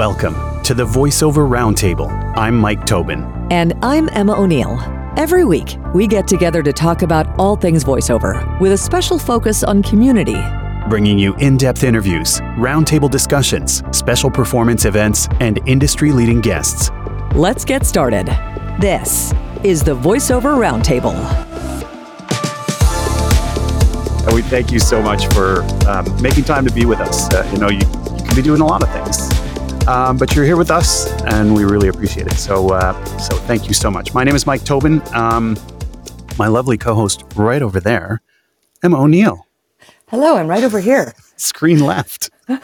Welcome to the VoiceOver Roundtable. I'm Mike Tobin. And I'm Emma O'Neill. Every week, we get together to talk about all things voiceover with a special focus on community. Bringing you in depth interviews, roundtable discussions, special performance events, and industry leading guests. Let's get started. This is the VoiceOver Roundtable. And we thank you so much for um, making time to be with us. Uh, you know, you, you could be doing a lot of things, um, but you're here with us, and we really appreciate it. So, uh, so thank you so much. My name is Mike Tobin. Um, my lovely co-host right over there, Emma O'Neill. Hello, I'm right over here. Screen left. and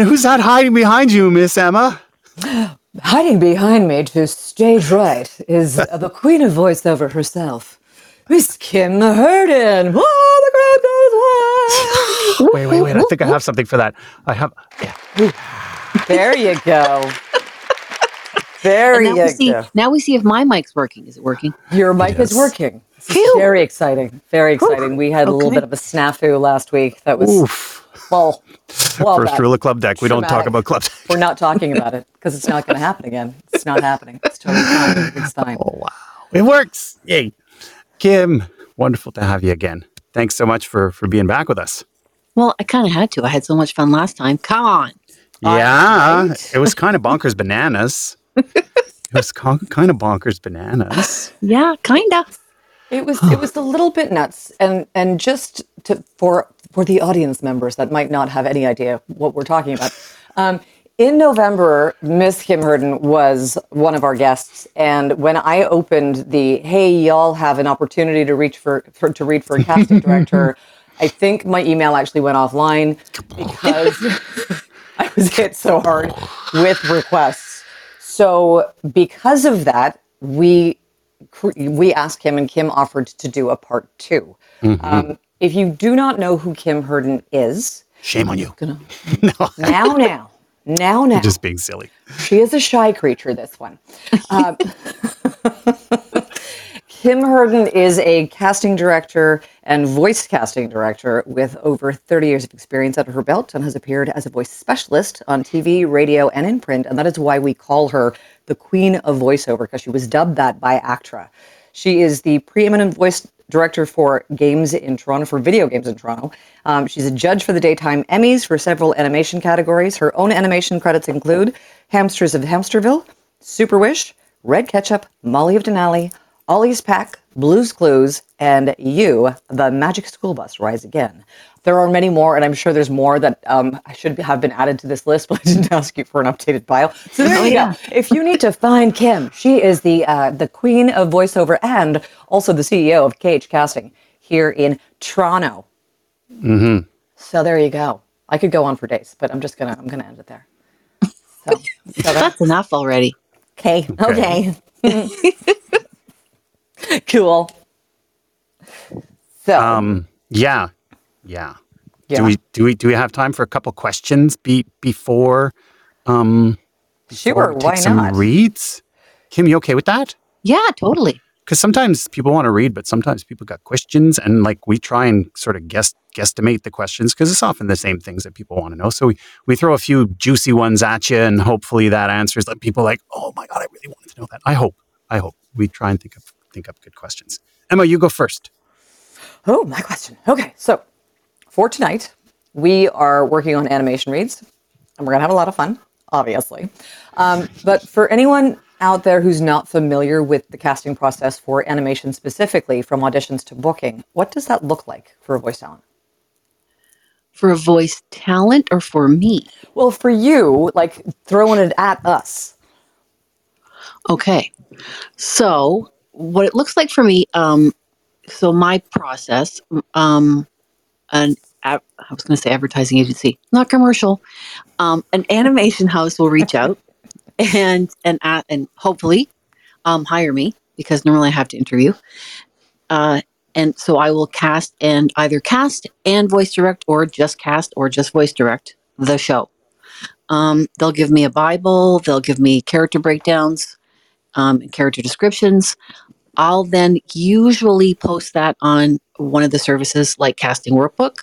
who's that hiding behind you, Miss Emma? Hiding behind me to stage right is the queen of voiceover herself, Miss Kim Hurdon. Oh, the crowd goes wild. Wait, wait, wait. I think I have something for that. I have. Yeah. There you go. There And now you we see. go. Now we see if my mic's working. Is it working? Your mic Yes. is working. Is Phew. very exciting. Very exciting. We had a little bit of a snafu last week. That was Oof. well, well First bad. rule of Clubdeck. We don't talk about Clubdeck. We're not talking about it because it's not going to happen again. It's not happening. It's totally fine. It's fine. Oh, wow. It works. Yay. Kim, wonderful to have you again. Thanks so much for for being back with us. Well, I kind of had to. I had so much fun last time. Come on. Yeah, right. it was kind of bonkers bananas. it was con- kind of bonkers bananas. Yeah, kinda. It was it was a little bit nuts, and and just to for for the audience members that might not have any idea what we're talking about. Um, in November, Miss Kim Hurdon was one of our guests, and when I opened the "Hey, y'all have an opportunity to reach for, for to read for a casting director," I think my email actually went offline because I was hit so hard with requests. So because of that, we we asked Kim, and Kim offered to do a part 2 Um, if you do not know who Kim Hurdon is, Shame on you. gonna No, now, now, now, now, just being silly. she is a shy creature. This one. Um, Kim Hurdon is a casting director and voice casting director with over 30 years of experience under her belt and has appeared as a voice specialist on TV, radio, and in print. And that is why we call her the Queen of Voiceover because she was dubbed that by ACTRA. She is the preeminent voice director for games in Toronto, for video games in Toronto. Um, she's a judge for the Daytime Emmys for several animation categories. Her own animation credits include Hamsters of Hamsterville, Super Wish, Red Ketchup, Molly of Denali, Ollie's Pack, Blues Clues, and You, The Magic School Bus Rise Again. There are many more, and I'm sure there's more that um, I should have been added to this list, but I didn't ask you for an updated bio. So there Oh, you go. If you need to find Kim, she is the uh, the queen of voiceover and also the CEO of KH Casting here in Toronto. Mm-hmm. So there you go. I could go on for days, but I'm just gonna I'm gonna end it there. So, so that- That's enough already. okay, okay, cool. So Um, yeah, yeah. Yeah. Do we do we do we have time for a couple questions be, before um sure, before we take why some not? reads? Kim, you okay with that? Yeah, totally. because sometimes people want to read, but sometimes people got questions, and like we try and sort of guess guesstimate the questions because it's often the same things that people want to know. So we we throw a few juicy ones at you, and hopefully that answers that people like, oh my god, I really wanted to know that. I hope, I hope we try and think of think up good questions. Emma, you go first. Oh, my question. Okay, so for tonight, we are working on animation reads, and we're gonna have a lot of fun, obviously. Um, but for anyone out there who's not familiar with the casting process for animation specifically, from auditions to booking, what does that look like for a voice talent? For a voice talent or for me? Well, for you, like throwing it at us. Okay. So what it looks like for me, um, so my process, um, an I was going to say advertising agency, not commercial. Um, an animation house will reach out and and a- and hopefully um, hire me because normally I have to interview. Uh, and so I will cast and either cast and voice direct, or just cast or just voice direct the show. Um, they'll give me a Bible. They'll give me character breakdowns um, and character descriptions. I'll then usually post that on one of the services like Casting Workbook.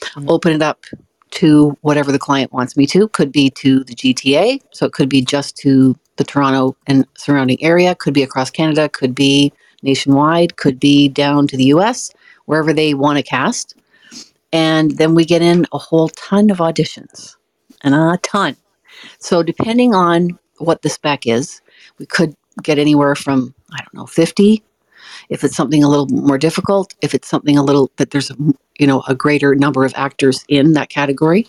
Mm-hmm. open it up to whatever the client wants me to. Could be to the GTA, so it could be just to the Toronto and surrounding area. Could be across Canada. Could be nationwide. Could be down to the U.S. Wherever they want to cast, and then we get in a whole ton of auditions, and a ton. So depending on what the spec is, we could get anywhere from I don't know fifty if it's something a little more difficult, if it's something a little that there's you know a greater number of actors in that category,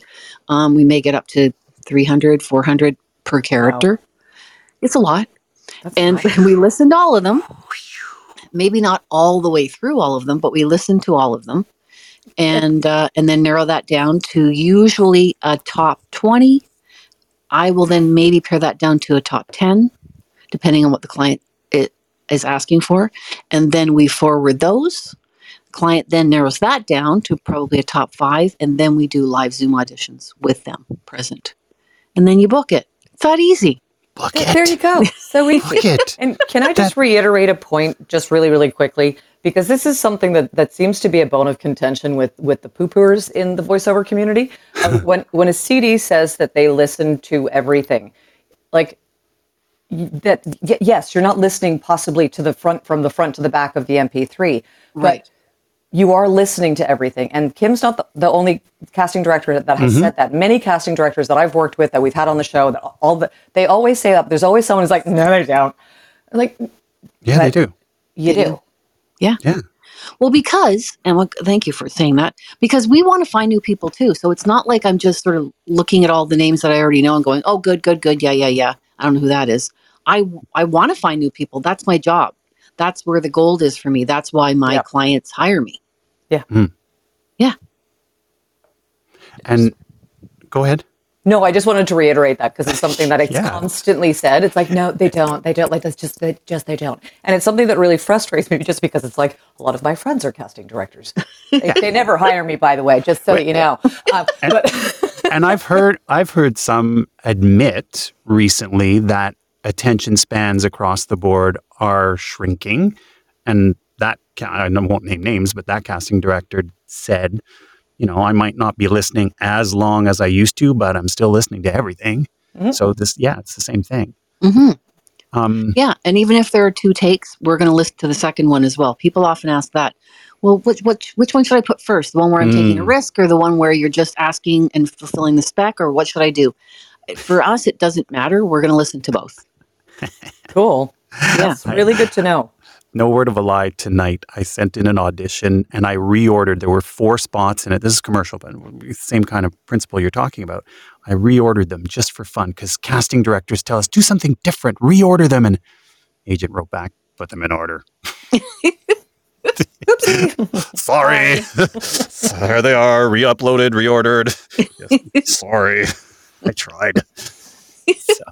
um, we may get up to 300, 400 per character. It's a lot, That's and nice. we listened to all of them. Maybe not all the way through all of them, but we listened to all of them, and uh, and then narrow that down to usually a top twenty. I will then maybe pare that down to a top ten, depending on what the client is asking for, and then we forward those. Client then narrows that down to probably a top five, and then we do live Zoom auditions with them present, and then you book it. It's that easy. Book it. There you go. So we Book it. And can I just reiterate a point just really, really quickly? Because this is something that, that seems to be a bone of contention with, with the poo-pooers in the voiceover community. Um, when, when a CD says that they listen to everything, like y- that, y- yes, you're not listening possibly to the front, from the front to the back of the MP3, but you are listening to everything. And Kim's not the, the only casting director that has mm-hmm. said that. Many casting directors that I've worked with that we've had on the show, that all the, they always say that. There's always someone who's like, no, they don't. Like, Yeah, they do. you They do. do. Yeah. Yeah. Well, because, and what, thank you for saying that, because we want to find new people too. So it's not like I'm just sort of looking at all the names that I already know and going, oh, good, good, good. Yeah, yeah, yeah. I don't know who that is. I, I want to find new people. That's my job. That's where the gold is for me. That's why my Yeah. clients hire me. Yeah. Mm. Yeah. And go ahead. No, I just wanted to reiterate that because it's something that it's Yeah. constantly said. It's like, no, they don't. They don't. Like that's just they just they don't. And it's something that really frustrates me just because it's like a lot of my friends are casting directors. They, they never hire me, by the way, just so that you know. Um, but and I've heard I've heard some admit recently that attention spans across the board are shrinking, and that I won't name names, but that casting director said, you know, I might not be listening as long as I used to, but I'm still listening to everything. Mhm. So this, yeah, it's the same thing. hmm Um, Yeah. And even if there are two takes, we're going to listen to the second one as well. People often ask that. Well, which, which, which one should I put first? The one where I'm taking a Mm. risk or the one where you're just asking and fulfilling the spec or what should I do? For us, it doesn't matter. We're going to listen to both. Cool. That's really good to know. no word of a lie tonight. I sent in an audition and i reordered. There were four spots in it. This is commercial but same kind of principle you're talking about. I reordered them just for fun because casting directors tell us do something different reorder them. And agent wrote back put them in order. Sorry. There they are re-uploaded reordered. Yes, sorry. I tried so,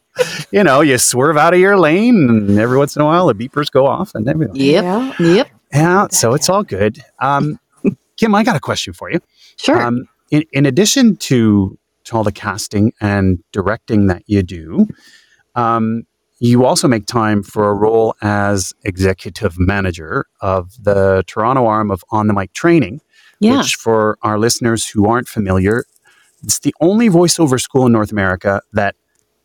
you know you swerve out of your lane and every once in a while the beepers go off and everything Yep. Yeah. Yep. yeah, so it's all good. Um, Kim, I got a question for you. Sure. Um, in, in addition to, to all the casting and directing that you do, um, you also make time for a role as executive manager of the Toronto arm of On the Mic Training, yeah. which, for our listeners who aren't familiar, it's the only voiceover school in North America that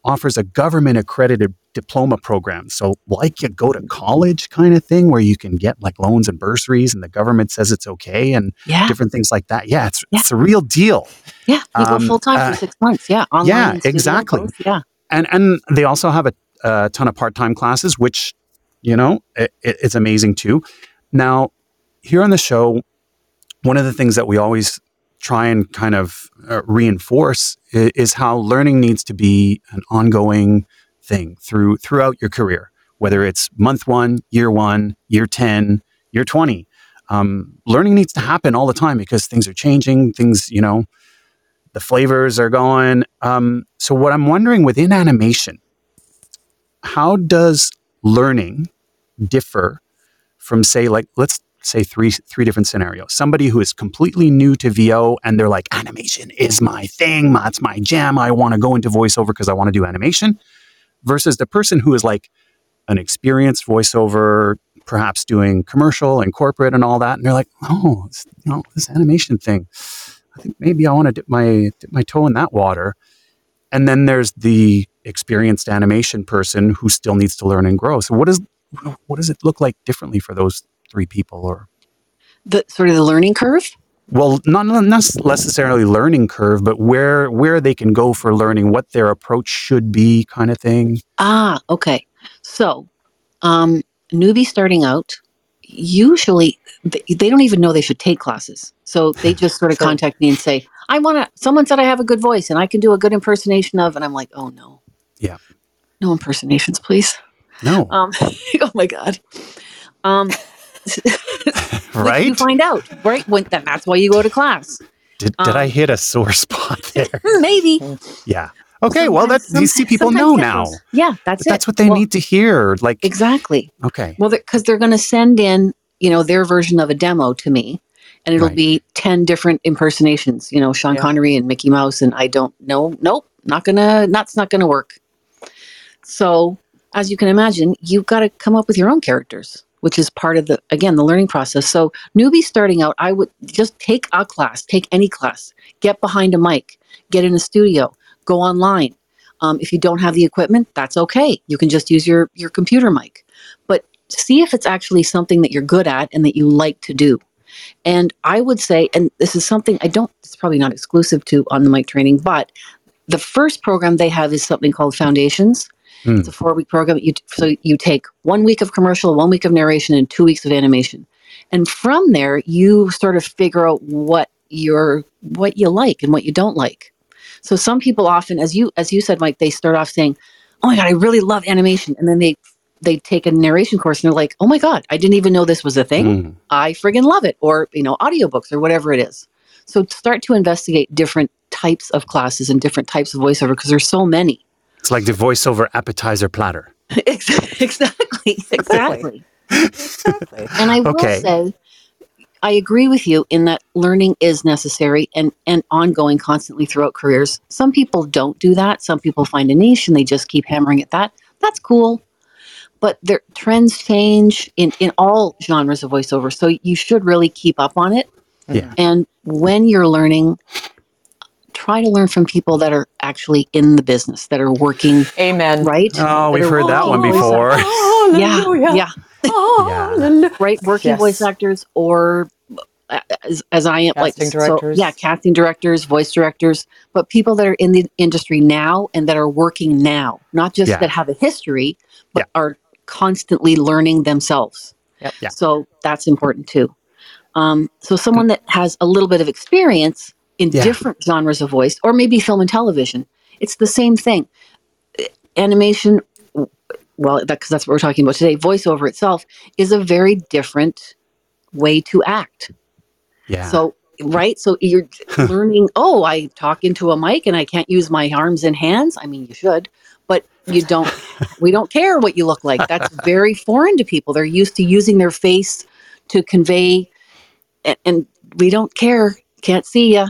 offers a government accredited diploma program. So, like you go to college kind of thing where you can get like loans and bursaries and the government says it's okay and yeah. different things like that. Yeah, it's, Yeah. it's a real deal. Yeah. You go um, full time uh, for six months. Yeah. Online yeah, exactly. Yeah. And, and they also have a, a ton of part time classes, which, you know, it- it's amazing too. Now, here on the show, one of the things that we always try and kind of uh, reinforce is, is how learning needs to be an ongoing thing through throughout your career, whether it's month one, year one, year 10, year 20. Um, learning needs to happen all the time because things are changing, things, you know, the flavors are going. Um, so, what I'm wondering within animation, how does learning differ from, say, like, let's say three three different scenarios. Somebody who is completely new to VO and they're like, animation is my thing, that's my jam. I want to go into voiceover because I want to do animation. Versus the person who is like an experienced voiceover, perhaps doing commercial and corporate and all that, and they're like, oh, it's, you know, this animation thing. I think maybe I want to dip my dip my toe in that water. And then there's the experienced animation person who still needs to learn and grow. So what does what does it look like differently for those three people or The sort of the learning curve. well not, not necessarily learning curve but where where they can go for learning what their approach should be kind of thing Ah, okay. So, um, newbie starting out, usually they, they don't even know they should take classes. So they just sort of contact me and say, I want to, someone said I have a good voice and I can do a good impersonation of, and I'm like, oh no. Yeah. No impersonations, please. no Um, oh my God. Um, right You find out, right? When, then that's why you go to class. did, did i um, hit a sore spot there Maybe. yeah okay well that these see people know now. Yeah, that's But it. that's what they Well, need to hear like Exactly. okay Well, because they're going to send in, you know, their version of a demo to me, and it'll Right. be ten different impersonations. You know, Sean Yeah. Connery and Mickey Mouse, and I don't know. Nope, not gonna. That's not gonna work. So, as you can imagine, you've got to come up with your own characters, which is part of the again the learning process. So, newbies starting out, I would just take a class, take any class, get behind a mic, get in a studio, go online. Um, if you don't have the equipment, that's okay. You can just use your your computer mic, but see if it's actually something that you're good at and that you like to do. And I would say, and this is something I don't, it's probably not exclusive to on the mic training, but the first program they have is something called Foundations. Hmm. It's a four week program. You, so you take one week of commercial, one week of narration, and two weeks of animation. And from there, you sort of figure out what you're, what you like and what you don't like. So some people often, as you as you said, Mike, they start off saying, "Oh my god, I really love animation," and then they they take a narration course and they're like, "Oh my god, I didn't even know this was a thing." Mm. I friggin' love it, or you know, audiobooks or whatever it is. So start to investigate different types of classes and different types of voiceover because there's so many. It's like the voiceover appetizer platter exactly, exactly. Exactly. And I will Okay. say, I agree with you in that learning is necessary and and ongoing constantly throughout careers. Some people don't do that. Some people find a niche and they just keep hammering at that. That's cool. But their trends change in, in all genres of voiceover. So you should really keep up on it. Yeah. And when you're learning, try to learn from people that are actually in the business, that are working Amen. right. oh we've heard that one working voice before Yeah, Hallelujah. yeah, right. Working Yes. voice actors or uh, as, as I am like Casting so- directors. yeah, casting directors, voice directors, but people that are in the industry now and that are working now, not just Yeah. that have a history, but Yeah. are constantly learning themselves. Yep. Yeah. So that's important too. Um, so someone that has a little bit of experience in Yeah. different genres of voice, or maybe film and television, it's the same thing. Animation, well, because that's what we're talking about today. Voiceover itself is a very different way to act. yeah So, right? So you're learning, oh, I talk into a mic and I can't use my arms and hands. I mean, you should, but you don't, we don't care what you look like. That's very foreign to people. They're used to using their face to convey, and, and we don't care. Can't see you.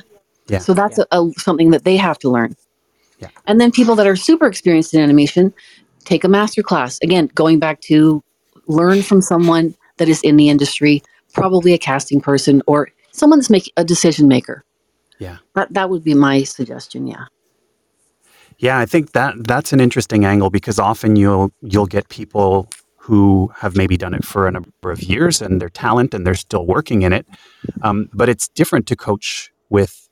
Yeah. So that's A, a, something that they have to learn. Yeah. And then people that are super experienced in animation take a master class. Again, going back to learn from someone that is in the industry, probably a casting person or someone that's making a decision maker. Yeah. That that would be my suggestion. Yeah. Yeah, I think that that's an interesting angle because often you'll you'll get people who have maybe done it for a number of years and they're talent and they're still working in it. Um, but it's different to coach with,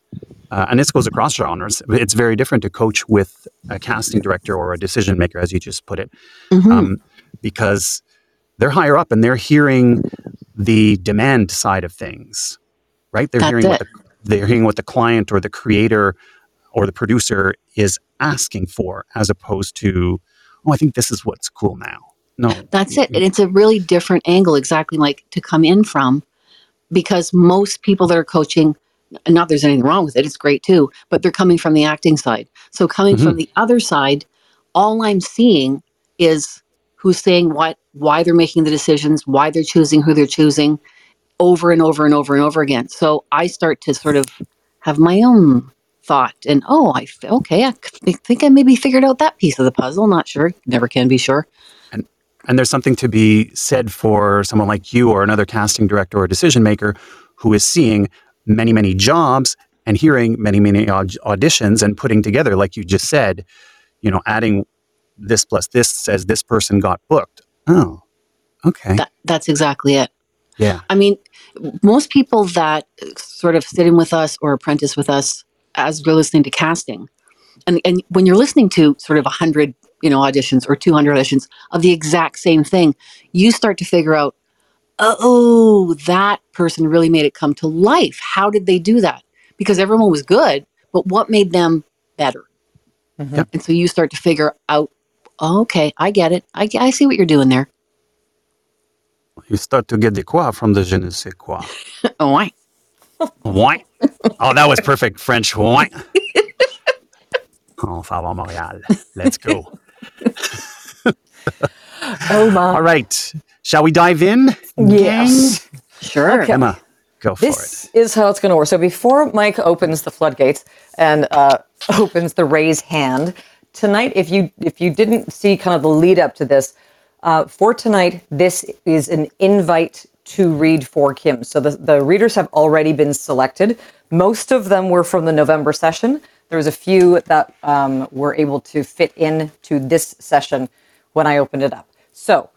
uh, and this goes across genres. It's very different to coach with a casting director or a decision maker, as you just put it, Mhm. um, because they're higher up and they're hearing the demand side of things, right? They're That's hearing what the, they're hearing what the client or the creator or the producer is asking for, as opposed to, oh, I think this is what's cool now. No, That's it. And it's a really different angle, exactly like to come in from, because most people that are coaching, not there's anything wrong with it, it's great too, but they're coming from the acting side. So coming from mm-hmm. the other side, all I'm seeing is who's saying what, why they're making the decisions, why they're choosing who they're choosing over and over and over and over again. So I start to sort of have my own thought and oh i f- okay i think i maybe figured out that piece of the puzzle not sure never can be sure And And there's something to be said for someone like you or another casting director or decision maker who is seeing many, many jobs and hearing many, many aud- auditions and putting together, like you just said, you know, adding this plus this says this person got booked. Oh, okay. That, that's exactly it. yeah. I mean, most people that sort of sit in with us or apprentice with us as we're listening to casting, and, and when you're listening to sort of 100 you know auditions or 200 auditions of the exact same thing you start to figure out oh that person really made it come to life how did they do that because everyone was good but what made them better Mhm. Yep. and so you start to figure out oh, okay i get it I, I see what you're doing there You start to get the quoi from the je ne sais quoi. oh I, Why? Oh, that was perfect French. Why? Oh, Fava Montréal. Let's go. Oh my. All right. Shall we dive in? Yes. sure Okay. Emma, go for it. This is how it's going to work. So before Mike opens the floodgates and uh, opens the raise hand tonight, if you if you didn't see kind of the lead up to this, uh, for tonight, this is an invite to read for Kim. So the the readers have already been selected. Most of them were from the November session. There was a few that um, were able to fit in to this session when I opened it up. So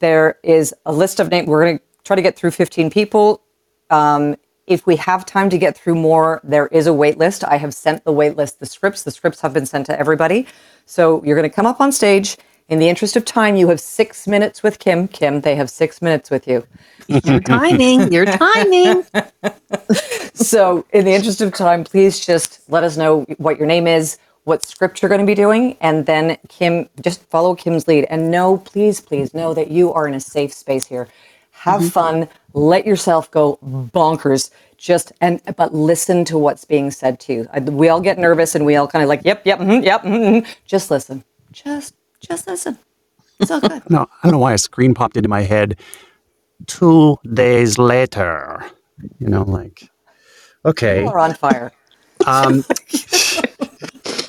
there is a list of names. We're going to try to get through 15 people. Um, if we have time to get through more, there is a wait list. I have sent the wait list, the scripts. The scripts have been sent to everybody. So you're going to come up on stage. In the interest of time, you have six minutes with Kim. Kim, they have six minutes with you. your timing your timing So, in the interest of time, please just let us know what your name is, what script you're going to be doing, and then Kim, just follow Kim's lead. And know, please, please know that you are in a safe space here. Have fun, let yourself go bonkers. Just and but listen to what's being said to you. I- We all get nervous and we all kind of like, yep, yep, mhm, yep. mhm, mhm." Just listen. Just, just listen. It's all good. No, I don't know why a screen popped into my head. Two days later, you know, like, okay. We're on fire. Um,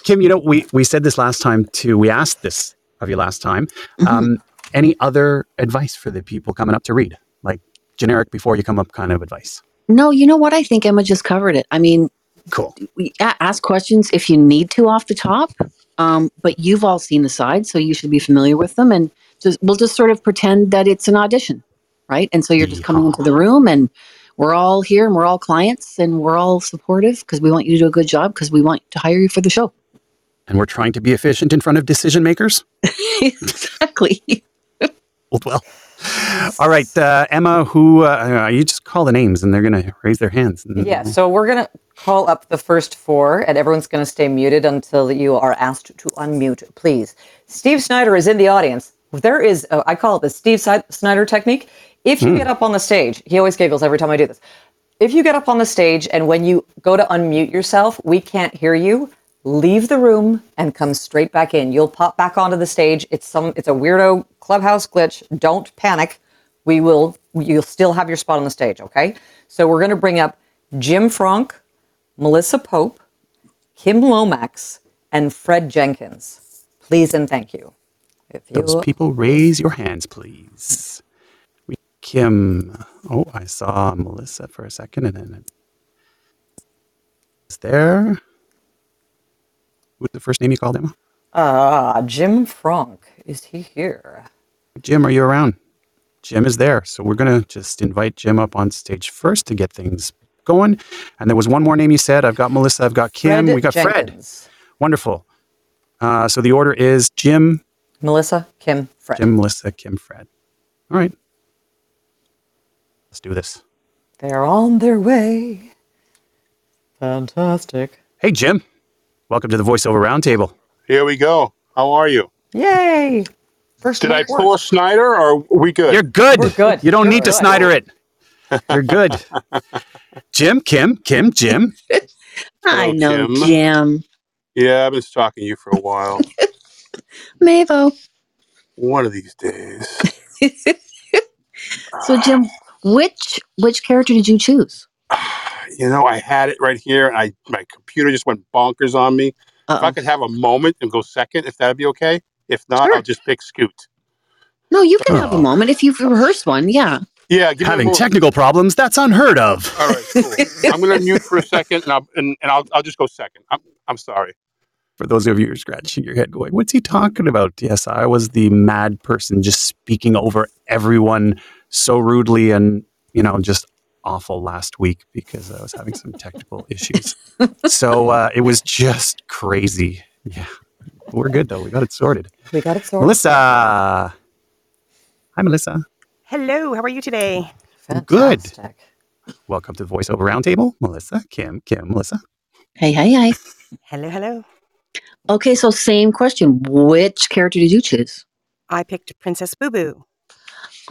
Kim, you know, we, we said this last time too. We asked this of you last time. Um, any other advice for the people coming up to read? Like generic before you come up kind of advice. no you know what i think emma just covered it i mean Cool. we ask questions if you need to off the top um, but you've all seen the sides so you should be familiar with them and just we'll just sort of pretend that it's an audition right and so you're just coming into the room and we're all here and we're all clients and we're all supportive because we want you to do a good job because we want to hire you for the show And we're trying to be efficient in front of decision makers. exactly Well, all right, uh, Emma. Who uh, you just call the names and they're going to raise their hands. Yeah, so we're going to call up the first four, and everyone's going to stay muted until you are asked to unmute, please. Steve Snyder is in the audience. There is, uh, I call it the Steve Snyder technique. If you get up on the stage, he always giggles every time I do this. If you get up on the stage and when you go to unmute yourself, we can't hear you, leave the room and come straight back in. You'll pop back onto the stage. It's some it's a weirdo clubhouse glitch. Don't panic. We will you'll still have your spot on the stage, okay? So we're going to bring up Jim Frank, Melissa Pope, Kim Lomax, and Fred Jenkins. Please and thank you. If you Those people, raise your hands, please. We, Kim. Oh, I saw Melissa for a second, and then it's there. What's the first name you called him? Ah, Jim Frank, is he here? Jim, are you around? Jim is there, so we're gonna just invite Jim up on stage first to get things going. And there was one more name you said. I've got Melissa. I've got Kim. Fred we got Fred. Wonderful. Uh, so the order is Jim, Melissa, Kim, Fred. Jim, Melissa, Kim, Fred. All right. Let's do this. They're on their way. Fantastic. Hey, Jim. Welcome to the voiceover roundtable. Here we go. How are you? Yay! First Did I work. pull a Snyder or are we good? You're good. We're good. You don't You're need to good. Snyder it. You're good. Jim, Kim, Kim, Jim. i Hello, know Kim. jim yeah, I've been stalking you for a while. mavo One of these days. so jim which which character did you choose You know, I had it right here and I my computer just went bonkers on me. If I could have a moment and go second, if that'd be okay. If not, Sure. I'll just pick Scoot. no you can uh-huh. have a Oh. moment if you've rehearsed one yeah Yeah, give me a Having technical problems, that's unheard of. All right, cool. I'm gonna mute for a second, and I'll and, and I'll I'll just go second. I'm I'm sorry. For those of you who are scratching your head going, what's he talking about? Yes, I was the mad person just speaking over everyone so rudely and, you know, just awful last week because I was having some technical issues. So uh, it was just crazy. Yeah. We're good though. We got it sorted. We got it sorted. Melissa. Hi, Melissa. Hello, how are you today? good. Fantastic. Welcome to the voiceover roundtable. Melissa, Kim, Kim, Melissa. Hey, hey, hey. Hello, hello. Okay, so same question. Which character did you choose? I picked Princess Boo Boo.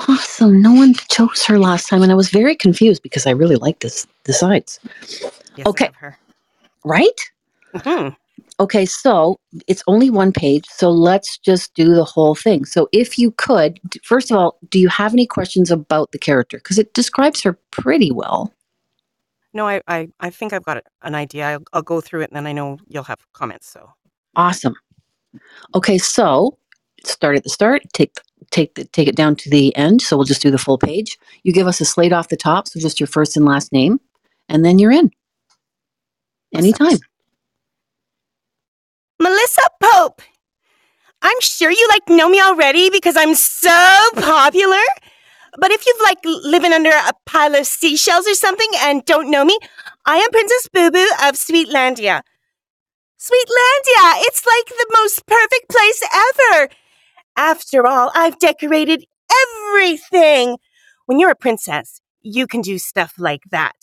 Awesome. No one chose her last time, and I was very confused because I really like this the sides. Yes, Okay. I love her. Right? Mhm. Okay, so it's only one page, so let's just do the whole thing. So if you could, first of all, do you have any questions about the character? Because it describes her pretty well. No, I, I, I think I've got an idea. I'll, I'll go through it, and then I know you'll have comments. So Awesome. Okay, so start at the start, take take the, take it down to the end. So we'll just do the full page. You give us a slate off the top, so just your first and last name, and then you're in. Anytime. Melissa Pope. I'm sure you like know me already because I'm so popular. But if you've like living under a pile of seashells or something and don't know me, I am Princess Boo Boo of Sweetlandia. Sweetlandia! It's like the most perfect place ever. After all, I've decorated everything. When you're a princess, you can do stuff like that.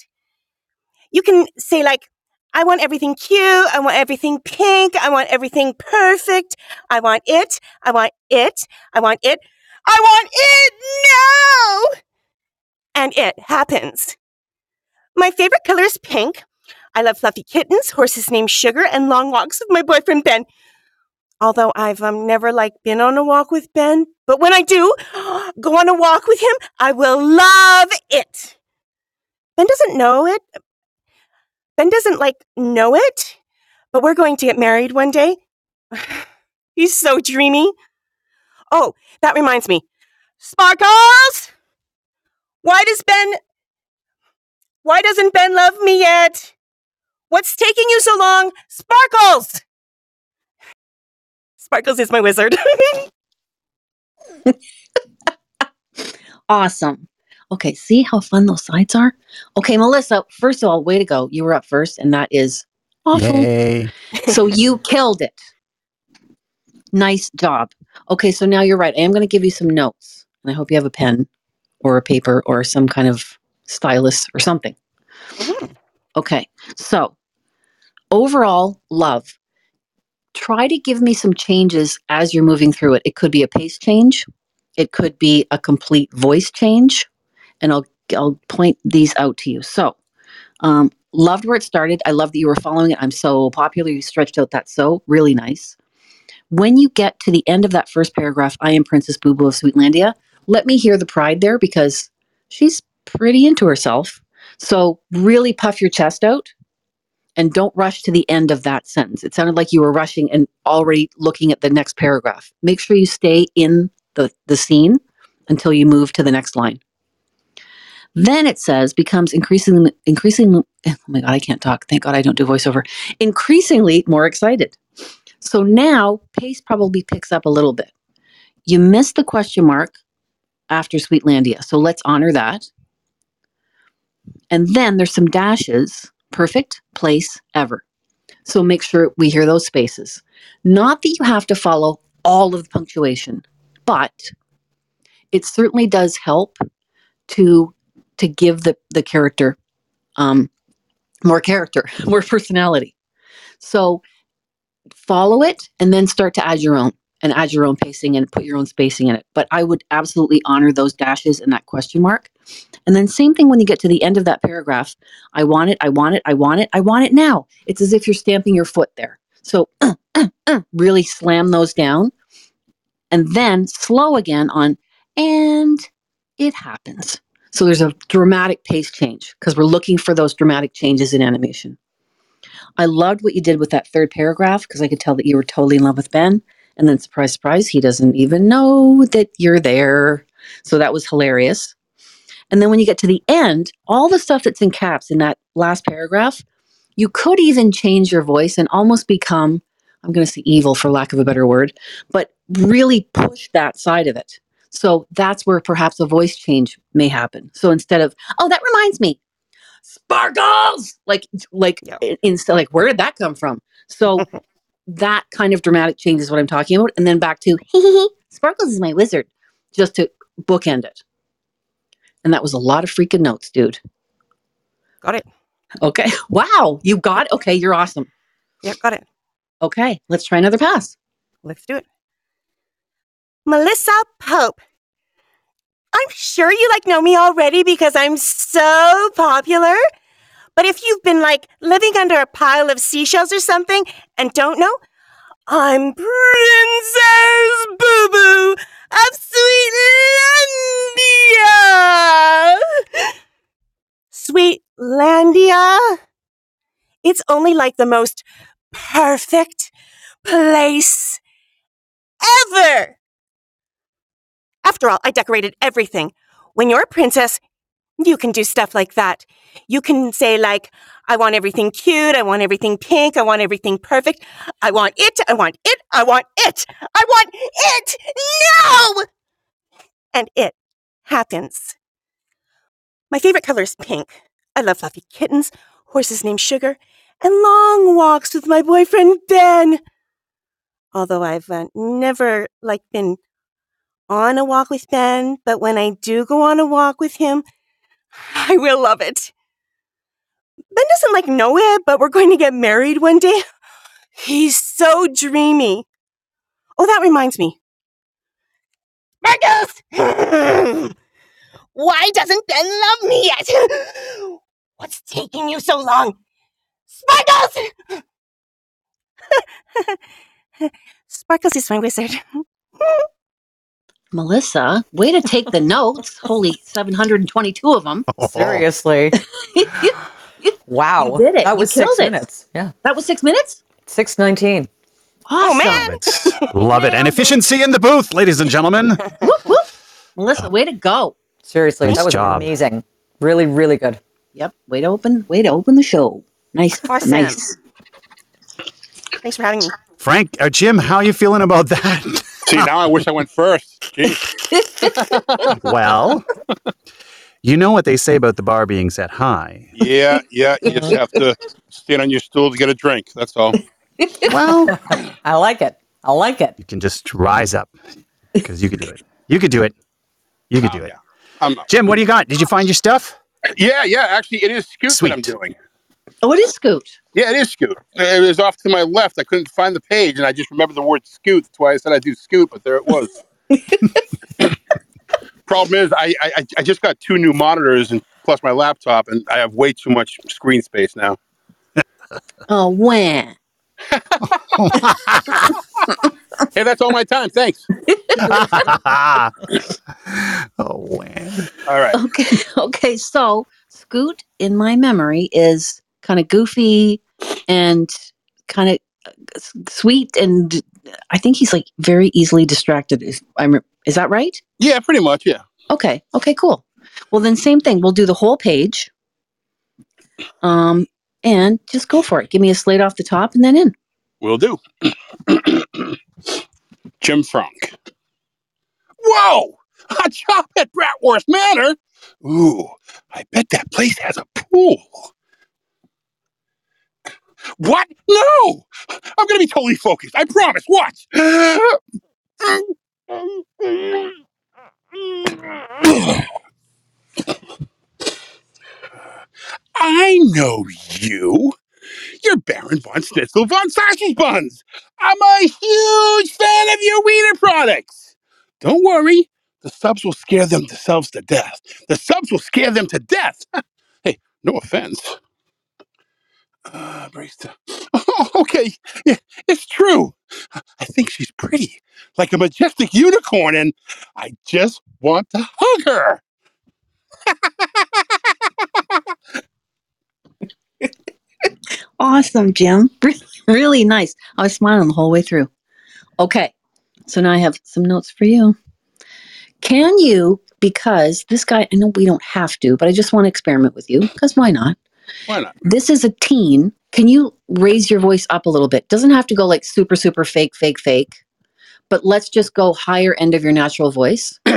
You can say like, I want everything cute. I want everything pink. I want everything perfect. I want it. I want it. I want it. I want it now! And it happens. My favorite color is pink. I love fluffy kittens, horses named Sugar, and long walks with my boyfriend Ben. Although I've um, never like been on a walk with Ben, but when I do go on a walk with him, I will love it. Ben doesn't know it, Ben doesn't like know it, but we're going to get married one day. He's so dreamy. Oh, that reminds me. Sparkles! Why does Ben Why doesn't Ben love me yet? What's taking you so long? Sparkles! Sparkles is my wizard. Awesome. Okay, see how fun those sides are? Okay, Melissa, first of all, way to go. You were up first, and that is awful. Yay. So you killed it. Nice job. Okay, so now you're right. I am going to give you some notes, and I hope you have a pen or a paper or some kind of stylus or something. Mhm. Okay, so overall, love. Try to give me some changes as you're moving through it. It could be a pace change, it could be a complete voice change, and I'll I'll point these out to you. So, um, loved where it started. I love that you were following it. I'm so popular. You stretched out that so really nice. When you get to the end of that first paragraph, I am Princess Boo Boo of Sweetlandia. Let me hear the pride there because she's pretty into herself. So really puff your chest out and don't rush to the end of that sentence. It sounded like you were rushing and already looking at the next paragraph. Make sure you stay in the, the scene until you move to the next line. Then it says becomes increasingly increasingly oh my god, I can't talk. Thank God I don't do voiceover. Increasingly more excited. So now pace probably picks up a little bit. You missed the question mark after Sweetlandia. So let's honor that. And then there's some dashes. Perfect place ever. So make sure we hear those spaces. Not that you have to follow all of the punctuation, but it certainly does help to to give the the character um, more character, more personality. So follow it and then start to add your own and add your own pacing and put your own spacing in it. But I would absolutely honor those dashes and that question mark. And then same thing when you get to the end of that paragraph. I want it, I want it, I want it, I want it now. It's as if you're stamping your foot there. So uh, uh, uh, really slam those down and then slow again on and it happens. So there's a dramatic pace change because we're looking for those dramatic changes in animation. I loved what you did with that third paragraph because I could tell that you were totally in love with Ben. And then, surprise, surprise, he doesn't even know that you're there. So that was hilarious. And then when you get to the end, all the stuff that's in caps in that last paragraph, you could even change your voice and almost become, I'm going to say evil for lack of a better word, but really push that side of it. So that's where perhaps a voice change may happen. So instead of, oh, that reminds me, sparkles, like, like, Yeah. instead, like, where did that come from? So that kind of dramatic change is what I'm talking about. And then back to, sparkles is my wizard, just to bookend it. And that was a lot of freaking notes, dude. Got it. Okay. Wow. You got Okay. You're awesome. Yeah, got it. Okay. Let's try another pass. Let's do it. Melissa Pope. I'm sure you like know me already because I'm so popular. But if you've been like living under a pile of seashells or something and don't know, I'm Princess Boo Boo of Sweetlandia. Sweetlandia? It's only like the most perfect place ever. After all, I decorated everything. When you're a princess, you can do stuff like that. You can say, like, I want everything cute, I want everything pink, I want everything perfect, I want it, I want it, I want it, I want it now! And it happens. My favorite color is pink. I love fluffy kittens, horses named Sugar, and long walks with my boyfriend Ben although I've uh, never like been on a walk with Ben, but when I do go on a walk with him, I will love it. Ben doesn't like know it, but we're going to get married one day. He's so dreamy. Oh, that reminds me. Marcos! Why doesn't Ben love me yet? What's taking you so long? Sparkles! Sparkles is my wizard. Melissa, way to take the notes. Holy 722 of them. Seriously. wow. You did it. That You was six killed it. minutes. Yeah. That was six minutes? 619. Awesome. man. Love it. And efficiency in the booth, ladies and gentlemen. Whoop, whoop. Melissa, way to go. Seriously. Nice that was job. amazing. Really, really good. Yep. Way to open, way to open the show. Nice. Awesome. Nice. Thanks for having me. Frank, uh, Jim, how are you feeling about that? See, now I wish I went first. Well, you know what they say about the bar being set high. Yeah, yeah. You just have to stand on your stool to get a drink. That's all. Well, I like it. I like it. you can just rise up because you could do it. You could do it. You could do Oh, it. yeah. Jim, what do you got? Did you find your stuff? yeah, yeah. Actually, it is Scoot that I'm doing. Oh, it is Scoot. Yeah, it is Scoot. It was off to my left. I couldn't find the page, and I just remembered the word Scoot. That's why I said I'd do Scoot, but there it was. Problem is, I, I I just got two new monitors and plus my laptop, and I have way too much screen space now. Oh, when? Hey, that's all my time. Thanks. oh, man. All right. Okay. Okay. So Scoot in my memory is kind of goofy and kind of sweet. And I think he's like very easily distracted. Is, I'm, is that right? Yeah, pretty much. Yeah. Okay. Okay, cool. Well, then same thing. We'll do the whole page. Um, and just go for it. Give me a slate off the top and then in. Will do. Jim Frank. Whoa! A shop at Bratwurst Manor? Ooh, I bet that place has a pool. What? No! I'm gonna be totally focused. I promise. Watch. I know you. You're Baron von Schnitzel von Sausage Buns. I'm a huge fan of your wiener products. Don't worry, the subs will scare them themselves to death. The subs will scare them to death. hey, no offense. Uh, Oh, okay, yeah, it's true. I think she's pretty, like a majestic unicorn, and I just want to hug her. Awesome, Jim. Really nice. I was smiling the whole way through. Okay. So now I have some notes for you. Can you because this guy, I know we don't have to, but I just want to experiment with you because why not? Why not? This is a teen. Can you raise your voice up a little bit? Doesn't have to go like super, super fake, fake, fake, but let's just go higher end of your natural voice.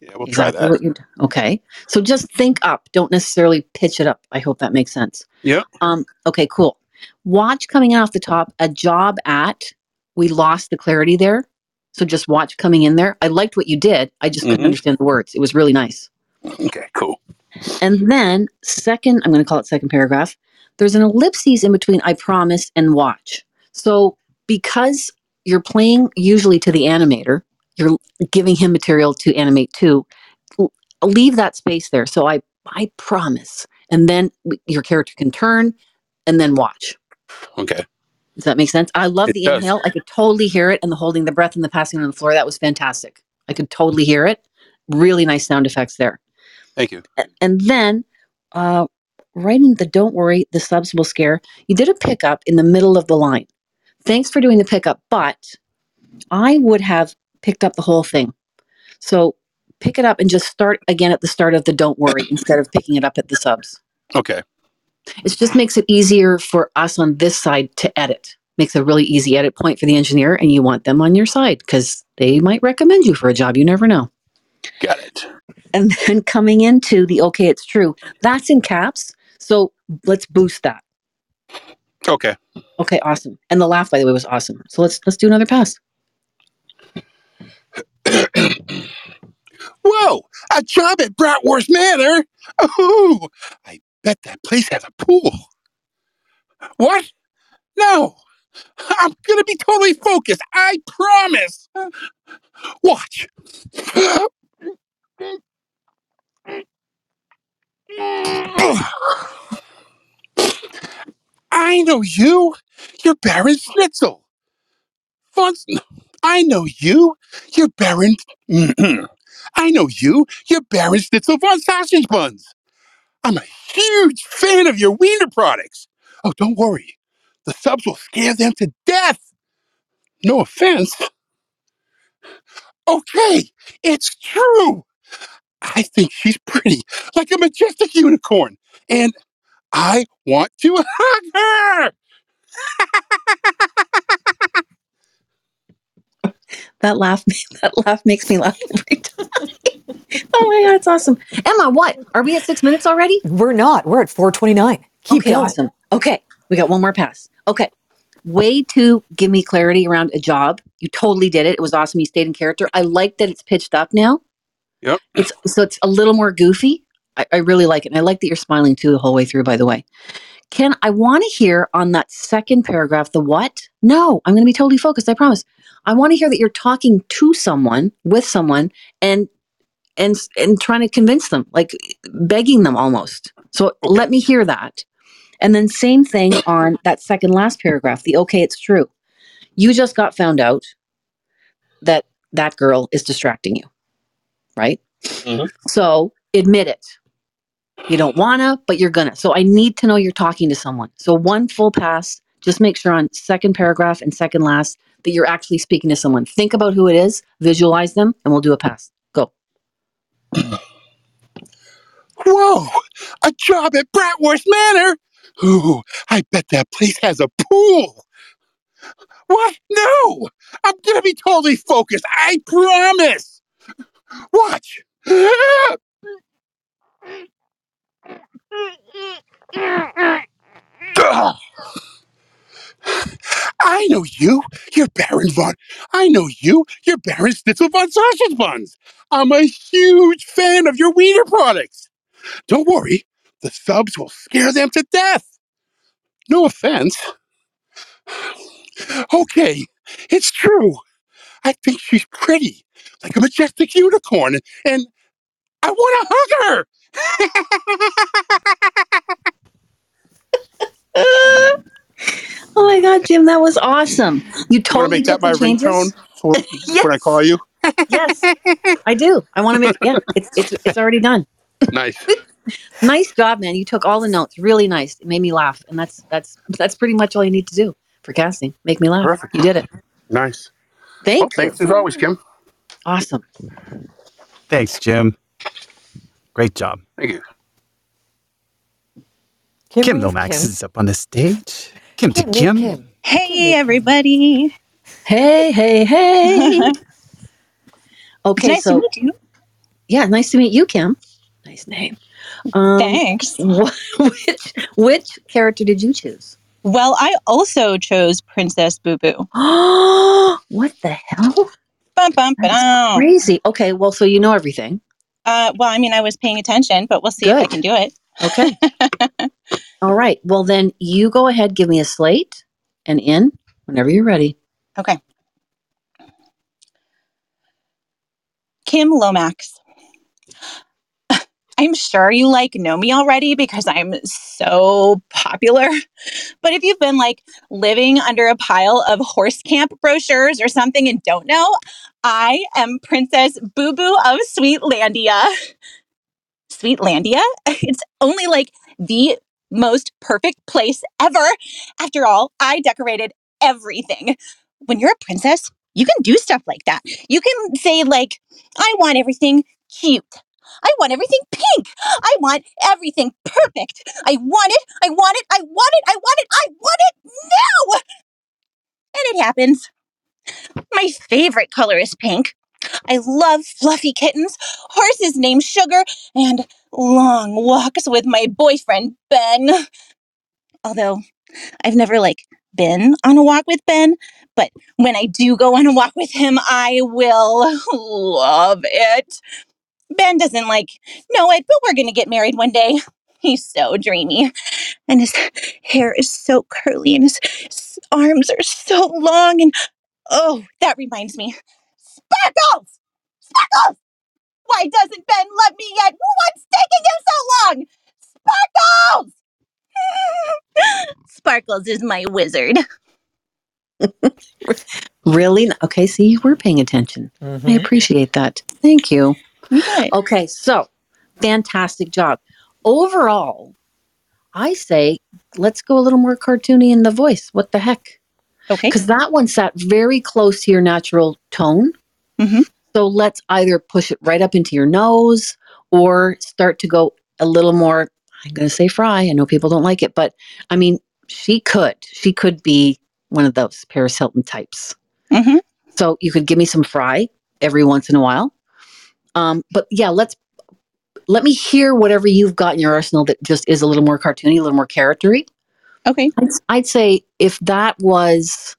Yeah, we'll try that. okay. So just think up. Don't necessarily pitch it up. I hope that makes sense. Yeah. Um, okay, cool. Watch coming in off the top, a job at. We lost the clarity there. So just watch coming in there. I liked what you did. I just couldn't Mhm. understand the words. It was really nice. Okay, cool. And then second, I'm going to call it second paragraph. There's an ellipses in between I promise and watch. So because you're playing usually to the animator, you're giving him material to animate to. Leave that space there. So I I promise. And then your character can turn and then watch. Okay. Does that make sense? I love It the does. inhale. I could totally hear it and the holding the breath and the passing on the floor. That was fantastic. I could totally hear it. Really nice sound effects there. Thank you. A- and then uh, right in the don't worry the subs will scare you did a pickup in the middle of the line thanks for doing the pickup but i would have picked up the whole thing so pick it up and just start again at the start of the don't worry instead of picking it up at the subs Okay. it just makes it easier for us on this side to edit makes a really easy edit point for the engineer and you want them on your side because they might recommend you for a job you never know Got it. And then coming into the okay it's true that's in caps so let's boost that Okay. okay awesome and the laugh by the way was awesome so let's let's do another pass Whoa! A job at Bratwurst Manor? Oh, I bet that place has a pool. What? No. I'm gonna be totally focused. I promise. Watch. I know you. You're Baron Schnitzel. Von, I know you. You're Baron. Mm-hmm. I know you. You're Baron Schnitzel von Sausage Buns. I'm a huge fan of your wiener products. Oh, don't worry. The subs will scare them to death. No offense. Okay, it's true. I think she's pretty, like a majestic unicorn, and I want to hug her. that laugh that laugh makes me laugh. Every time oh my god it's awesome. Emma what? Are we at six minutes already? We're not. We're at 429. Keep okay going. awesome. Okay we got one more pass. Okay way to give me clarity around a job. You totally did it. It was awesome. You stayed in character. I like that it's pitched up now Yep. it's so it's a little more goofy I, I really like it and i like that you're smiling too the whole way through by the way Ken, I want to hear on that second paragraph the what? No, I'm going to be totally focused. I promise. I want to hear that you're talking to someone, with someone, and and and trying to convince them, like begging them almost. So let me hear that. And then same thing on that second last paragraph. The okay, it's true. You just got found out that that girl is distracting you, right? Mhm. So admit it. You don't wanna, but you're gonna. So I need to know you're talking to someone. So one full pass. Just make sure on second paragraph and second last that you're actually speaking to someone. Think about who it is, visualize them, and we'll do a pass. Go. Whoa! A job at Bratwurst Manor? Ooh, I bet that place has a pool. What? No! I'm gonna be totally focused. I promise. Watch. I know you. You're Baron von. I know you. You're Baron Schnitzel von Sausage Buns. I'm a huge fan of your wiener products. Don't worry, the subs will scare them to death. No offense. Okay, it's true. I think she's pretty, like a majestic unicorn, and I want to hug her. Oh my god, Jim, that was awesome. You You want to totally make that did my the changes. ringtone for when I call you? Yes, I do. I want to make yeah, it's it's it's already done. Nice. Nice job, man. You took all the notes. Really nice. It made me laugh. And that's that's that's pretty much all you need to do for casting. Make me laugh. Perfect. You did it. Nice. Thank Well, you. thanks as always, Kim. Awesome. Thanks, Jim. Great job. Thank you. Kim, Kim leave Lomax Kim. is up on the stage. Kim to Kim, Kim. Hey, everybody. Hey, hey, hey. okay, nice so to meet you. yeah, nice to meet you, Kim. Nice name. Um, Thanks. wh- which which character did you choose? Well, I also chose Princess Boo Boo. what the hell? Bum, bum, ba-dum. Crazy. Okay, well, so you know everything. Uh, well, I mean, I was paying attention, but we'll see if I can do it. Okay. All right. Well, then you go ahead, give me a slate and in whenever you're ready. Okay. Kim Lomax. I'm sure you like know me already because I'm so popular. But if you've been like living under a pile of horse camp brochures or something and don't know, I am Princess Boo Boo of Sweetlandia. Sweetlandia? It's only like the most perfect place ever. After all, I decorated everything. When you're a princess, you can do stuff like that. You can say, like, I want everything cute. I want everything pink. I want everything perfect. I want it. I want it. I want it. I want it. I want it now. And it happens. My favorite color is pink. I love fluffy kittens, horses named Sugar, and long walks with my boyfriend, Ben. Although I've never like been on a walk with Ben, but when I do go on a walk with him, I will love it. Ben doesn't like know it, but we're going to get married one day. He's so dreamy. And his hair is so curly and his, his arms are so long. And oh, that reminds me Sparkles! Sparkles! Why doesn't Ben love me yet? What's taking him so long? Sparkles! Sparkles is my wizard. Really? Okay, see, you were paying attention. I Mhm. appreciate that. Thank you. Okay. Okay, so fantastic job. Overall, I say let's go a little more cartoony in the voice. What the heck? Okay. Because that one sat very close to your natural tone. Mhm. So let's either push it right up into your nose or start to go a little more. I'm going to say fry. I know people don't like it, but I mean, she could. She could be one of those Paris Hilton types. Mm-hmm. So you could give me some fry every once in a while. Um, but yeah, let's let me hear whatever you've got in your arsenal that just is a little more cartoony, a little more charactery. Okay. I'd, I'd say if that was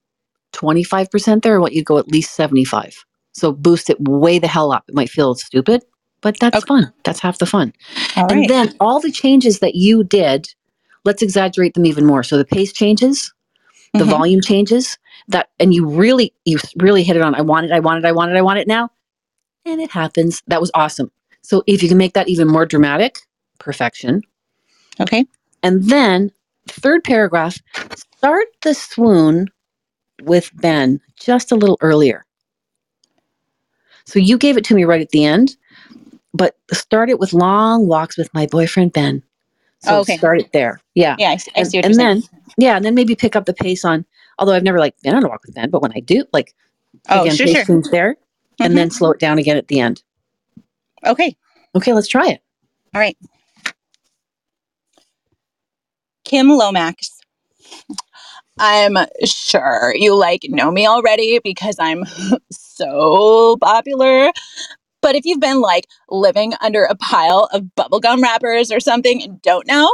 25% there, what you'd go at least 75. So boost it way the hell up. It might feel stupid, but that's Okay. fun. That's half the fun. All and right. then all the changes that you did, let's exaggerate them even more. So the pace changes, the Mhm. volume changes, that and you really you really hit it on I want it, I want it, I want it, I want it now. And it happens. That was awesome. So if you can make that even more dramatic, perfection. Okay. And then third paragraph, start the swoon with Ben just a little earlier. So you gave it to me right at the end, but start it with long walks with my boyfriend Ben. So Oh, okay. start it there. Yeah. Yeah, I, s- I and, see and you're then saying. yeah, and then maybe pick up the pace on although I've never like been on a walk with Ben, but when I do, like Oh, again, sure, sure. there, Mhm. and then slow it down again at the end. Okay. Okay, let's try it. All right. Kim Lomax. I'm sure you like know me already because I'm so popular. But if you've been like living under a pile of bubblegum wrappers or something and don't know,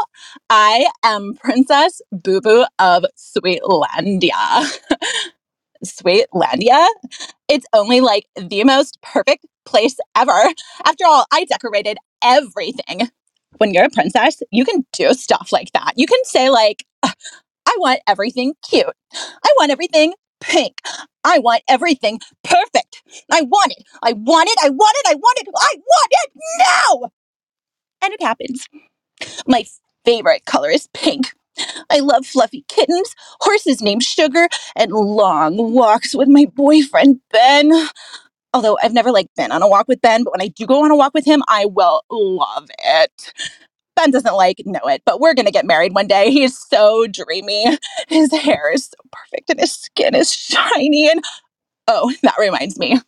I am Princess Boo Boo of Sweetlandia. Sweetlandia? It's only like the most perfect place ever. After all, I decorated everything. When you're a princess, you can do stuff like that. You can say, like, I want everything cute. I want everything pink. I want everything perfect. I want it. I want it. I want it. I want it. I want it now. And it happens. My favorite color is pink. I love fluffy kittens, horses named Sugar, and long walks with my boyfriend Ben. Although I've never like been on a walk with Ben, but when I do go on a walk with him, I will love it. Ben doesn't like know it, but we're gonna get married one day. He's so dreamy. His hair is so perfect and his skin is shiny. And oh, that reminds me.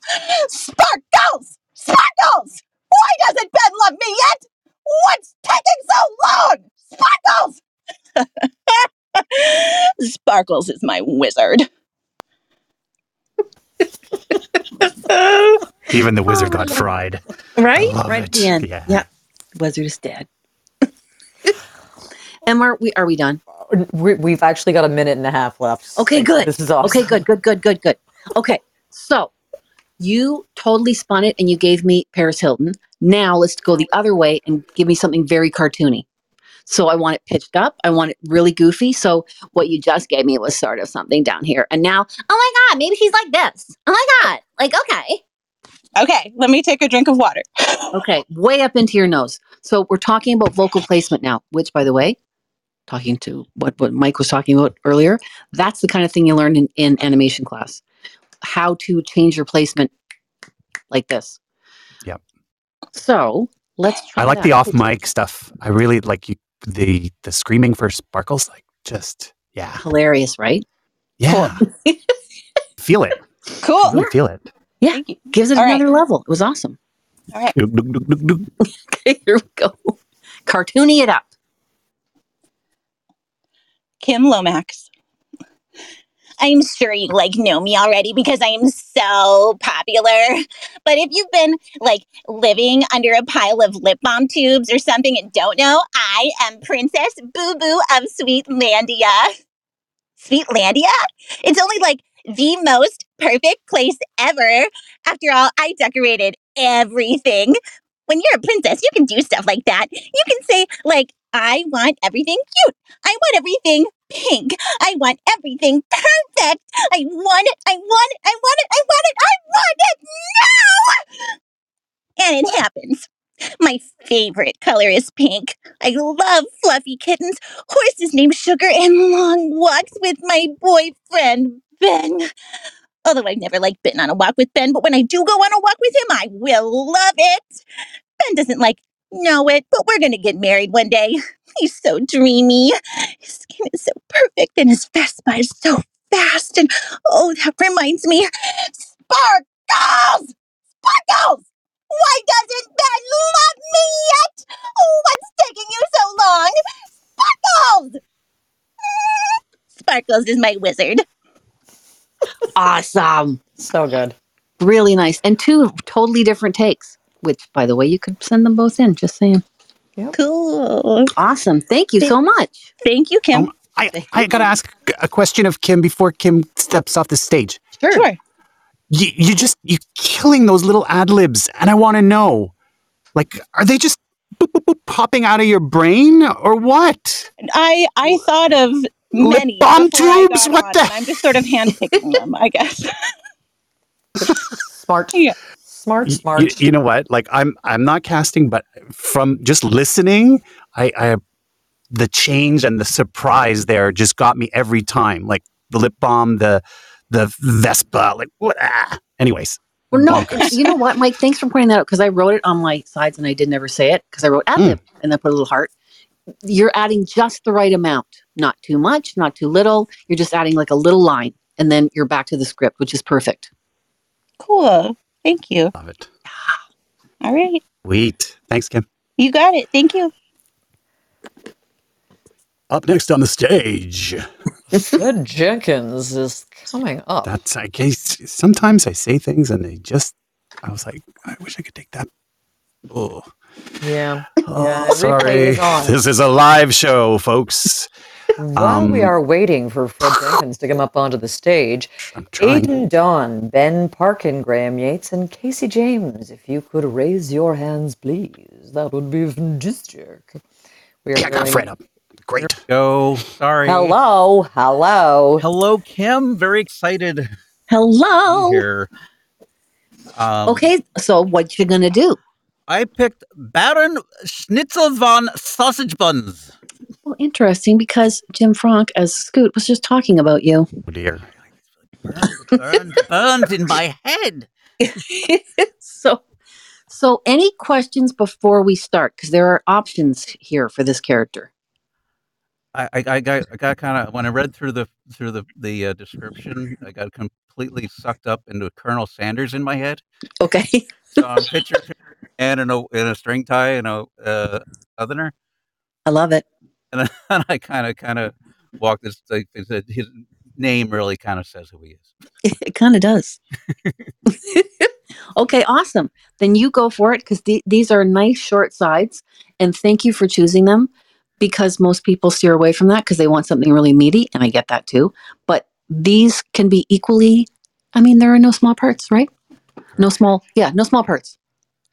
Sparkles! Sparkles! Why doesn't Ben love me yet? What's taking so long? Sparkles! Sparkles is my wizard. Even the wizard got oh. fried. Right? Right it. at the end. Yeah. Yeah. Wizard is dead. Emma, are we are we done? We, we've actually got a minute and a half left. Okay, Like, good. This is awesome. Okay, good, good, good, good, good. Okay, so you totally spun it and you gave me Paris Hilton. Now let's go the other way and give me something very cartoony. So I want it pitched up. I want it really goofy. So what you just gave me was sort of something down here. And now, oh my God, maybe she's like this. Oh my God. Like, okay. Okay, let me take a drink of water. Okay, way up into your nose. So we're talking about vocal placement now, which, by the way, talking to what, what Mike was talking about earlier, that's the kind of thing you learn in, in animation class. How to change your placement like this. Yep. So let's try I like that. the off mic stuff. I really like you, the the screaming for sparkles. Like just yeah, Hilarious, right? yeah. feel it. Cool. Really feel it. Yeah. Thank you. Gives it All right. another level. It was awesome. All right. Okay, here we go. Cartoony it up. Kim Lomax. I'm sure you like know me already because I am so popular. But if you've been like living under a pile of lip balm tubes or something and don't know, I am Princess Boo Boo of Sweetlandia. Sweetlandia? It's only like the most perfect place ever. After all, I decorated everything. When you're a princess, you can do stuff like that. You can say, like, I want everything cute. I want everything pink. I want everything perfect. I want it. I want it. I want it. I want it. I want it now. And it happens. My favorite color is pink. I love fluffy kittens, horses named Sugar, and long walks with my boyfriend, Ben. Although I've never liked been on a walk with Ben, but when I do go on a walk with him, I will love it. Ben doesn't like know it, but we're gonna get married one day. He's so dreamy. His skin is so perfect, and his Vespa is so fast. And oh, that reminds me, sparkles, sparkles. Why doesn't Ben love me yet? Oh, what's taking you so long? Sparkles. Sparkles is my wizard. Awesome. So good. Really nice. And two totally different takes, which, by the way, you could send them both in. Just saying. Cool. Awesome. Thank you so much. Thank you, Kim. Um, I I gotta ask a question of Kim before Kim steps off the stage. Sure. sure. You you just you're killing those little ad libs, and I want to know, like, are they just boop, boop, boop, popping out of your brain or what? I I thought of many balm before tubes? What on, the? I'm just sort of handpicking them, I guess. Smart. Yeah. Smart, smart. You, you know what? Like I'm I'm not casting, but from just listening, I, I the change and the surprise there just got me every time. Like the lip balm, the the Vespa, like what? Ah. Anyways, Well, no, you know what, Mike? Thanks for pointing that out because I wrote it on my sides and I did never say it because I wrote ad lib and then put a little heart. You're adding just the right amount, not too much, not too little. You're just adding like a little line and then you're back to the script, which is perfect. Cool. Thank you. love it. All right. Sweet. Thanks, Kim. You got it. Thank you. Up next on the stage. Fred Jenkins is coming up. That's I guess sometimes I say things and they just I was like, I wish I could take that. Oh, yeah. oh Yeah, sorry. is. This is a live show, folks. While we Um, are waiting for Fred Jenkins to come up onto the stage, I'm. Aiden Dawn, Ben Parkin, Graham Yates, and Casey James, if you could raise your hands, please. That would be fantastic. We are Yeah, I got Fred up. Great. Go. Sorry. Hello, hello. Hello, Kim. Very excited Hello. here. Um, Okay, so what you gonna do? I picked Baron Schnitzel von Sausage Buns. Well, interesting because Jim Frank as Scoot was just talking about you. Oh dear. Burned, burned, burned in my head. so, so any questions before we start? Because there are options here for this character. I, I, I got, I got kind of when I read through the through the the uh, description, I got completely sucked up into Colonel Sanders in my head. Okay. So I'm picture, and in a in a string tie and a uh, othener, I love it. and, I- I kind of kind of walked this. Like, his uh, his name really kind of says who he is. It kind of does. okay, awesome. Then you go for it because the, these are nice short sides. And thank you for choosing them because most people steer away from that because they want something really meaty. And I get that too. But these can be equally, I mean, there are no small parts, right? No small, yeah, no small parts,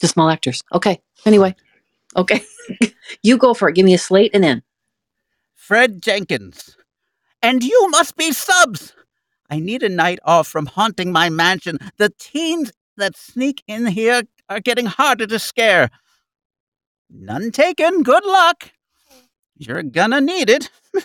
just small actors. Okay. Anyway, okay. you go for it. Give me a slate and in. Fred Jenkins. And you must be subs. I need a night off from haunting my mansion. The teens that sneak in here are getting harder to scare. None taken. Good luck. You're gonna need it.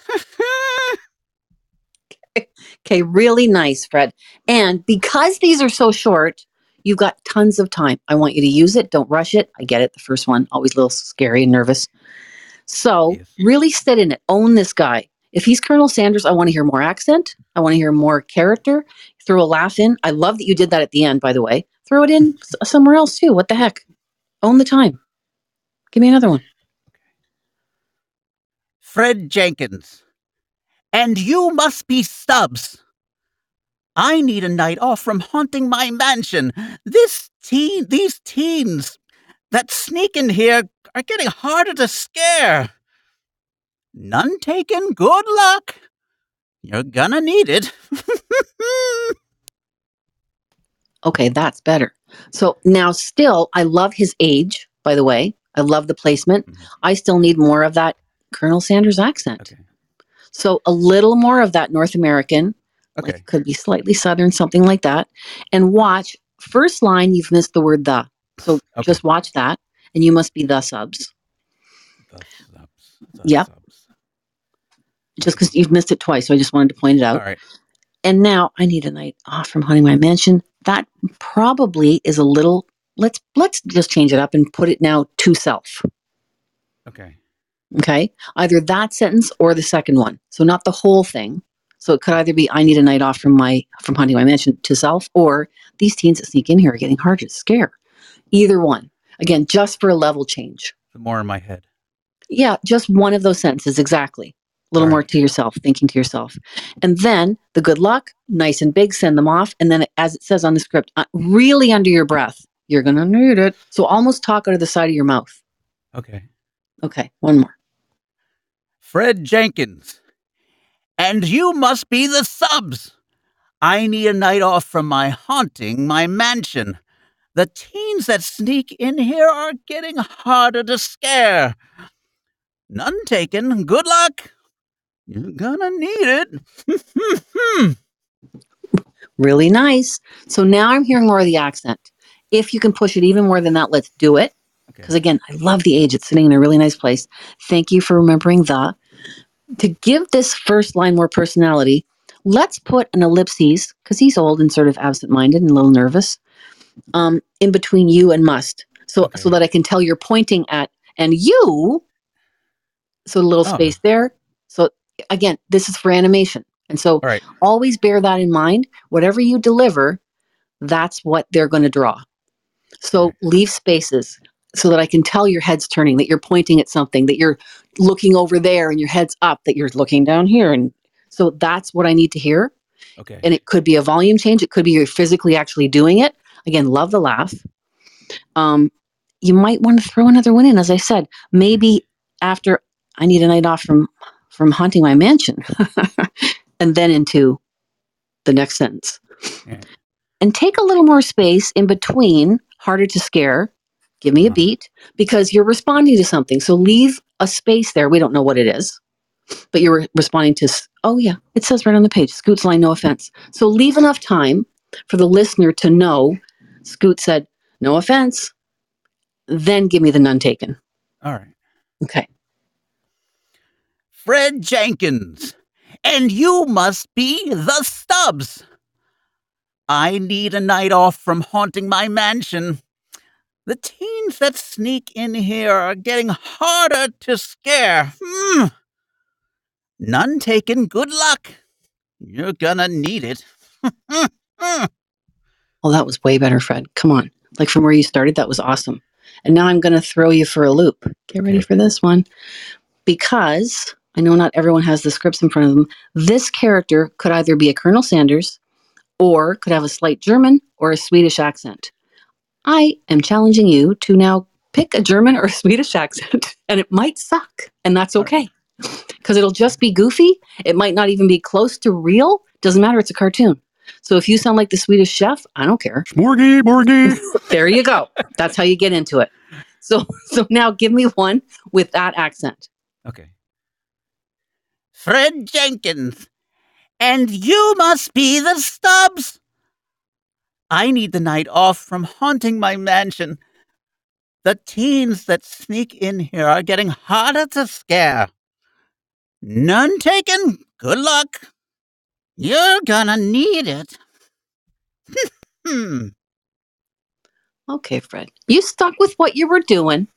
Okay, really nice, Fred. And because these are so short, you've got tons of time. I want you to use it. Don't rush it. I get it. The first one, always a little scary and nervous. So Yes. really sit in it. Own this guy. If he's Colonel Sanders, I want to hear more accent. I want to hear more character. Throw a laugh in. I love that you did that at the end, by the way. Throw it in somewhere else too. What the heck? Own the time. Give me another one. Fred Jenkins. And you must be Stubbs. I need a night off from haunting my mansion. This teen, these teens that sneak in here are getting harder to scare. None taken. Good luck. You're gonna need it. Okay, that's better. So now, still, I love his age, by the way. I love the placement. Mhm. I still need more of that Colonel Sanders accent. okay. So a little more of that North American, Okay. like could be slightly Southern, something like that. And watch, first line, you've missed the word the. So Okay. just watch that. And you must be the subs, The subs, the Yep. subs. just because you've missed it twice. So I just wanted to point it out. right. And now I need a night off from hunting my mansion. That probably is a little. Let's let's just change it up and put it now to self. Okay. Okay. Either that sentence or the second one. So not the whole thing. So it could either be I need a night off from my from hunting my mansion to self, or these teens that sneak in here are getting hard to scare. Either one. Again, just for a level change. More in my head. Yeah, just one of those sentences exactly. A little more to yourself, thinking to yourself. And then the good luck, nice and big, send them off. And then, as it says on the script, uh, really under your breath, you're going to need it. So almost talk out of the side of your mouth. Okay. Okay, one more. Fred Jenkins. And you must be the subs. I need a night off from my haunting my mansion. The teens that sneak in here are getting harder to scare. None taken. Good luck. You're gonna need it. Really nice. So now I'm hearing more of the accent. If you can push it even more than that, let's do it. Okay. Because again, I love the age. It's sitting in a really nice place. Thank you for remembering the. To give this first line more personality, let's put an ellipses, because he's old and sort of absent minded and a little nervous, um, in between you and must. So, Okay. so that I can tell you're pointing at, and you, so a little Oh. space there. So again, this is for animation. And so All right. always bear that in mind. Whatever you deliver, that's what they're going to draw. So Right. leave spaces so that I can tell your head's turning, that you're pointing at something, that you're looking over there and your head's up, that you're looking down here. And so that's what I need to hear. Okay. And it could be a volume change, it could be you're physically actually doing it. Again, love the laugh. Um, you might want to throw another one in, as I said, maybe after I need a night off from from hunting my mansion, and then into the next sentence. Yeah. And take a little more space in between, harder to scare. Give me a Uh-huh. beat because you're responding to something. So leave a space there. We don't know what it is, but you're re- responding to, oh, yeah, it says right on the page, Scoot's line, no offense. So leave enough time for the listener to know Scoot said, no offense. Then give me the none taken. All right. Okay. Fred Jenkins. And you must be the Stubbs. I need a night off from haunting my mansion. The teens that sneak in here are getting harder to scare. Hmm. None taken. Good luck. You're gonna need it. Oh, that was way better, Fred. Come on. Like from where you started, that was awesome. And now I'm going to throw you for a loop. Get ready for this one. Because I know not everyone has the scripts in front of them. This character could either be a Colonel Sanders or could have a slight German or a Swedish accent. I am challenging you to now pick a German or a Swedish accent, and it might suck, and that's okay. Because it'll just be goofy. It might not even be close to real. Doesn't matter. It's a cartoon. So if you sound like the Swedish chef, I don't care. Morgy, Morgy. There you go. That's how you get into it. So so now give me one with that accent. Okay. Fred Jenkins. And you must be the Stubbs. I need the night off from haunting my mansion. The teens that sneak in here are getting harder to scare. None taken? Good luck. You're gonna need it. hmm. Okay, Fred. You stuck with what you were doing.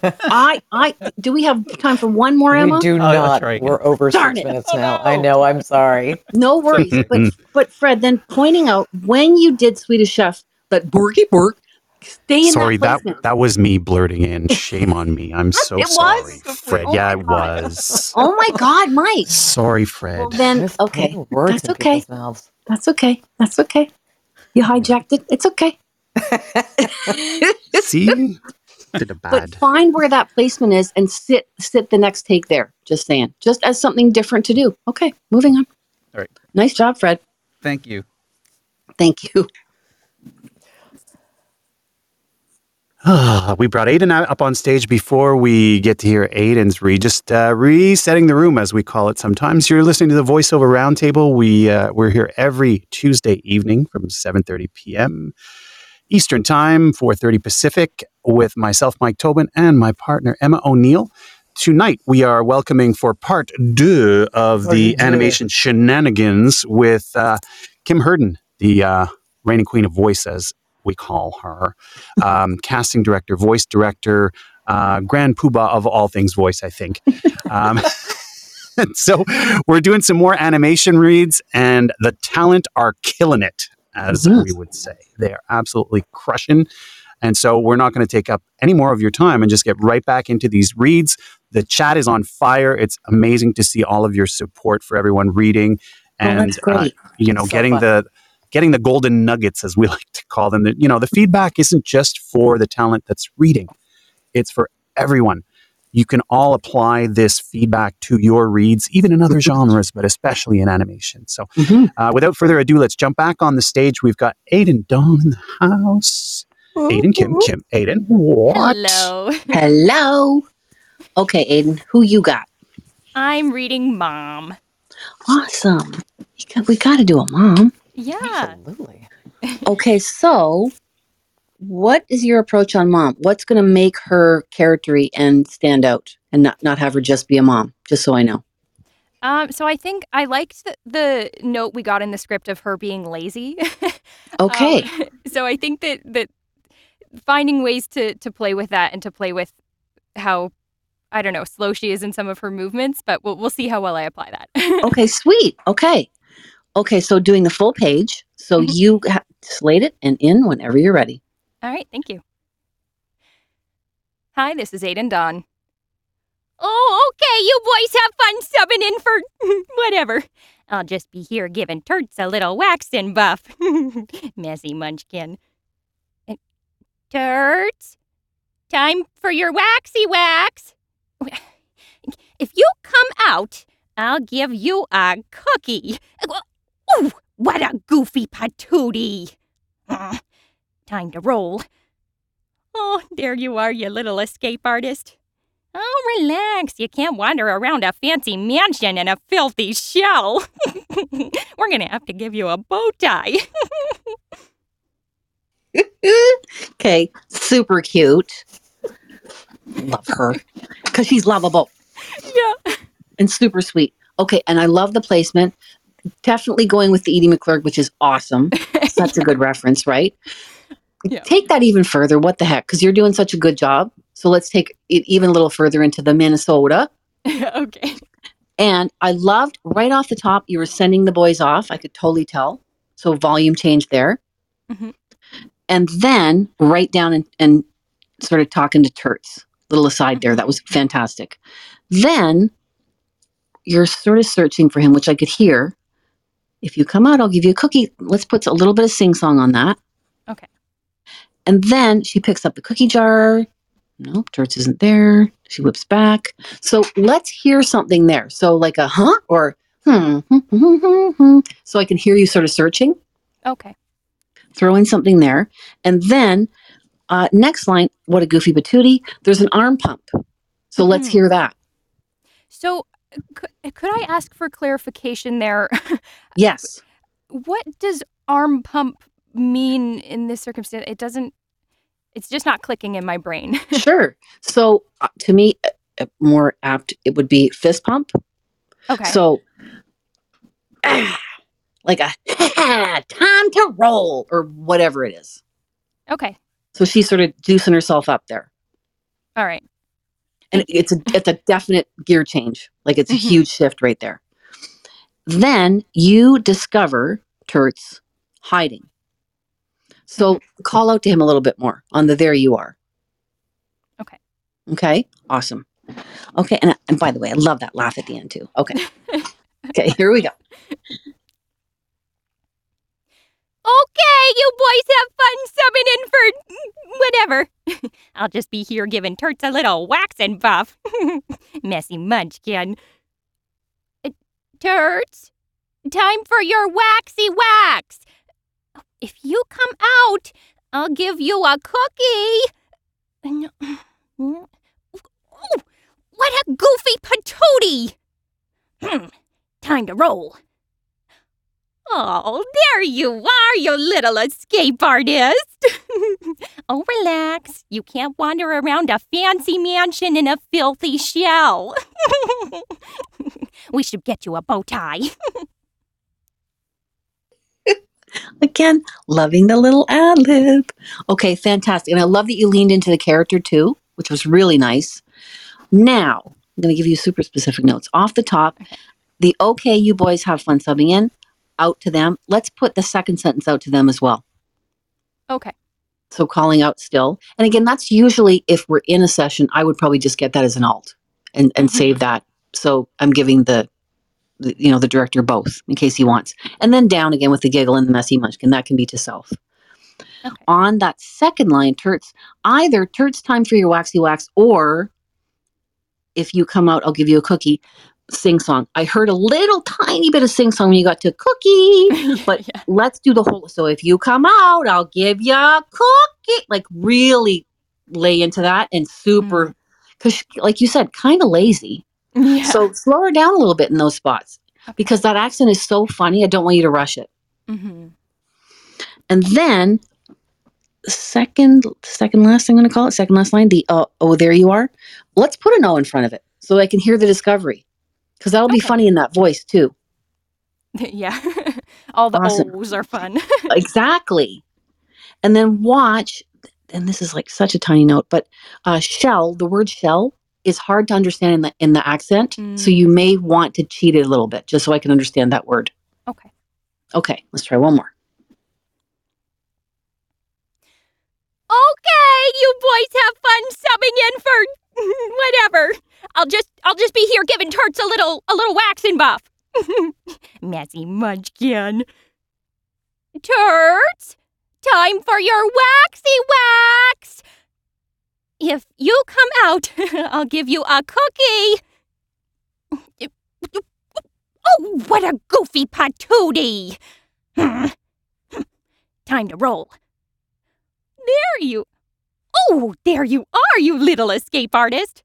I I do we have time for one more, Emma? We do oh, not. Right. We're over Darn six it. minutes now. I know. I'm sorry. No worries. but but Fred, then pointing out when you did Swedish Chef, that Borky Bork, stay in Sorry, that that that was me blurting in. Shame on me. I'm so It was? sorry, oh Fred. Oh yeah, my it God. was. Oh my God, Mike. Sorry, Fred. Well then, okay, that's okay. That's okay. That's okay. You hijacked it. It's okay. See, did a bad. But find where that placement is and sit sit the next take there. Just saying. Just as something different to do. Okay, moving on. All right. Nice job, Fred. Thank you. Thank you. we brought Aiden up on stage before we get to hear Aiden's read. Just uh, resetting the room, as we call it sometimes. You're listening to the Voiceover Roundtable. We uh, we're here every Tuesday evening from 7:30 p.m. Eastern Time, 4:30 Pacific, with myself, Mike Tobin, and my partner Emma O'Neill. Tonight we are welcoming for part deux of the deux. animation shenanigans with uh, Kim Hurdon, the uh, reigning queen of voice, as we call her um, casting director, voice director, uh, grand poobah of all things voice, I think. Um, so we're doing some more animation reads, and the talent are killing it, as Mhm. we would say. They are absolutely crushing. And so we're not going to take up any more of your time and just get right back into these reads. The chat is on fire. It's amazing to see all of your support for everyone reading Oh, and great. uh, you know So getting fun. the getting the golden nuggets as we like to call them you know the feedback isn't just for the talent that's reading it's for everyone you can all apply this feedback to your reads even in other genres but especially in animation so Mhm. uh, without further ado let's jump back on the stage we've got aiden dawn in the house aiden kim kim aiden what Hello. Hello. Okay, Aiden, who you got? I'm reading Mom. Awesome. We we got to do a mom. Yeah. Absolutely. Okay, so what is your approach on mom? What's going to make her charactery and stand out and not, not have her just be a mom? Just so I know. Um, so I think I liked the, the note we got in the script of her being lazy. Okay. Um, so I think that that finding ways to to play with that and to play with how I don't know slow she is in some of her movements, but we'll we'll see how well I apply that. Okay, sweet. Okay. Okay, so doing the full page. So Mhm. you ha- slate it and in whenever you're ready. All right, thank you. Hi, this is Aiden Dawn. Oh, okay, you boys have fun subbing in for whatever. I'll just be here giving Turts a little waxing buff. Messy munchkin. Turts, time for your waxy wax. If you come out, I'll give you a cookie. Ooh, what a goofy patootie. Uh, time to roll. Oh, there you are, you little escape artist. Oh, relax. You can't wander around a fancy mansion in a filthy shell. We're going to have to give you a bow tie. Okay, super cute. Love her because she's lovable yeah. and super sweet. Okay, and I love the placement. Definitely going with the Edie McClurg, which is awesome. Such a good reference, right? Yeah. Take that even further. What the heck? Because you're doing such a good job. So let's take it even a little further into the Minnesota. okay. And I loved right off the top, you were sending the boys off. I could totally tell. So volume change there. Mhm. And then right down and, and sort of talking to Turts. Little aside there, that was fantastic. Then you're sort of searching for him, which I could hear. If you come out, I'll give you a cookie. Let's put a little bit of sing song on that. Okay. And then she picks up the cookie jar. Nope, Turts isn't there. She whips back. So let's hear something there. So like a huh or hmm, hmm, hmm, hmm, hmm. So I can hear you sort of searching. Okay. Throw in something there. And then uh, next line, what a goofy patootie. There's an arm pump. So let's Mhm. hear that. So, uh, could, could I ask for clarification there? Yes. what does arm pump mean in this circumstance? It doesn't. It's just not clicking in my brain. sure. So uh, to me, uh, uh, more apt, it would be fist pump. okay. So, ah, like a time to roll or whatever it is. okay. So she's sort of juicing herself up there. All right. And it's a it's a definite gear change. Like it's a Mhm. huge shift right there. Then you discover Turt's hiding. So call out to him a little bit more on the there you are. Okay. Okay. Awesome. Okay. And, and by the way, I love that laugh at the end too. Okay. okay. Here we go. Okay, you boys have fun in for whatever. I'll just be here giving Turts a little wax and buff. Messy munchkin. Uh, Turts, time for your waxy wax. If you come out, I'll give you a cookie. What a goofy patootie! Hmm, time to roll. Oh, there you are, you little escape artist. oh, relax. You can't wander around a fancy mansion in a filthy shell. we should get you a bow tie. Again, loving the little ad lib. Okay, fantastic. And I love that you leaned into the character too, which was really nice. Now, I'm going to give you super specific notes. Off the top, the okay, you boys have fun subbing in, out to them. Let's put the second sentence out to them as well. Okay. So calling out still. And again, that's usually if we're in a session, I would probably just get that as an alt and, and Mhm. save that. So I'm giving the, the, you know, the director both in case he wants. And then down again with the giggle and the messy munchkin. That can be to self. Okay. On that second line, Turts, either Turts time for your waxy wax or if you come out, I'll give you a cookie. Sing song. I heard a little tiny bit of sing song when you got to cookie but yeah. let's do the whole so if you come out i'll give you a cookie like really lay into that and super because like you said kind of lazy Yeah. so slow her down a little bit in those spots Okay. because that accent is so funny i don't want you to rush it hmm and then second second last i'm going to call it second last line the uh, oh there you are let's put an o in front of it so i can hear the discovery because that'll be Okay. funny in that voice too yeah. All the Awesome. O's are fun. exactly. And then watch, and this is like such a tiny note, but uh, shell, the word shell is hard to understand in the in the accent. So Mm. you may want to cheat it a little bit just so I can understand that word. okay. Okay, let's try one more. Okay, you boys have fun subbing in for whatever. I'll just I'll just be here giving Turts a little a little waxing buff. Messy munchkin. Turts, time for your waxy wax. If you come out, I'll give you a cookie. Oh, what a goofy patootie! Hmm. Hmm. Time to roll. There you. Oh, there you are, you little escape artist.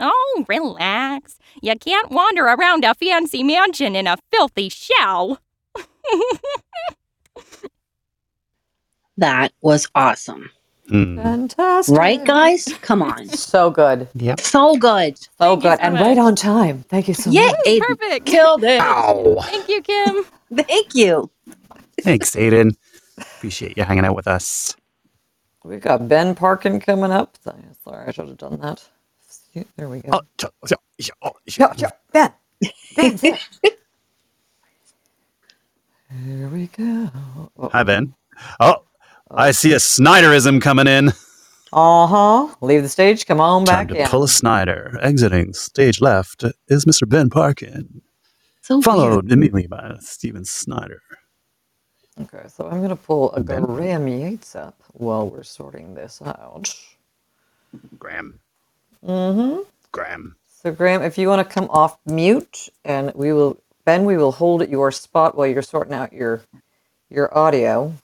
Oh, relax. You can't wander around a fancy mansion in a filthy shell. That was awesome. Hmm. Fantastic. Right, guys? Come on. So good. Yep. So good. So Thank good. so and much. right on time. Thank you so Yeah, much. Aiden. Perfect. Killed it. Ow. Thank you, Kim. Thank you. Thanks, Aiden. Appreciate you hanging out with us. We've got Ben Parkin coming up. Sorry, I should have done that. There we go. Oh, oh, ch- Yo, yo, Ben. Ben, Ben. Here we go. Oh, Hi, Ben. Oh, I see a Snyderism coming in. Uh huh. Leave the stage. Come on Time back to in. pull a Snyder. Exiting stage left is Mr. Ben Parkin, So followed weird. immediately by Steven Snyder. Okay, so I'm gonna pull a Ben. Graham Yates up while we're sorting this out. Graham. Mm-hmm. Graham. So Graham, if you want to come off mute, and we will, Ben, we will hold at your spot while you're sorting out your your audio.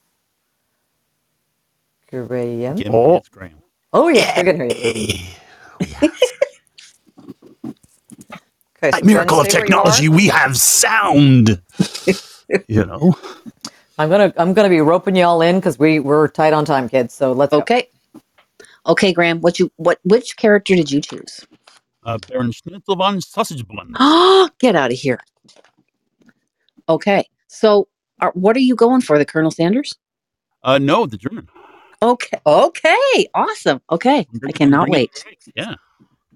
Graham. Give Oh. me it's Graham. Oh yeah, we can hear you. Okay, By so miracle Ben, of stay where you are. technology, we have sound. you know? I'm gonna I'm gonna be roping you all in because we we're tight on time, kids. So let's go. Okay. Okay, Graham. What you what? Which character did you choose? Uh, Baron Schnitzel von Sausage Bun. Get out of here. Okay. So, are, what are you going for? The Colonel Sanders? Uh, no, the German. Okay. Okay. Awesome. Okay. I'm I bringing- cannot wait. Yeah,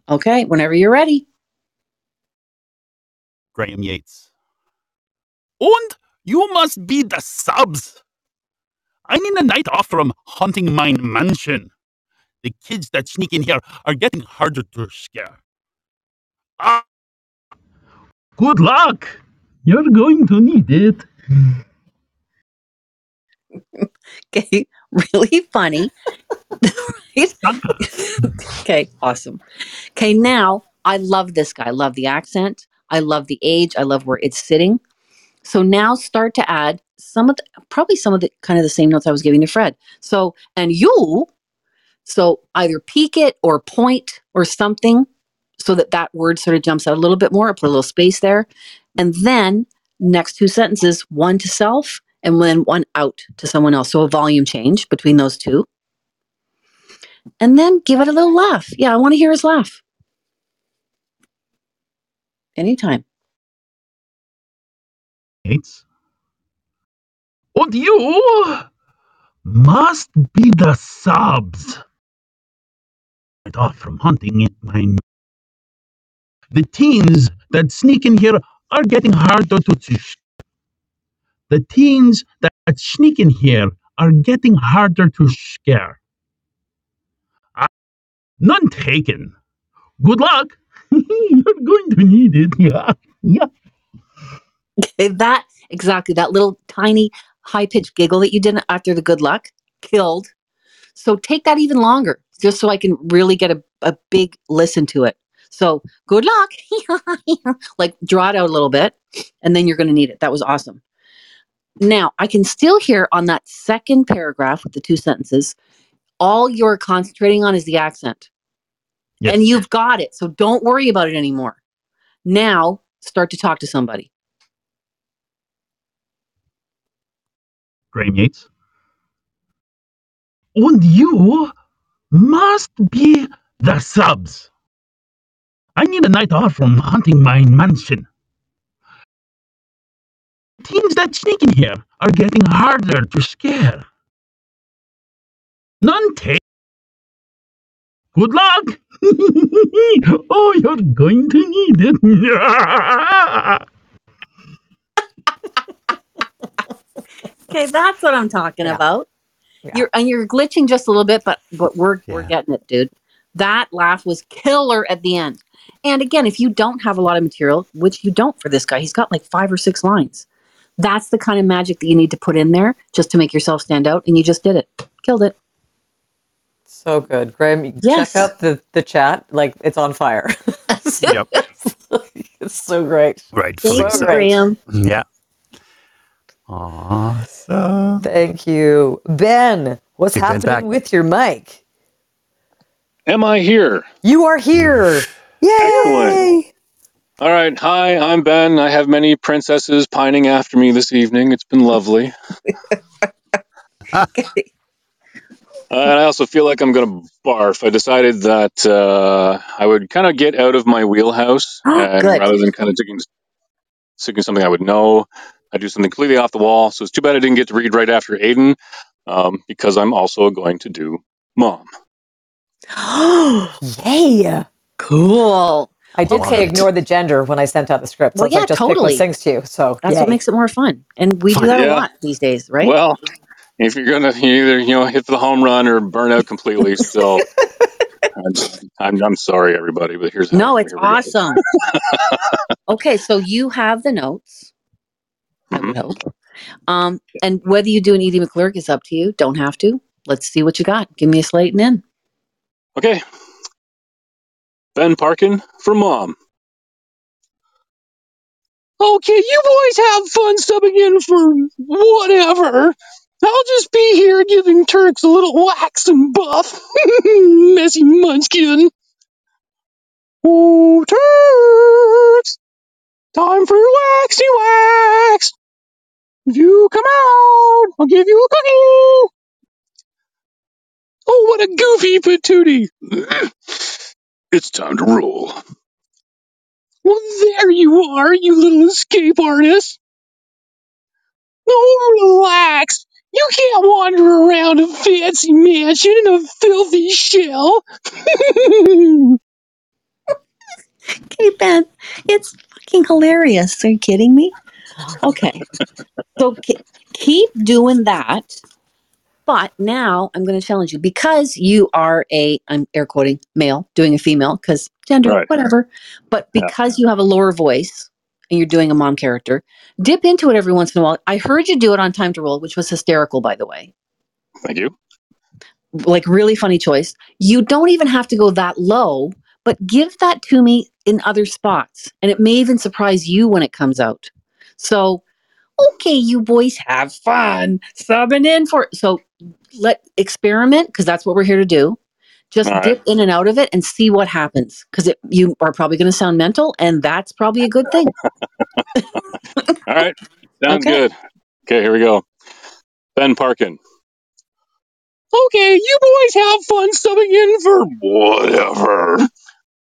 Okay. Whenever you're ready. Graham Yates. Und you must be the subs. I need a night off from haunting my mansion. The kids that sneak in here are getting harder to scare. Ah. Good luck. You're going to need it. Okay. Really funny. Right? okay. Awesome. Okay. Now, I love this guy. I love the accent. I love the age. I love where it's sitting. So now start to add some of the, probably some of the kind of the same notes I was giving to Fred. So, and you, so either peak it or point or something so that that word sort of jumps out a little bit more, put a little space there. And then next two sentences, one to self and then one out to someone else. So a volume change between those two. And then give it a little laugh. Yeah, I want to hear his laugh. Anytime. Yates. And you must be the subs. Night off from hunting in my. The teens that sneak in here are getting harder to. sh- The teens that sneak in here are getting harder to scare. Ah, None taken. Good luck. You're going to need it. Yeah. Yeah. Okay, that exactly that little tiny high pitched giggle that you did after the good luck killed. So take that even longer, just so I can really get a, a big listen to it. So good luck, like draw it out a little bit, and then you're going to need it. That was awesome. Now I can still hear on that second paragraph with the two sentences, all you're concentrating on is the accent, Yes. and you've got it. So don't worry about it anymore. Now start to talk to somebody. Graham Yates. And you must be the subs. I need a night off from hunting my mansion. Teens that sneak in here are getting harder to scare. None take. Good luck! oh, you're going to need it. Okay, that's what I'm talking Yeah. about. Yeah. You're and you're glitching just a little bit, but but we're we're getting it, dude. That laugh was killer at the end. And again, if you don't have a lot of material, which you don't for this guy, he's got like five or six lines. That's the kind of magic that you need to put in there just to make yourself stand out, and you just did it. Killed it. So good, Graham. Yes. Check out the the chat. Like it's on fire. Yep. it's so great. Right. Thanks, So great. Graham. Yeah. Awesome. Thank you, Ben. What's Big Ben's happening back. with your mic? Am I here? You are here. Yay! Excellent. All right. Hi, I'm Ben. I have many princesses pining after me this evening. It's been lovely. Uh, and I also feel like I'm going to barf. I decided that uh, I would kind of get out of my wheelhouse and rather than kind of taking, taking something I would know, I do something completely off the wall. So it's too bad I didn't get to read right after Aiden um, because I'm also going to do mom. Yay! Cool. I did say it. ignore the gender when I sent out the script. So Well, like yeah, just pick totally. what sings to you. So That's yay. what makes it more fun. And we do Fun. that a lot these days, right? Well, if you're gonna either you know hit the home run or burn out completely, so I'm, I'm I'm sorry everybody, but here's No, it's here we go. awesome. okay, so you have the notes. I would hope. Um, and whether you do an Edie McClurg is up to you. Don't have to. Let's see what you got. Give me a slate and in. Okay. Ben Parkin for mom. Okay, you boys have fun subbing in for whatever. I'll just be here giving Turts a little wax and buff. Messy munchkin. Oh, Turts! Time for your waxy wax! If you come out, I'll give you a cookie! Oh, what a goofy patootie! it's time to roll. Well, there you are, you little escape artist. Oh, relax. You can't wander around a fancy mansion in a filthy shell. Okay, Ben, it's fucking hilarious. Are you kidding me? Okay, so ke- keep doing that. But now I'm going to challenge you because you are a, I'm air quoting, male doing a female because gender, Right. whatever. But Yeah. because you have a lower voice and you're doing a mom character, dip into it every once in a while. I heard you do it on Time to Roll, which was hysterical, by the way. Thank you. like really funny choice. You don't even have to go that low, but give that to me in other spots. And it may even surprise you when it comes out. So, okay, you boys have fun subbing in for so let experiment because that's what we're here to do. Just right. dip in and out of it and see what happens because you are probably going to sound mental, and that's probably a good thing. All right. Sounds Okay. good. Okay, here we go. Ben Parkin. Okay, you boys have fun subbing in for whatever.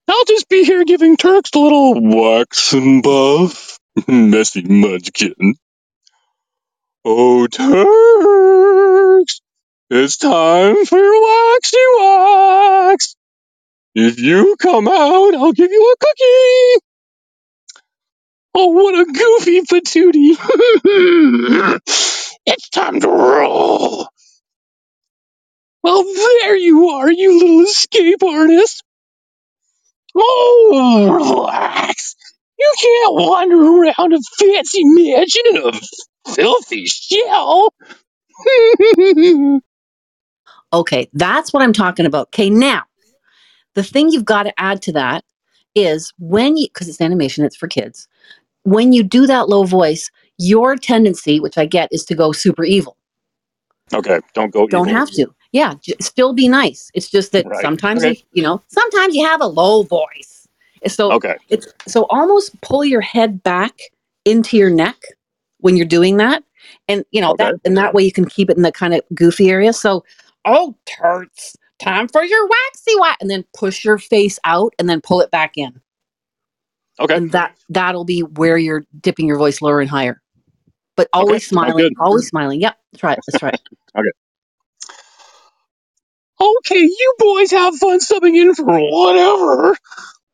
I'll just be here giving Turts a little wax and buff. Messy munchkin. Oh, Turts! It's time for your waxy wax! If you come out, I'll give you a cookie! Oh, what a goofy patootie! it's time to roll! Well, there you are, you little escape artist! Oh, relax! You can't wander around a fancy mansion in a filthy shell! Okay, that's what I'm talking about. Okay, now the thing you've got to add to that is when you, because it's animation, it's for kids. When you do that low voice, your tendency, which I get, is to go super evil. okay, don't go Don't evil. have to. Yeah, j- still be nice. It's just that Right. sometimes Okay. you, you know, sometimes you have a low voice. So Okay. it's so almost pull your head back into your neck when you're doing that, and you know that, and that way you can keep it in the kind of goofy area. So, oh, turts, time for your waxy wax, and then push your face out, and then pull it back in. Okay. And that that'll be where you're dipping your voice lower and higher, but always sounds smiling, always smiling. Yep, it. Let's try it. Okay. Okay, you boys have fun subbing in for whatever.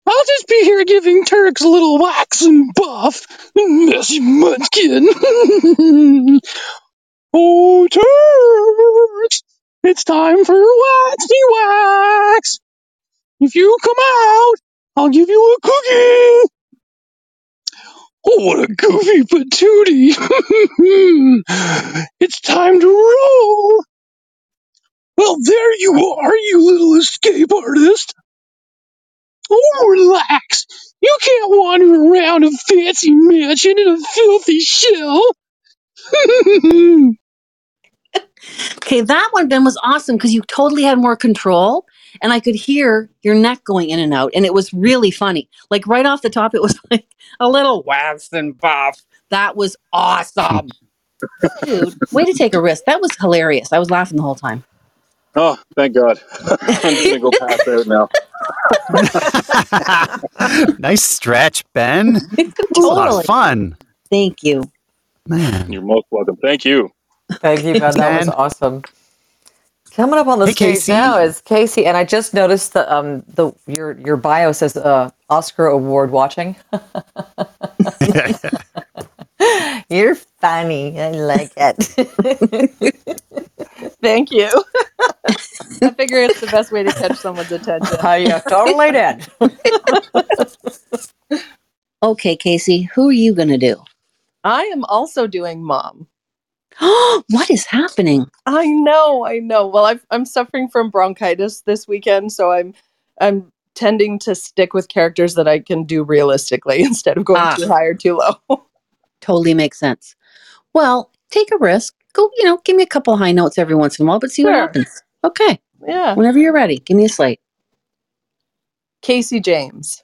I'll just be here giving Turts a little wax and buff. Messy munchkin. oh, Turts! It's time for your waxy wax. If you come out, I'll give you a cookie. Oh, what a goofy patootie. it's time to roll. Well, there you are, you little escape artist. Oh, relax. You can't wander around a fancy mansion in a filthy shell. Okay, that one, Ben, was awesome because you totally had more control. And I could hear your neck going in and out. And it was really funny. Like right off the top, it was like a little wax and buff. That was awesome. Dude, way to take a risk. That was hilarious. I was laughing the whole time. oh, thank God. I'm going to go pass out now. nice stretch, Ben. It's a lot Totally. of fun. Thank you. Man. You're most welcome. Thank you. Thank you, Ben. That was awesome. Coming up on the Hey, stage Casey. now is Casey, and I just noticed that um the your your bio says uh, Oscar award watching. You're funny. I like it. Thank you. I figure it's the best way to catch someone's attention. Uh, you totally did. Okay, Casey, who are you going to do? I am also doing mom. what is happening? I know, I know. Well, I've, I'm suffering from bronchitis this weekend, so I'm I'm tending to stick with characters that I can do realistically instead of going Ah. too high or too low. Totally makes sense. Well, take a risk. Go, you know, give me a couple high notes every once in a while, but see what happens. Okay. yeah. Whenever you're ready, give me a slate. Casey James.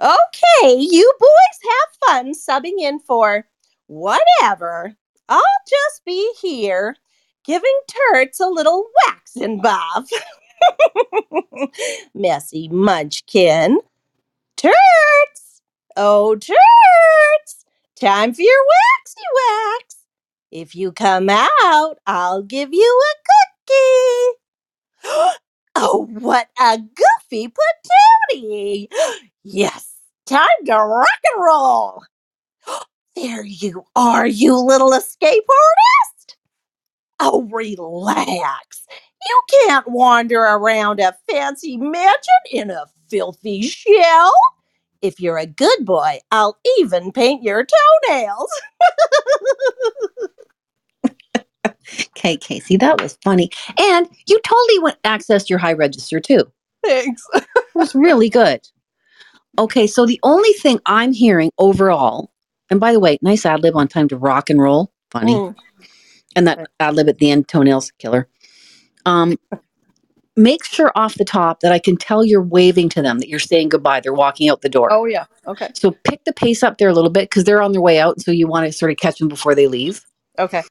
Okay, you boys have fun subbing in for whatever. I'll just be here giving turts a little wax and buff. Messy munchkin. Turts! Oh, turts! Time for your waxy wax. If you come out, I'll give you a cookie. oh, what a goofy patootie! Yes, time to rock and roll. There you are, you little escape artist. Oh, relax. You can't wander around a fancy mansion in a filthy shell. If you're a good boy, I'll even paint your toenails. Okay, Casey, that was funny. And you totally went accessed your high register too. Thanks. It was really good. Okay, so the only thing I'm hearing overall, and by the way, nice ad lib on time to rock and roll. Funny. Mm. And that ad lib at the end, toenails killer. Um, make sure off the top that I can tell you're waving to them, that you're saying goodbye. They're walking out the door. Oh yeah. Okay. So pick the pace up there a little bit because they're on their way out. So you want to sort of catch them before they leave. Okay.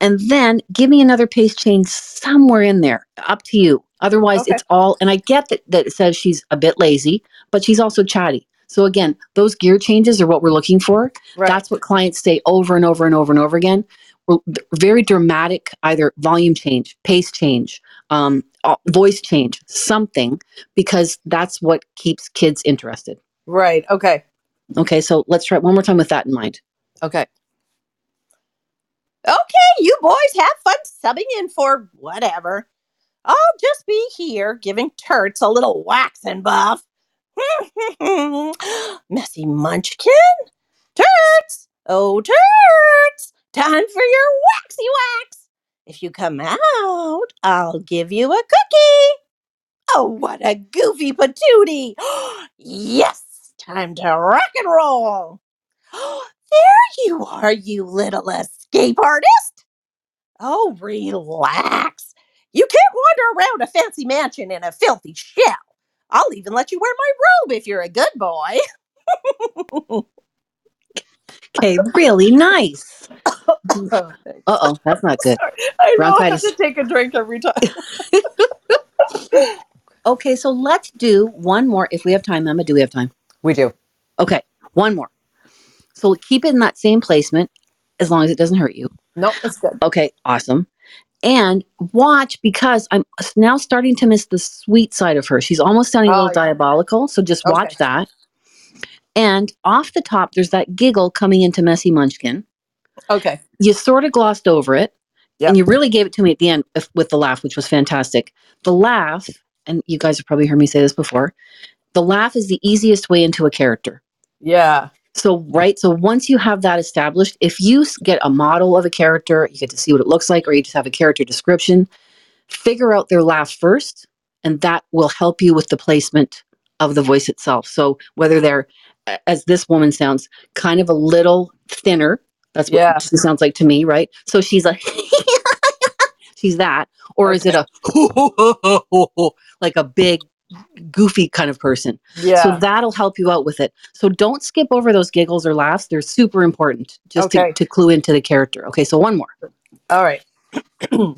And then give me another pace change somewhere in there. Up to you. Otherwise, Okay. it's all, and I get that, that it says she's a bit lazy, but she's also chatty. So again, those gear changes are what we're looking for. Right. That's what clients say over and over and over and over again. We're very dramatic, either volume change, pace change, um, voice change, something, because that's what keeps kids interested. right. Okay. Okay, so let's try it one more time with that in mind. Okay. Okay, you boys have fun subbing in for whatever. I'll just be here giving turts a little wax and buff. Messy munchkin? Turts! Oh, turts! Time for your waxy wax. If you come out, I'll give you a cookie. Oh, what a goofy patootie! yes, time to rock and roll. there you are, you little escape artist. Oh, relax. You can't wander around a fancy mansion in a filthy shell. I'll even let you wear my robe if you're a good boy. Okay, really nice. Oh, thanks. Uh oh, that's not good. I know I have Bronchitis. to take a drink every time. Okay, so let's do one more. If we have time, Emma, do we have time? We do. Okay, one more. So keep it in that same placement as long as it doesn't hurt you. no, it's good. Okay, awesome. And watch because I'm now starting to miss the sweet side of her. She's almost sounding a Oh, little yeah. diabolical. So just watch that. And off the top, there's that giggle coming into Messy Munchkin. Okay. You sort of glossed over it. Yep. And you really gave it to me at the end with the laugh, which was fantastic. The laugh, and you guys have probably heard me say this before, the laugh is the easiest way into a character. Yeah. So, right. So, once you have that established, if you get a model of a character, you get to see what it looks like, or you just have a character description, figure out their laugh first, and that will help you with the placement of the voice itself. So, whether they're, as this woman sounds, kind of a little thinner, that's what Yeah. she sounds like to me, right? So, she's like, she's that, or is it a like a big, goofy kind of person? Yeah. So that'll help you out with it. So don't skip over those giggles or laughs. They're super important just Okay. to, to clue into the character. Okay, so one more. All right.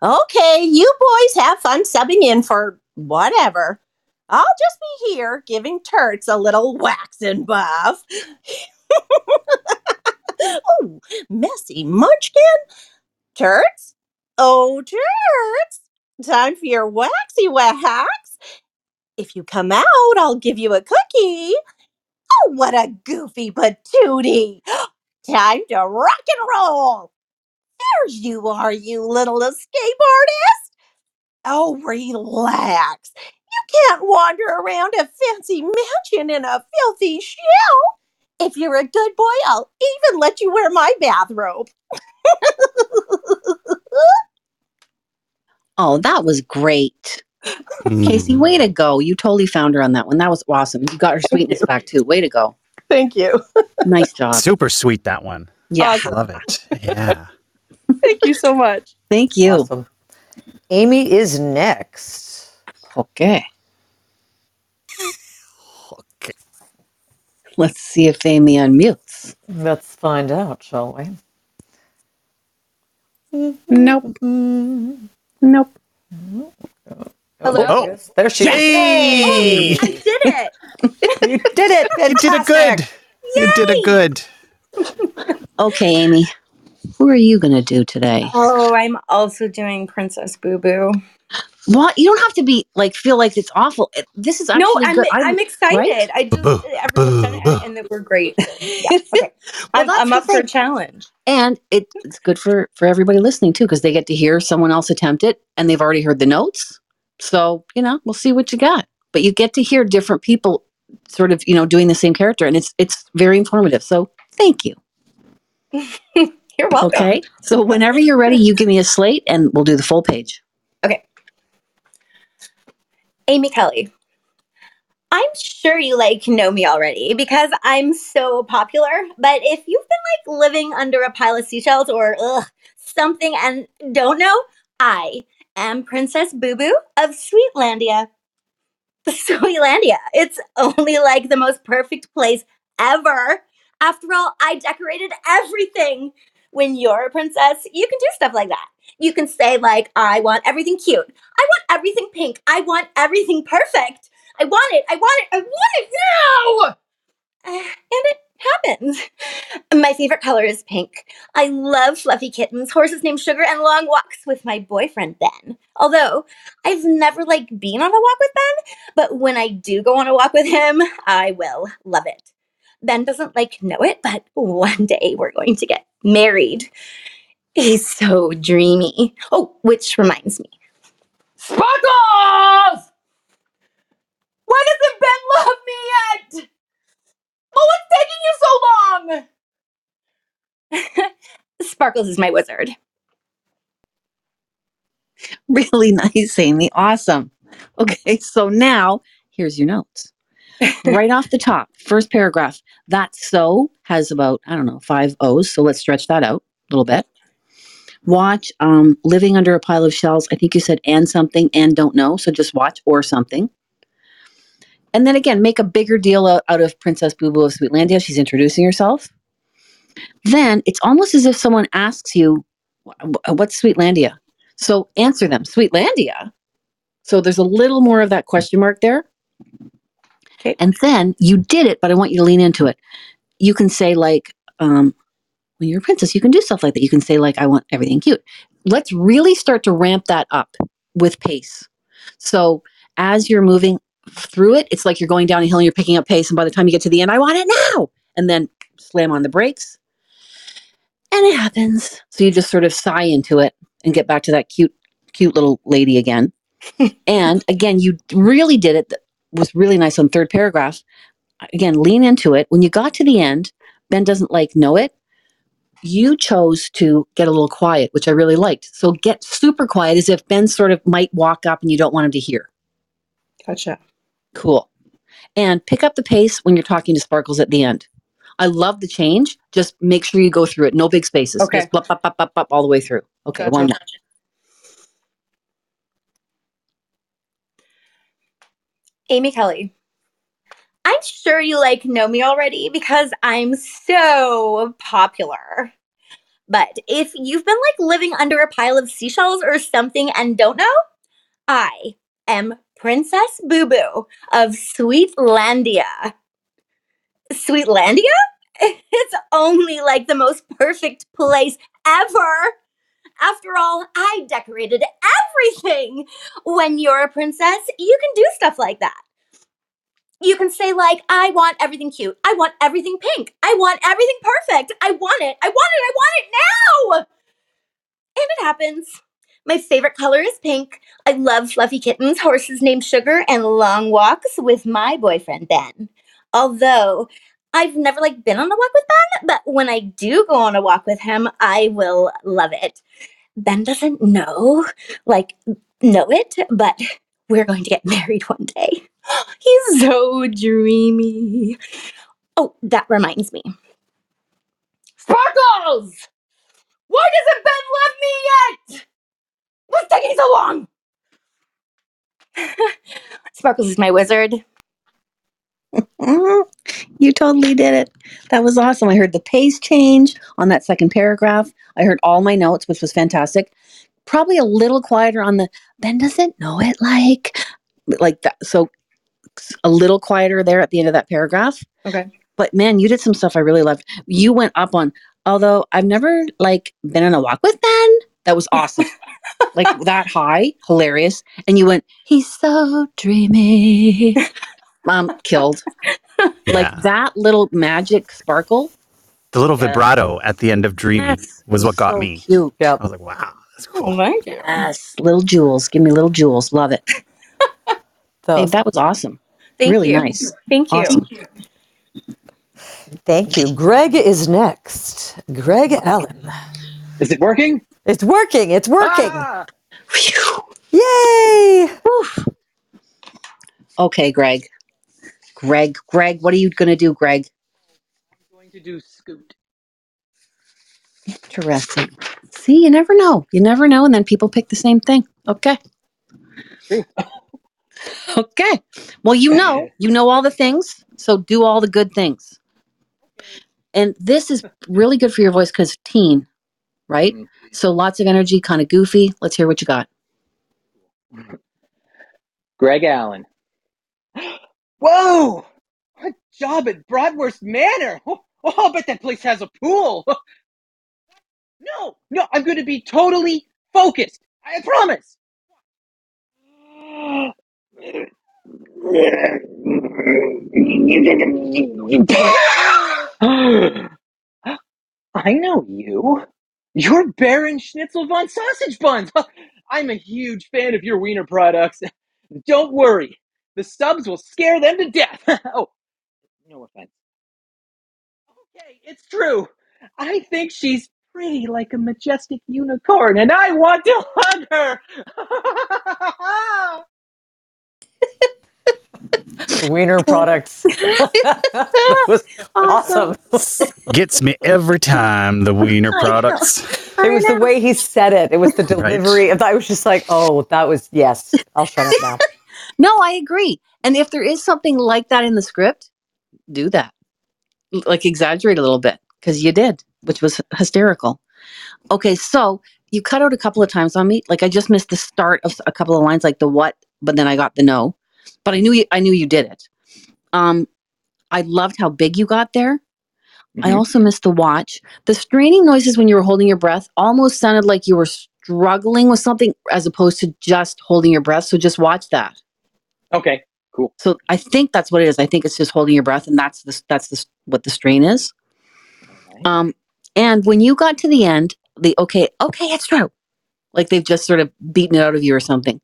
Okay, you boys have fun subbing in for whatever. I'll just be here giving turts a little wax and buff. oh, messy munchkin. Turts? Oh, turts. Time for your waxy wax. If you come out, I'll give you a cookie. Oh, what a goofy patootie. Time to rock and roll. There you are, you little escape artist. Oh, relax. You can't wander around a fancy mansion in a filthy shell. If you're a good boy, I'll even let you wear my bathrobe. Oh, that was great. Casey, Mm. way to go. You totally found her on that one. That was awesome. You got her sweetness back too. Way to go. Thank you. Nice job. Super sweet that one. Yeah. Awesome. Love it. Yeah. Thank you so much. Thank you. Awesome. Amy is next. Okay. Okay. Let's see if Amy unmutes. Let's find out, shall we? Nope. Nope. Hello. Oh. oh there she Yay! is. I did it. You did it. You did a good. You did it good. Okay, Amy. Who are you going to do today? Oh, I'm also doing Princess Boo Boo. What? You don't have to be like feel like it's awful. It- This is actually No, I'm, good. I'm excited. right? I just Boo, everyone's done boo, it and they were great. Yeah, okay. I'm, I'm up for a challenge. and it, it's good for for everybody listening too because they get to hear someone else attempt it and they've already heard the notes. So you know, we'll see what you got. But you get to hear different people sort of you know doing the same character, and it's it's very informative. So thank you. You're welcome. Okay. So whenever you're ready, you give me a slate and we'll do the full page. Amy Kelly. I'm sure you like know me already because I'm so popular. But if you've been like living under a pile of seashells or ugh, something and don't know, I am Princess Boo Boo of Sweetlandia. Sweetlandia. It's only like the most perfect place ever. After all, I decorated everything. When you're a princess, you can do stuff like that. You can say, like, I want everything cute. I want everything pink. I want everything perfect. I want it. I want it. I want it now. And it happens. My favorite color is pink. I love fluffy kittens, horses named Sugar, and long walks with my boyfriend Ben. Although I've never like been on a walk with Ben, but when I do go on a walk with him, I will love it. Ben doesn't like know it, but one day we're going to get married. He's so dreamy. Oh, which reminds me. Sparkles! Why doesn't Ben love me yet? Oh, it's taking you so long! Sparkles is my wizard. Really nice, Amy. Awesome. Okay, so now here's your notes. right off the top, first paragraph. That so has about, I don't know, five O's. So let's stretch that out a little bit. Watch um, Living Under a Pile of Shells. I think you said and something and don't know. So just watch or something. And then again, make a bigger deal out, of Princess Boo Boo of Sweetlandia. She's introducing herself. Then it's almost as if someone asks you, "Wh- What's Sweetlandia? So answer them, Sweetlandia. So there's a little more of that question mark there. Okay. And then you did it, but I want you to lean into it. You can say, like, um, when you're a princess, you can do stuff like that. You can say, like, I want everything cute. Let's really start to ramp that up with pace. So as you're moving through it, it's like you're going down a hill and you're picking up pace. And by the time you get to the end, I want it now. And then slam on the brakes. And it happens. So you just sort of sigh into it and get back to that cute, cute little lady again. and again, you really did it. Was really nice on third paragraph. Again, lean into it. When you got to the end, Ben doesn't like know it. You chose to get a little quiet, which I really liked. So get super quiet as if Ben sort of might walk up and you don't want him to hear. Gotcha. Cool. And pick up the pace when you're talking to Sparkles at the end. I love the change. Just make sure you go through it. No big spaces. Okay. Just blop, blop, blop, blop, all the way through. Okay, Gotcha. one more. Amy Kelly. I'm sure you like know me already because I'm so popular. But if you've been like living under a pile of seashells or something and don't know, I am Princess Boo Boo of Sweetlandia. Sweetlandia? It's only like the most perfect place ever. After all, I decorated everything. When you're a princess, you can do stuff like that. You can say, like, I want everything cute. I want everything pink. I want everything perfect. I want it. I want it. I want it now. And it happens. My favorite color is pink. I love fluffy kittens, horses named Sugar, and long walks with my boyfriend Ben. Although I've never like been on a walk with Ben, but when I do go on a walk with him, I will love it. Ben doesn't know, like know it, but we're going to get married one day. He's so dreamy. Oh, that reminds me. Sparkles! Why doesn't Ben love me yet? What's taking so long? Sparkles is my wizard. Mhm. you totally did it. That was awesome. I heard the pace change on that second paragraph. I heard all my notes, which was fantastic. Probably a little quieter on the Ben doesn't know it like like that. So a little quieter there at the end of that paragraph. Okay. But man, you did some stuff I really loved. You went up on although I've never like been on a walk with Ben. That was awesome. like that high, hilarious. And you went, he's so dreamy. Mom killed. Like that little magic sparkle. The little Yeah. vibrato at the end of Dreamy Yes, was what got so me. Cute. I was like, wow, that's cool. thank you. Yes, little jewels. Give me little jewels. Love it. Babe, that was awesome. Thank really you. nice. Thank you. Awesome. Thank you. Greg is next. Greg Allen. Is it working? It's working. It's working. Ah! Yay! Okay, Greg. Greg, Greg, what are you going to do, Greg? I'm going to do Scoot. Interesting. See, you never know. You never know. And then people pick the same thing. Okay. okay. Well, you know, you know all the things. So do all the good things. And this is really good for your voice because teen, right? Mm-hmm. So lots of energy, kind of goofy. Let's hear what you got. Greg Allen. Whoa! A job at Bratwurst Manor. Oh, oh, I'll bet that place has a pool. No, no, I'm going to be totally focused. I promise. I know you. You're Baron Schnitzel von Sausage Buns. I'm a huge fan of your wiener products. Don't worry, the subs will scare them to death. oh, no offense. Okay, it's true. I think she's pretty like a majestic unicorn, and I want to hug her. Wiener products. that was awesome. Gets me every time, the wiener products. It was the way he said it. It was the delivery. I was just like, oh, that was yes. I'll shut up now. No, I agree. And if there is something like that in the script, do that. Like exaggerate a little bit because you did, which was hysterical. Okay, so you cut out a couple of times on me. Like I just missed the start of a couple of lines, like the what, but then I got the no. But I knew you. I knew you did it. Um, I loved how big you got there. I Mhm. also missed the watch. The straining noises when you were holding your breath almost sounded like you were struggling with something as opposed to just holding your breath. So just watch that. Okay, cool. So I think that's what it is. I think it's just holding your breath, and that's the that's the what the strain is. Um, and when you got to the end, the okay, okay, it's true. Like they've just sort of beaten it out of you or something,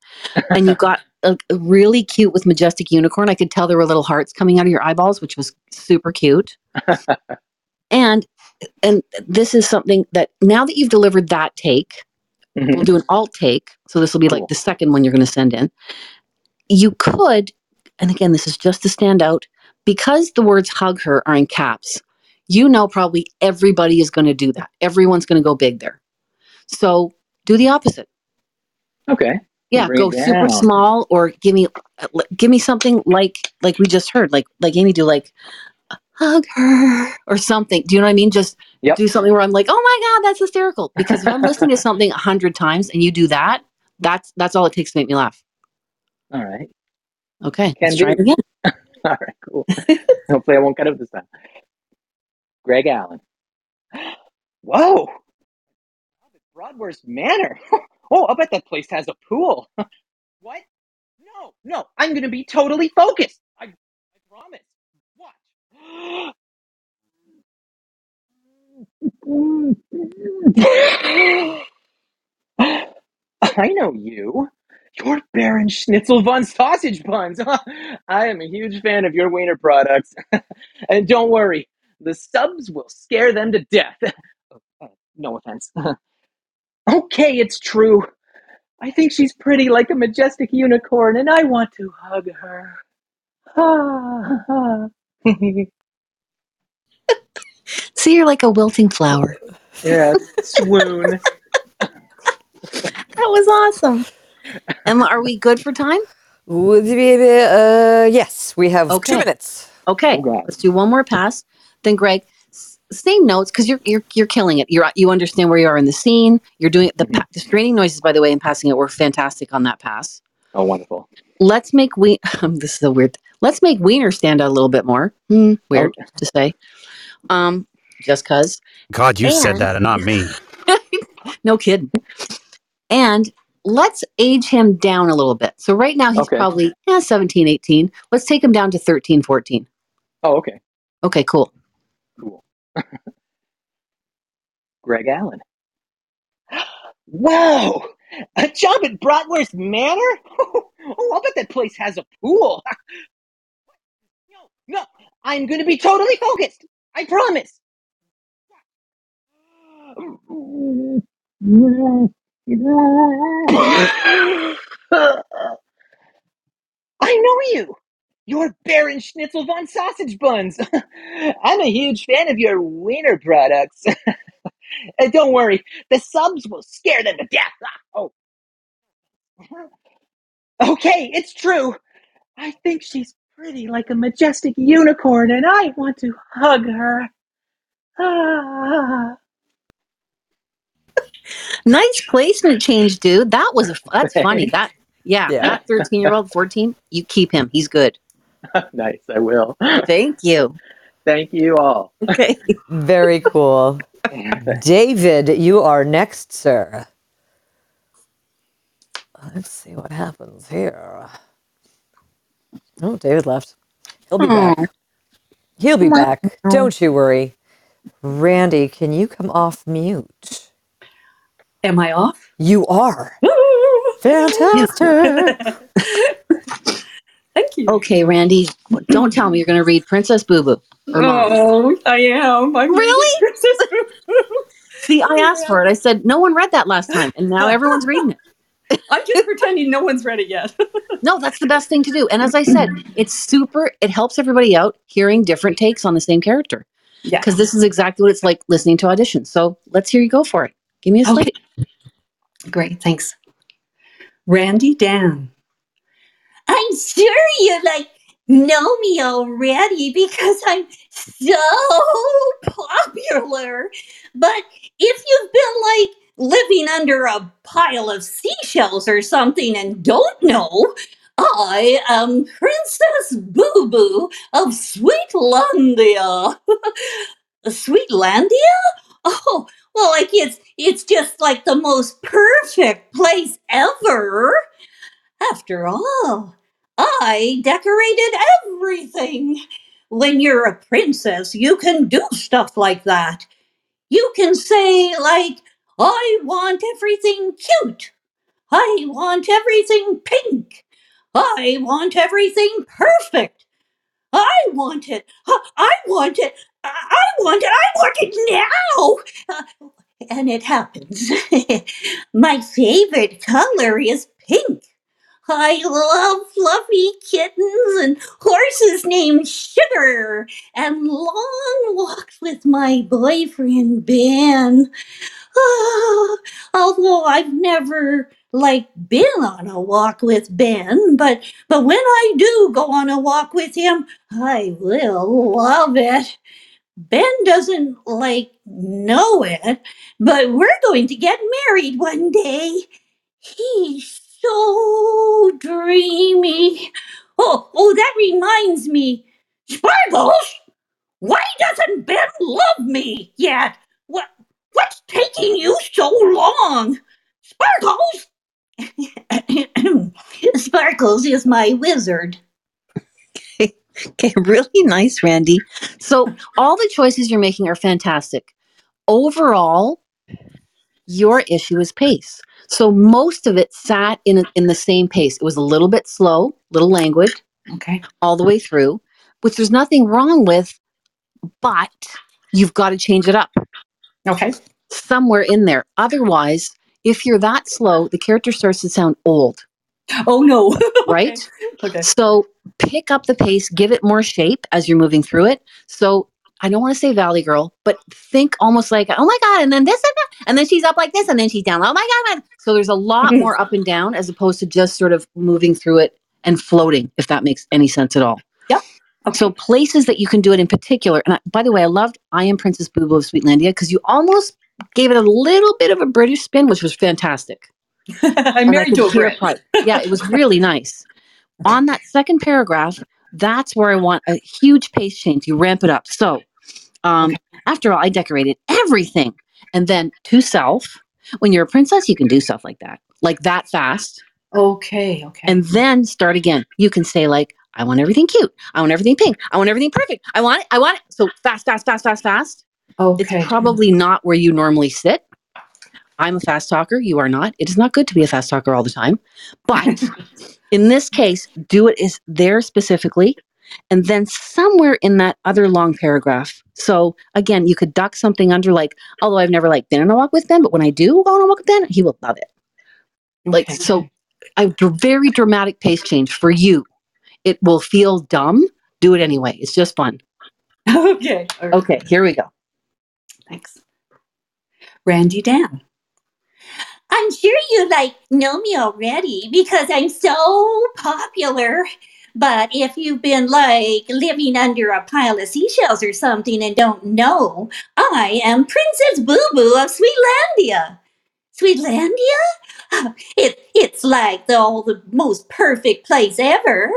and you got a, a really cute with majestic unicorn. I could tell there were little hearts coming out of your eyeballs, which was super cute. and and this is something that now that you've delivered that take, Mm-hmm. we'll do an alt take. So this will be like the second one you're going to send in. You could, and again, this is just to stand out, because the words hug her are in caps, you know, probably everybody is going to do that. Everyone's going to go big there. So do the opposite. Okay. Yeah, Bring go super small or give me, give me something like, like we just heard, like, like Amy do, like, hug her or something. Do you know what I mean? Just do something where I'm like, oh my God, that's hysterical. Because if I'm listening to something a hundred times and you do that, that's, that's all it takes to make me laugh. All right. Okay. Can let's try it do. again. All right, cool. Hopefully, I won't cut up this time. Greg Allen. Whoa! Bratwurst Manor. Oh, I bet that place has a pool. what? No, no, I'm going to be totally focused. I, I promise. Watch. I know you. You're Baron Schnitzel von Sausage Buns. I am a huge fan of your wiener products. and don't worry, the subs will scare them to death. Oh, uh, no offense. okay, it's true. I think she's pretty like a majestic unicorn, and I want to hug her. See, you're like a wilting flower. yeah, swoon. That was awesome. Emma, are we good for time? Would you be, uh, yes, we have two minutes. Okay, let's do one more pass. Then, Greg, same notes because you're you're you're killing it. You're you understand where you are in the scene. You're doing the, pa- the straining noises, by the way, and passing it were fantastic on that pass. Oh, wonderful. Let's make we. this is a weird. Let's make Wiener stand out a little bit more. Hmm, weird to say. Um, just cause. God, you said that and not me. No kidding. And let's age him down a little bit. So right now he's Okay. probably eh, 17, 18. Let's take him down to 13, 14. Oh, okay. Okay, cool. cool. Greg Allen. Whoa! A job at Bratwurst Manor? Oh, I'll bet that place has a pool. no, no, I'm going to be totally focused. I promise. I know you. You're Baron Schnitzel von Sausage Buns. I'm a huge fan of your wiener products. and don't worry, the subs will scare them to death. Ah, Oh. Okay, it's true. I think she's pretty like a majestic unicorn, and I want to hug her. Ah. Nice placement change, dude. That was a that's funny. That yeah, Yeah. that 13 year old, 14, you keep him. He's good. nice, I will. Thank you. Thank you all. Okay. Very cool. David, you are next, sir. Let's see what happens here. Oh, David left. He'll be back. He'll be back. Don't you worry. Randy, can you come off mute? Am I off? You are. Fantastic. Thank you. Okay, Randy, don't tell me you're going to read Princess Boo Boo. Oh, I am. I'm Really? See, I asked for it. I said no one read that last time, and now everyone's reading it. I'm just pretending no one's read it yet. No, that's the best thing to do. And as I said, it's super. It helps everybody out hearing different takes on the same character. Yeah. Because this is exactly what it's like listening to auditions. So let's hear you go for it. Give me a slate. Great, thanks. Randy Dan. I'm sure you like know me already because I'm so popular. But if you've been like living under a pile of seashells or something and don't know, I am Princess Boo Boo of Sweetlandia. Sweetlandia? Oh, well, like it's it's just like the most perfect place ever. After all, I decorated everything. When you're a princess, you can do stuff like that. You can say, like, I want everything cute. I want everything pink. I want everything perfect. I want it. I I want it. I want it. I want it now. Uh, and it happens. My favorite color is pink. I love fluffy kittens and horses named Sugar and long walks with my boyfriend Ben. Ah, although I've never like been on a walk with Ben, but but when I do go on a walk with him, I will love it. Ben doesn't like know it, but we're going to get married one day. He's so dreamy. Oh, oh, that reminds me. Sparkles, why doesn't Ben love me yet? What, what's taking you so long? Sparkles! Sparkles is my wizard. Okay, really nice, Randy. So all the choices you're making are fantastic. Overall, your issue is pace. So most of it sat in in the same pace. It was a little bit slow, little languid, Okay. all the way through, which there's nothing wrong with, but you've got to change it up. Okay. Somewhere in there. Otherwise, if you're that slow, the character starts to sound old. Oh no. right? Okay. So pick up the pace, give it more shape as you're moving through it. So I don't want to say Valley Girl, but think almost like, oh my God, and then this and that, and then she's up like this, and then she's down. Oh my God. So there's a lot mm-hmm. more up and down as opposed to just sort of moving through it and floating, if that makes any sense at all. Yep. So places that you can do it in particular, and I, by the way, I loved I Am Princess Boo Boo of Sweetlandia because you almost gave it a little bit of a British spin, which was fantastic. I'm married to a Brit. Yeah, it was really nice. On that second paragraph, that's where I want a huge pace change. You ramp it up. So, um, after all, I decorated everything. And then to self, when you're a princess, you can do stuff like that, like that fast. Okay. Okay. And then start again. You can say, like, I want everything cute. I want everything pink. I want everything perfect. I want it. I want it. So fast, fast, fast, fast, fast. Okay. It's probably not where you normally sit. I'm a fast talker. You are not. It is not good to be a fast talker all the time. But in this case, do it is there specifically. And then somewhere in that other long paragraph. So again, you could duck something under like, although I've never like been on a walk with Ben, but when I do go on a walk with Ben, he will love it. Like so a very dramatic pace change for you. It will feel dumb. Do it anyway. It's just fun. okay. right. Okay, here we go. Thanks. Randy Dan. I'm sure you like know me already because I'm so popular. But if you've been like living under a pile of seashells or something and don't know, I am Princess Boo Boo of Sweetlandia. Sweetlandia? Oh, it, it's like the, all the most perfect place ever.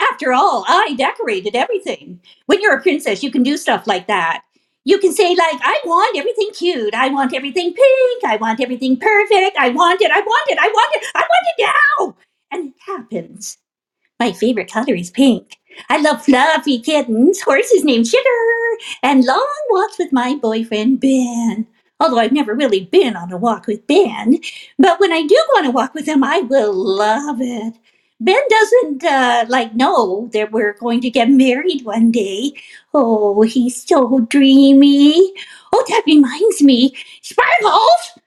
After all, I decorated everything. When you're a princess, you can do stuff like that. You can say, like, I want everything cute. I want everything pink. I want everything perfect. I want it. I want it. I want it. I want it now. And it happens. My favorite color is pink. I love fluffy kittens, horses named Sugar, and long walks with my boyfriend Ben. Although I've never really been on a walk with Ben, but when I do go on a walk with him, I will love it. Ben doesn't uh, like know that we're going to get married one day. Oh, he's so dreamy. Oh, that reminds me, Sparkles.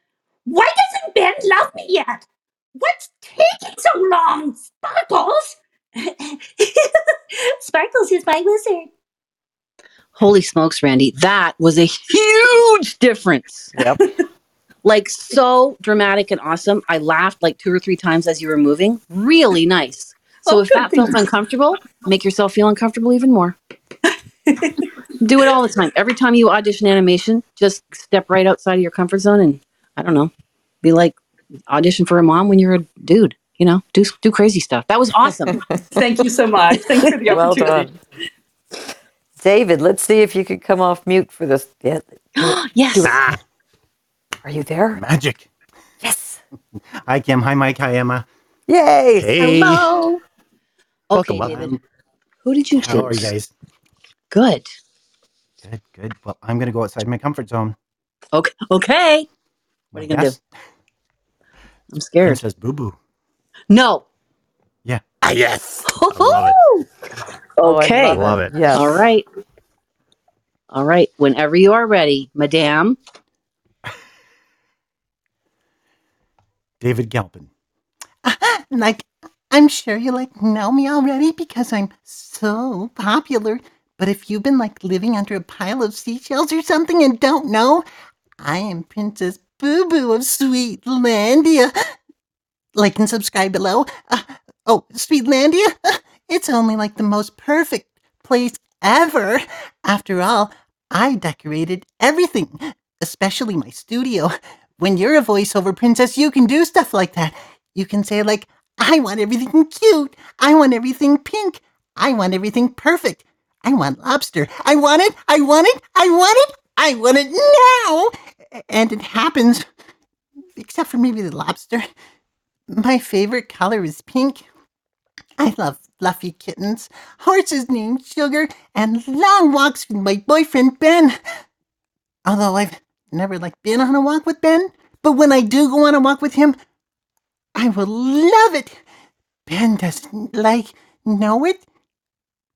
Why doesn't Ben love me yet? What's taking so long, Sparkles? Sparkles is my wizard. Holy smokes, Randy. That was a huge difference. Yep. like so dramatic and awesome. I laughed like two or three times as you were moving. Really nice. So Oh, if good. that feels uncomfortable, make yourself feel uncomfortable even more. Do it all the time. Every time you audition animation, just step right outside of your comfort zone and I don't know, be like audition for a mom when you're a dude. You know, do do crazy stuff. That was awesome. Thank you so much. Thanks for the well opportunity. done. David, let's see if you could come off mute for this. Yeah. yes. Ah, Are you there? Magic. Yes. Hi, Kim. Hi, Mike. Hi, Emma. Yay. hey. Hello. Okay, Welcome, welcome. David. Who did you choose? How are you guys? Good. Good, good. Well, I'm going to go outside my comfort zone. Okay. Okay. What are you gonna Yes. do? I'm scared. Princess Boo Boo. No. Yeah. Ah, yes. I love it. Oh, I Okay. love Love it. Yes. All right. All right. Whenever you are ready, Madame. David Galpin. Like, I'm sure you like know me already because I'm so popular. But if you've been like living under a pile of seashells or something and don't know, I am Princess Boo Boo of Sweetlandia. Like and subscribe below. Uh, oh, Sweetlandia? Uh, it's only like the most perfect place ever. After all, I decorated everything, especially my studio. When you're a voiceover princess, you can do stuff like that. You can say, like, I want everything cute. I want everything pink. I want everything perfect. I want lobster. I want it. I want it. I want it. I want it now. And it happens, except for maybe the lobster. My favorite color is pink. I love fluffy kittens, horses named Sugar, and long walks with my boyfriend Ben. Although I've never like been on a walk with Ben, but when I do go on a walk with him, I will love it. Ben doesn't like know it,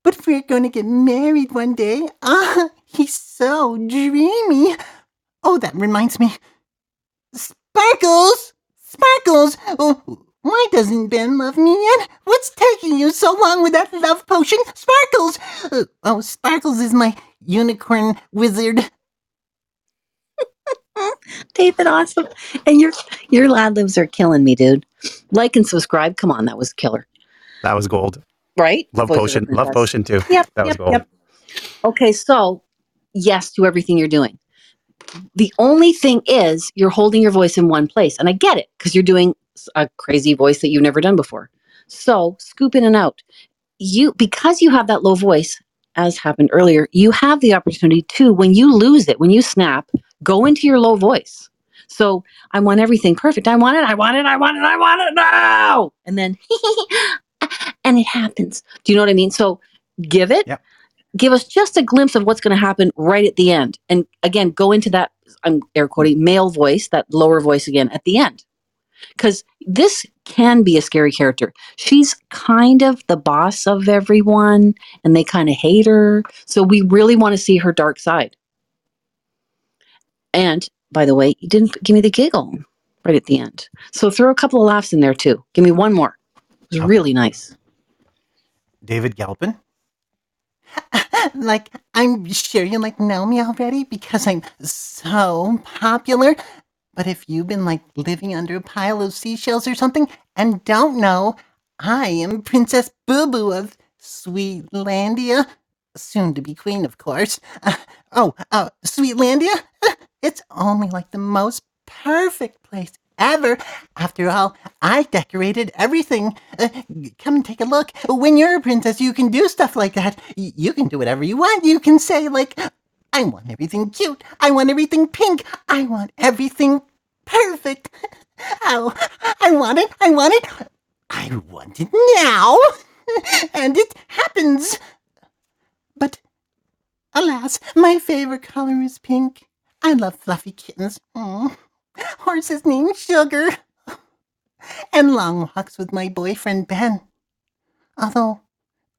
but we're going to get married one day. Ah, he's so dreamy. Oh, that reminds me. Sparkles! Sparkles! Oh, why doesn't Ben love me yet? What's taking you so long with that love potion? Sparkles! Oh, Sparkles is my unicorn wizard. David, awesome. And your your lad libs are killing me, dude. Like and subscribe. Come on, that was killer. That was gold. Right? Love Voice potion. Love potion too. Yep. That was yep, gold. yep. Okay, so yes to everything you're doing. The only thing is you're holding your voice in one place. And I get it because you're doing a crazy voice that you've never done before. So scoop in and out. You because you have that low voice, as happened earlier, you have the opportunity to, when you lose it, when you snap, go into your low voice. So I want everything perfect. I want it, I want it, I want it, I want it now. And then and it happens. Do you know what I mean? So give it, give us just a glimpse of what's going to happen right at the end. And again, go into that, I'm air quoting, male voice, that lower voice again at the end. Because this can be a scary character. She's kind of the boss of everyone and they kind of hate her. So we really want to see her dark side. And by the way, you didn't give me the giggle right at the end. So throw a couple of laughs in there too. Give me one more. It was really nice. David Galpin. like, I'm sure you like know me already because I'm so popular. But if you've been like living under a pile of seashells or something and don't know, I am Princess Boo Boo of Sweetlandia, soon to be queen, of course. Uh, oh, uh, Sweetlandia? It's only like the most perfect place ever. After all, I decorated everything. Uh, come take a look. When you're a princess, you can do stuff like that. You can do whatever you want. You can say, like, I want everything cute. I want everything pink. I want everything perfect. Oh, I want it. I want it. I want it now. and it happens. But alas, my favorite color is pink. I love fluffy kittens. Mm. Horses named Sugar. And long walks with my boyfriend Ben. Although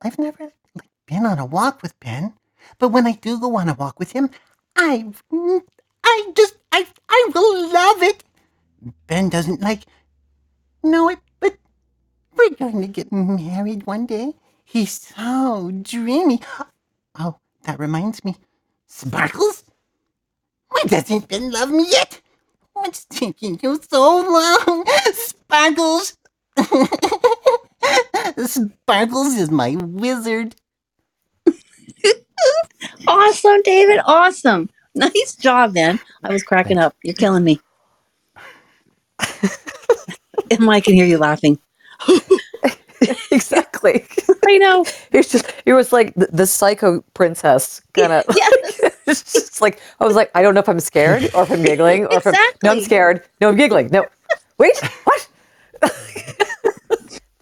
I've never like, been on a walk with Ben, but when I do go on a walk with him, I, I just, I, I will love it. Ben doesn't like know it, but we're going to get married one day. He's so dreamy. Oh, that reminds me. Sparkles? Why doesn't Ben love me yet? What's taking you so long? Sparkles! Sparkles is my wizard. Awesome, David. Awesome. Nice job, man. I was cracking up. You're killing me. and I can hear you laughing. exactly. I know. It's just it was like the, the psycho princess kind of. yes. it's just like I was like, I don't know if I'm scared or if I'm giggling or if I'm no, I'm scared. No, I'm giggling. No, wait, what?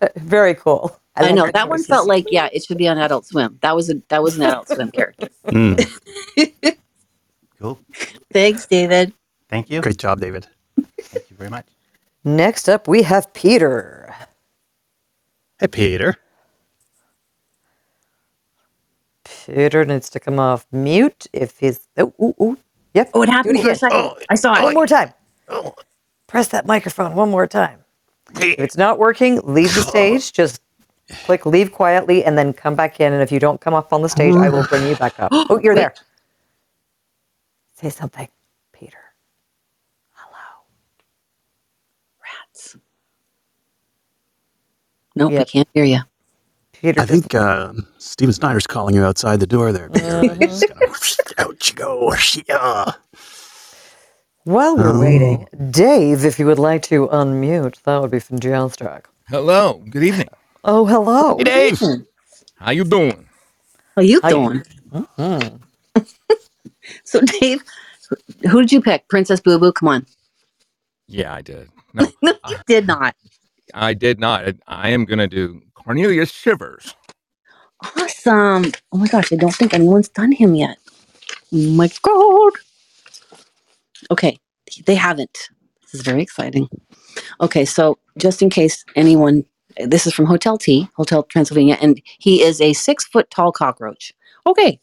Uh, very cool. I, love know her that one felt like yeah, it should be on Adult Swim. That was a that was an Adult Swim character. Hmm. Cool. Thanks, David. Thank you. Great job, David. Thank you very much. Next up, we have Peter. Hey, Peter. Peter needs to come off mute if he's. Oh, ooh, ooh. Yep. Oh, it do happened for a again. second. Oh, I saw it. One more time. Oh. Press that microphone one more time. If it's not working, leave the stage. Just click leave quietly and then come back in. And if you don't come up on the stage, I will bring you back up. Oh, you're there. Say something, Peter. Hello. Rats. Nope, I Yep. can't hear you. Peter, I think uh, Steven Snyder's calling you outside the door there. Peter. He's gonna- out you go. Yeah. While we're Oh. waiting, Dave, if you would like to unmute, that would be fantastic. Hello. Good evening. Oh, hello. Hey, Dave. How you doing? How you How doing? Mhm. So, Dave, who did you pick? Princess Boo Boo? Come on. Yeah, I did. No, No, you did not. I did not. I, I am gonna do Cornelius Shivers. Awesome. Oh my gosh, I don't think anyone's done him yet. Oh my god. Okay, they haven't. This is very exciting. Okay, so just in case anyone, this is from Hotel T, Hotel Transylvania, and he is a six foot tall cockroach. Okay,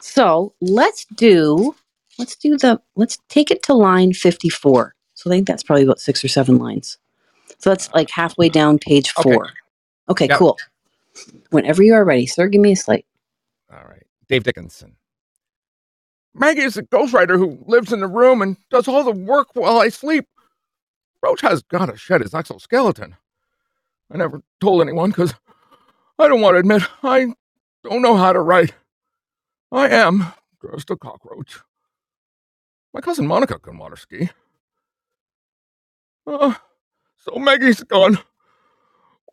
so let's do, let's do the, let's take it to line 54. So I think that's probably about six or seven lines. So that's like halfway down page four. Okay, Yep. cool. Whenever you are ready, sir, give me a slate. All right. Dave Dickinson. Maggie is a ghostwriter who lives in the room and does all the work while I sleep. Roach has got to shed his exoskeleton. I never told anyone because I don't want to admit I don't know how to write. I am just a cockroach. My cousin Monica can water ski. Uh, so Maggie's gone.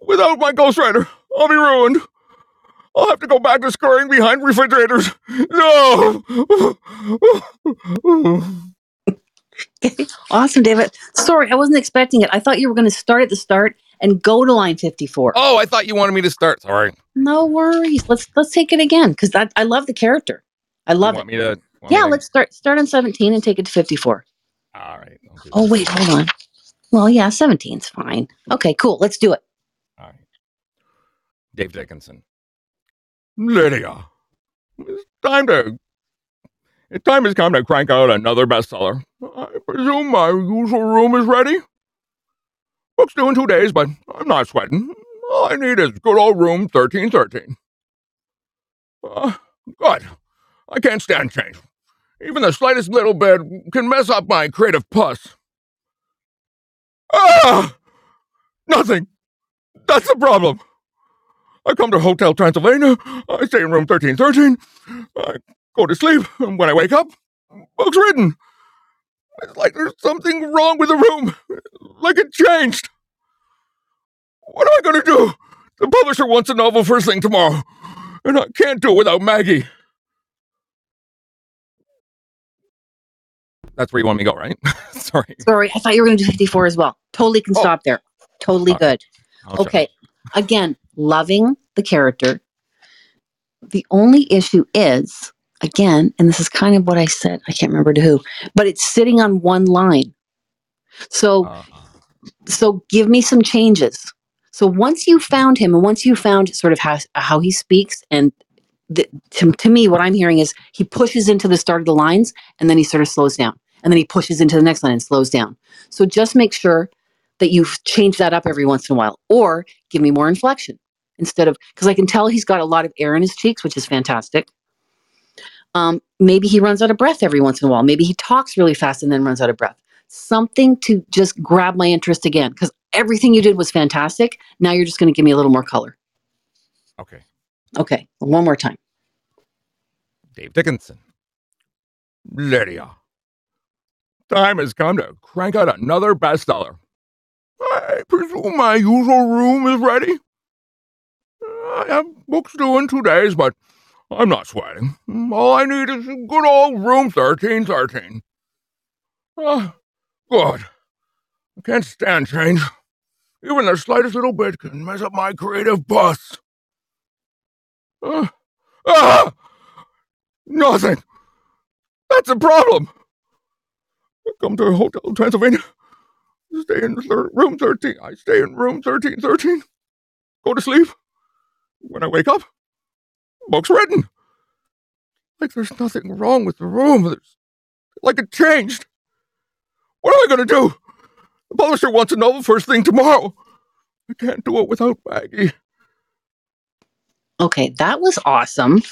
Without my ghostwriter, I'll be ruined. I'll have to go back to scurrying behind refrigerators. No! Awesome, David. Sorry, I wasn't expecting it. I thought you were going to start at the start and go to line 54. Oh, I thought you wanted me to start. Sorry. No worries. Let's let's take it again because I, I love the character. I love want it. to? Yeah, let's start start on 17 and take it to 54. All right. Oh wait, hold on. Well, yeah, 17's fine. Okay, cool. Let's do it. Dave Dickinson. Lydia, it's time to. It's time has come to crank out another bestseller. I presume my usual room is ready. Book's due in two days, but I'm not sweating. All I need is good old room 1313. Uh, good. I can't stand change. Even the slightest little bit can mess up my creative pus. Ah! Nothing. That's the problem. I come to Hotel Transylvania. I stay in room 1313. I go to sleep, and when I wake up, book's written. It's like there's something wrong with the room. Like it changed. What am I going to do? The publisher wants a novel first thing tomorrow, and I can't do it without Maggie. That's where you want me to go, right? Sorry. Sorry, I thought you were going to do 54 as well. Totally can oh. stop there. Totally All good. Okay. Again, loving the character. The only issue is, again, and this is kind of what I said, I can't remember to who, but it's sitting on one line. So Uh, so give me some changes. So once you found him and once you found sort of how, how he speaks and the, to, to me, what I'm hearing is he pushes into the start of the lines and then he sort of slows down. And then he pushes into the next line and slows down. So just make sure that you change that up every once in a while or give me more inflection instead of, because I can tell he's got a lot of air in his cheeks, which is fantastic. Um, maybe he runs out of breath every once in a while. Maybe he talks really fast and then runs out of breath. Something to just grab my interest again because everything you did was fantastic. Now you're just going to give me a little more color. okay. Okay, one more time. Dave Dickinson. Lydia. Time has come to crank out another bestseller. I presume my usual room is ready. I have books due in two days, but I'm not sweating. All I need is good old room 1313. Ah, good. I can't stand change. Even the slightest little bit can mess up my creative bus. Ah, ah! Nothing. That's a problem. Come to a hotel Transylvania. Stay in thir- room 13. I stay in room 1313. Go to sleep. When I wake up, book's written. Like there's nothing wrong with the room. There's, like it changed. What am I going to do? The publisher wants a novel first thing tomorrow. I can't do it without Maggie. Okay, that was awesome.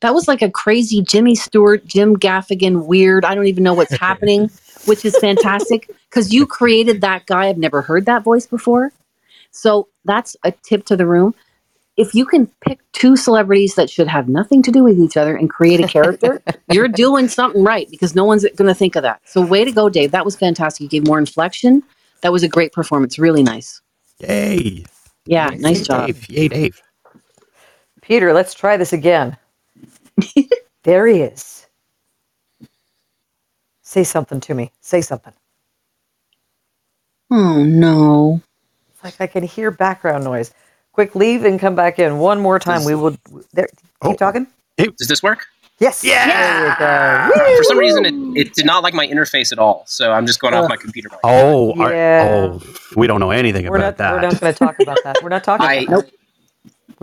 That was like a crazy Jimmy Stewart, Jim Gaffigan weird. I don't even know what's happening, which is fantastic because you created that guy. I've never heard that voice before. So that's a tip to the room. If you can pick two celebrities that should have nothing to do with each other and create a character, you're doing something right because no one's going to think of that. So, way to go, Dave. That was fantastic. You gave more inflection. That was a great performance. Really nice. Yay. Yeah, Yay, nice job. Dave. Yay, Dave. Peter, let's try this again. there he is. Say something to me. Say something. Oh, no. It's like I can hear background noise. Quick, leave and come back in one more time. We will. There, keep oh. talking. Does this work? Yes. Yeah. Uh, for some reason, it, it did not like my interface at all. So I'm just going off my computer. mic. Oh, are- Yeah. oh, we don't know anything We're about not. We're not going to talk about that. We're not talking. I- about that.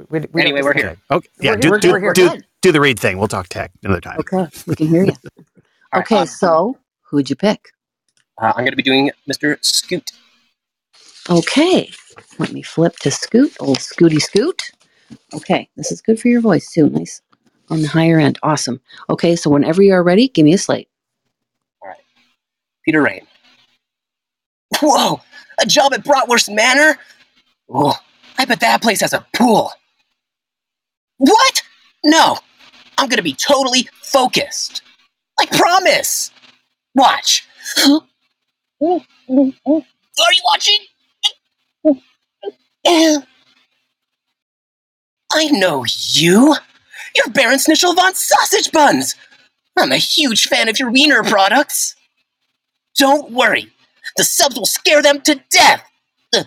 We, we Anyway, don't we're here. it. Okay, yeah, We're- do, we're- do, we're here. do, Good. do the read thing. We'll talk tech another time. Okay, we can hear you. All right, Okay, uh, so who'd you pick? uh, I'm going to be doing Mr. Scoot. Okay, let me flip to Scoot, old Scooty Scoot. Okay, this is good for your voice too. Nice on the higher end. Awesome. Okay, so whenever you are ready, give me a slate. All right, Peter Rain. Whoa! A job at Bratwurst Manor? Oh, I bet that place has a pool. What? No! I'm gonna be totally focused. I promise! Watch. Are you watching? I know you! You're Baron Snitchel von Sausage Buns! I'm a huge fan of your wiener products. Don't worry. The subs will scare them to death. Uh,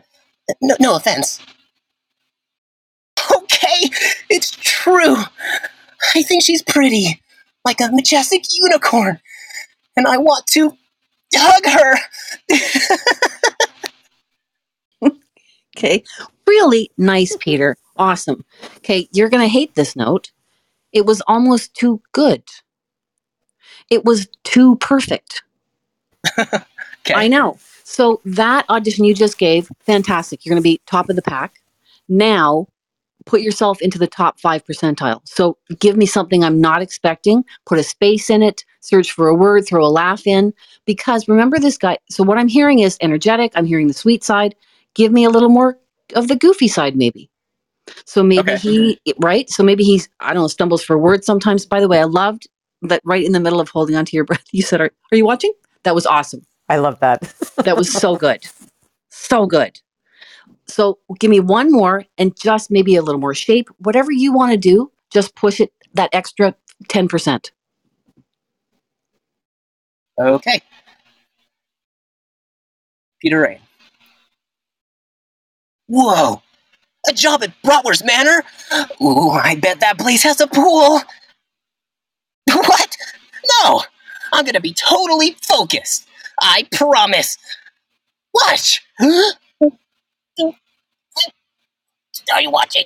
no, no offense. Okay, it's true. I think she's pretty, like a majestic unicorn, and I want to hug her. Okay, really nice, Peter. Awesome. Okay, you're going to hate this note. It was almost too good. It was too perfect. I know. So that audition you just gave, fantastic. You're going to be top of the pack. Now, put yourself into the top five percentile. So give me something I'm not expecting, put a space in it, search for a word, throw a laugh in. Because remember this guy. So what I'm hearing is energetic. I'm hearing the sweet side. Give me a little more of the goofy side, maybe. So maybe he, right? So maybe he's, I don't know, stumbles for words sometimes. By the way, I loved that right in the middle of holding on to your breath. You said, Are, are you watching? That was awesome. I love that. that was so good. So good. So give me one more and just maybe a little more shape. Whatever you want to do, just push it that extra 10%. Okay. Peter Rain. Whoa! A job at Bratwurst Manor? Ooh, I bet that place has a pool. What? No! I'm gonna be totally focused. I promise. Watch! Are you watching?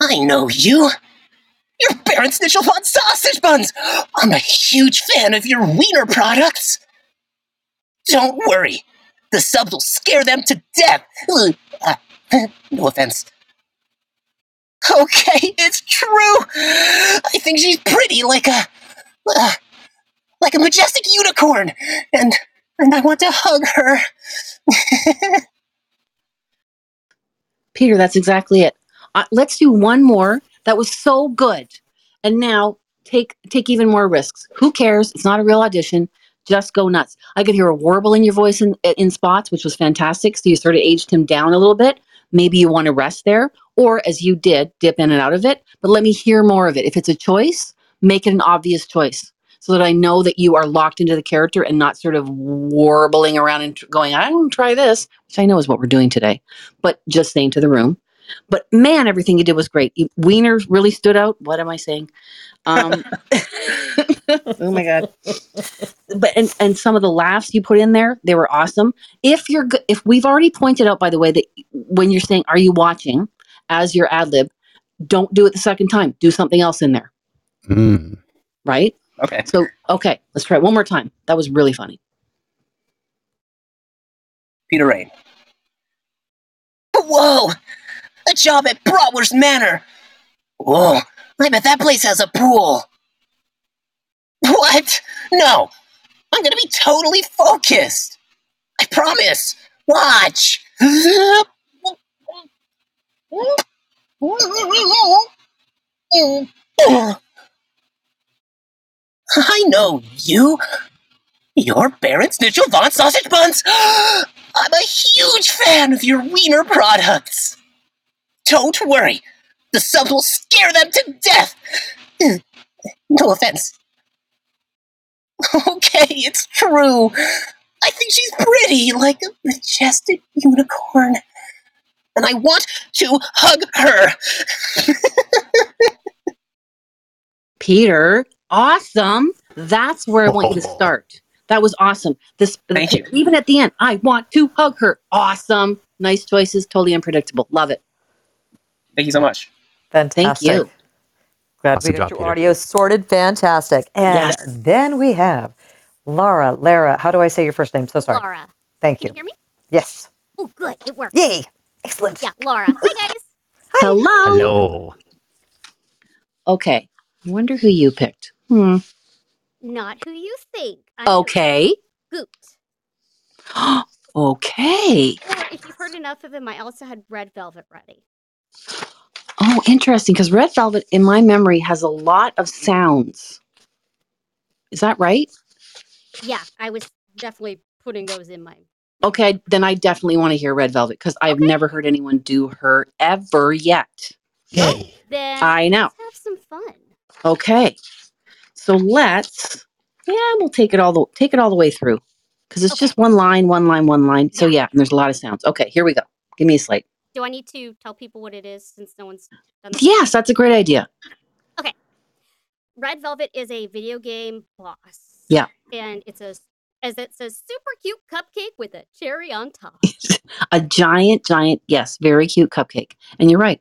I know you. Your Baron Snitchel von Sausage Buns! I'm a huge fan of your wiener products! Don't worry, the subs will scare them to death! No offense. Okay, it's true! I think she's pretty like a. Uh, like a majestic unicorn! And. And I want to hug her! Peter, that's exactly it. Uh, let's do one more. That was so good. And now take take even more risks. Who cares? It's not a real audition. Just go nuts. I could hear a warble in your voice in, in spots, which was fantastic. So you sort of aged him down a little bit. Maybe you want to rest there, or as you did, dip in and out of it. But let me hear more of it. If it's a choice, make it an obvious choice so that I know that you are locked into the character and not sort of warbling around and tr- going, I want to try this, which I know is what we're doing today, but just saying to the room. But man, everything you did was great. You, Wiener really stood out. What am I saying? Um, oh my god! But and and some of the laughs you put in there, they were awesome. If you're go- if we've already pointed out, by the way, that when you're saying "Are you watching?" as your ad lib, don't do it the second time. Do something else in there, Mm. right? Okay. So okay, let's try it one more time. That was really funny. Peter Rain. Whoa! A job at Bratwurst Manor! Whoa, I bet that place has a pool! What? No! I'm gonna be totally focused! I promise! Watch! I know you! You're Baron Snitchel von Sausage Buns! I'm a huge fan of your wiener products! Don't worry, the subs will scare them to death! No offense. Okay, it's true. I think she's pretty, like a majestic unicorn. And I want to hug her. Peter, awesome. That's where I want you to oh. start. That was awesome. This Thank you. even at the end, I want to hug her. Awesome. Nice choices, totally unpredictable. Love it. Thank you so much. Fantastic. Thank you. Glad Awesome we got job, your Peter. audio sorted. Fantastic. And Yes. then we have Laura. Lara, how do I say your first name? So sorry. Laura. Thank you. Can you. you hear me? Yes. Oh, good. It worked. Yay. Excellent. Yeah, Laura. Hi, guys. Hi. Hello. Hello. Okay. I wonder who you picked. Hmm. Not who you think. I'm Okay. Goot. okay. Or if you've heard enough of him, I also had Red Velvet ready. Oh, interesting. Because Red Velvet, in my memory, has a lot of sounds. Is that right? Yeah, I was definitely putting those in my. Okay, then I definitely want to hear Red Velvet because I've never heard anyone do her ever yet. Yay. Then I know. let's have some fun. Okay, so let's yeah, we'll take it all the take it all the way through because it's just one line, one line, one line. So yeah, and there's a lot of sounds. Okay, here we go. Give me a slate. Do I need to tell people what it is since no one's done this? Yes, that's a great idea. Okay. Red Velvet is a video game boss. Yeah. And it's a as it's a super cute cupcake with a cherry on top. A giant, giant, yes, very cute cupcake. And you're right.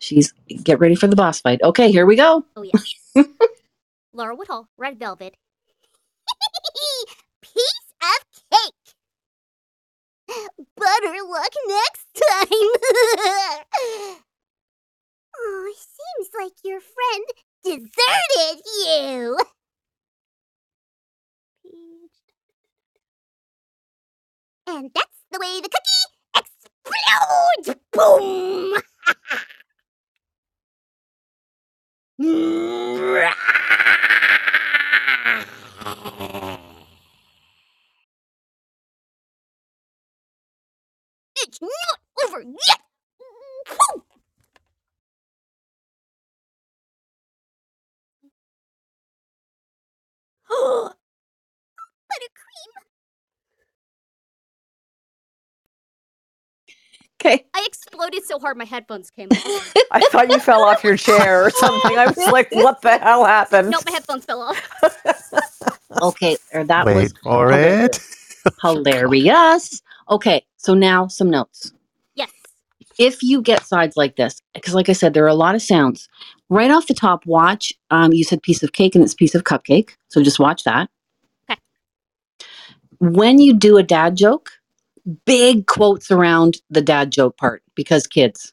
She's get ready for the boss fight. Okay, here we go. Oh yeah. Laura Woodhull, Red Velvet. Piece of cake. Better luck next time. oh, it seems like your friend deserted you. And that's the way the cookie explodes. Boom. It's not over yet. Buttercream. Okay. I exploded so hard my headphones came off. I thought you fell off your chair or something. I was like, what the hell happened? no, my headphones fell off. Okay, or that Wait was for it. hilarious. Okay, so now some notes. Yes. If you get sides like this, because like I said, there are a lot of sounds. Right off the top, watch. Um, you said piece of cake and it's piece of cupcake, so just watch that. Okay. When you do a dad joke, big quotes around the dad joke part because kids.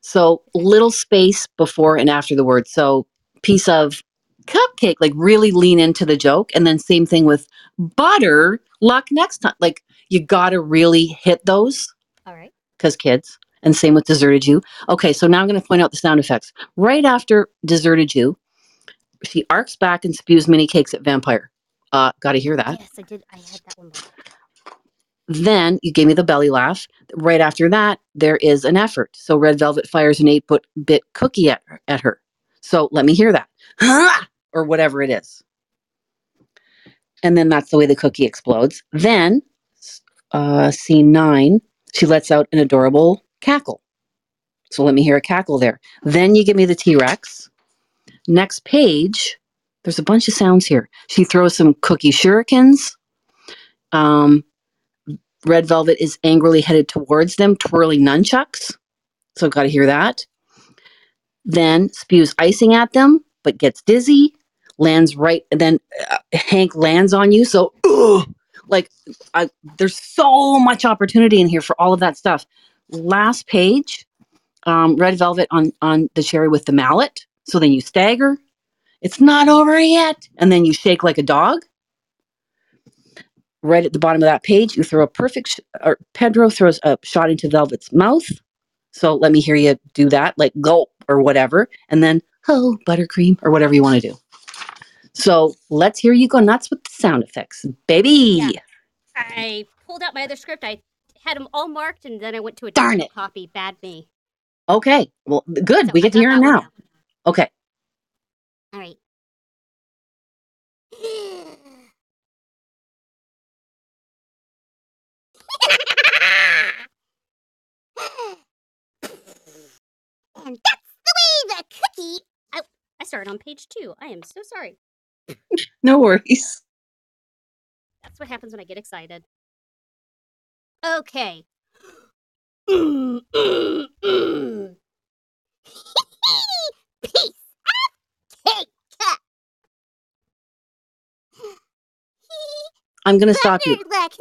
So little space before and after the word. So piece of cupcake, like really lean into the joke. And then same thing with butter, luck next time. Like you got to really hit those All right. because kids. And same with deserted you. Okay, so now I'm going to point out the sound effects. Right after deserted you, she arcs back and spews mini cakes at vampire. Uh, got to hear that. Yes, I did. I had that one. wrong. Then you gave me the belly laugh. Right after that, there is an effort. So Red Velvet fires an eight bit cookie at, at her. So let me hear that. or whatever it is. And then that's the way the cookie explodes. Then, uh, scene nine, she lets out an adorable cackle. So let me hear a cackle there. Then you give me the T Rex. Next page, there's a bunch of sounds here. She throws some cookie shurikens. Um, Red Velvet is angrily headed towards them, twirling nunchucks. So got to hear that. Then spews icing at them, but gets dizzy. Lands right, then uh, Hank lands on you. So, ugh, like, I, there's so much opportunity in here for all of that stuff. Last page, um, Red Velvet on on the cherry with the mallet. So then you stagger. It's not over yet, and then you shake like a dog right at the bottom of that page, you throw a perfect, sh- or Pedro throws a shot into Velvet's mouth. So let me hear you do that, like gulp or whatever, and then oh buttercream or whatever you want to do. So let's hear you go nuts with the sound effects, baby. Yeah. I pulled out my other script. I had them all marked, and then I went to a Darn digital it. copy. Bad me. Okay, well, good. So we I get to got hear that him one now. Okay. All right. And that's the way the cookie. I, I started on page two. I am so sorry. No worries. That's what happens when I get excited. Okay. Mm, mm, mm. Piece of cake. I'm gonna stop you.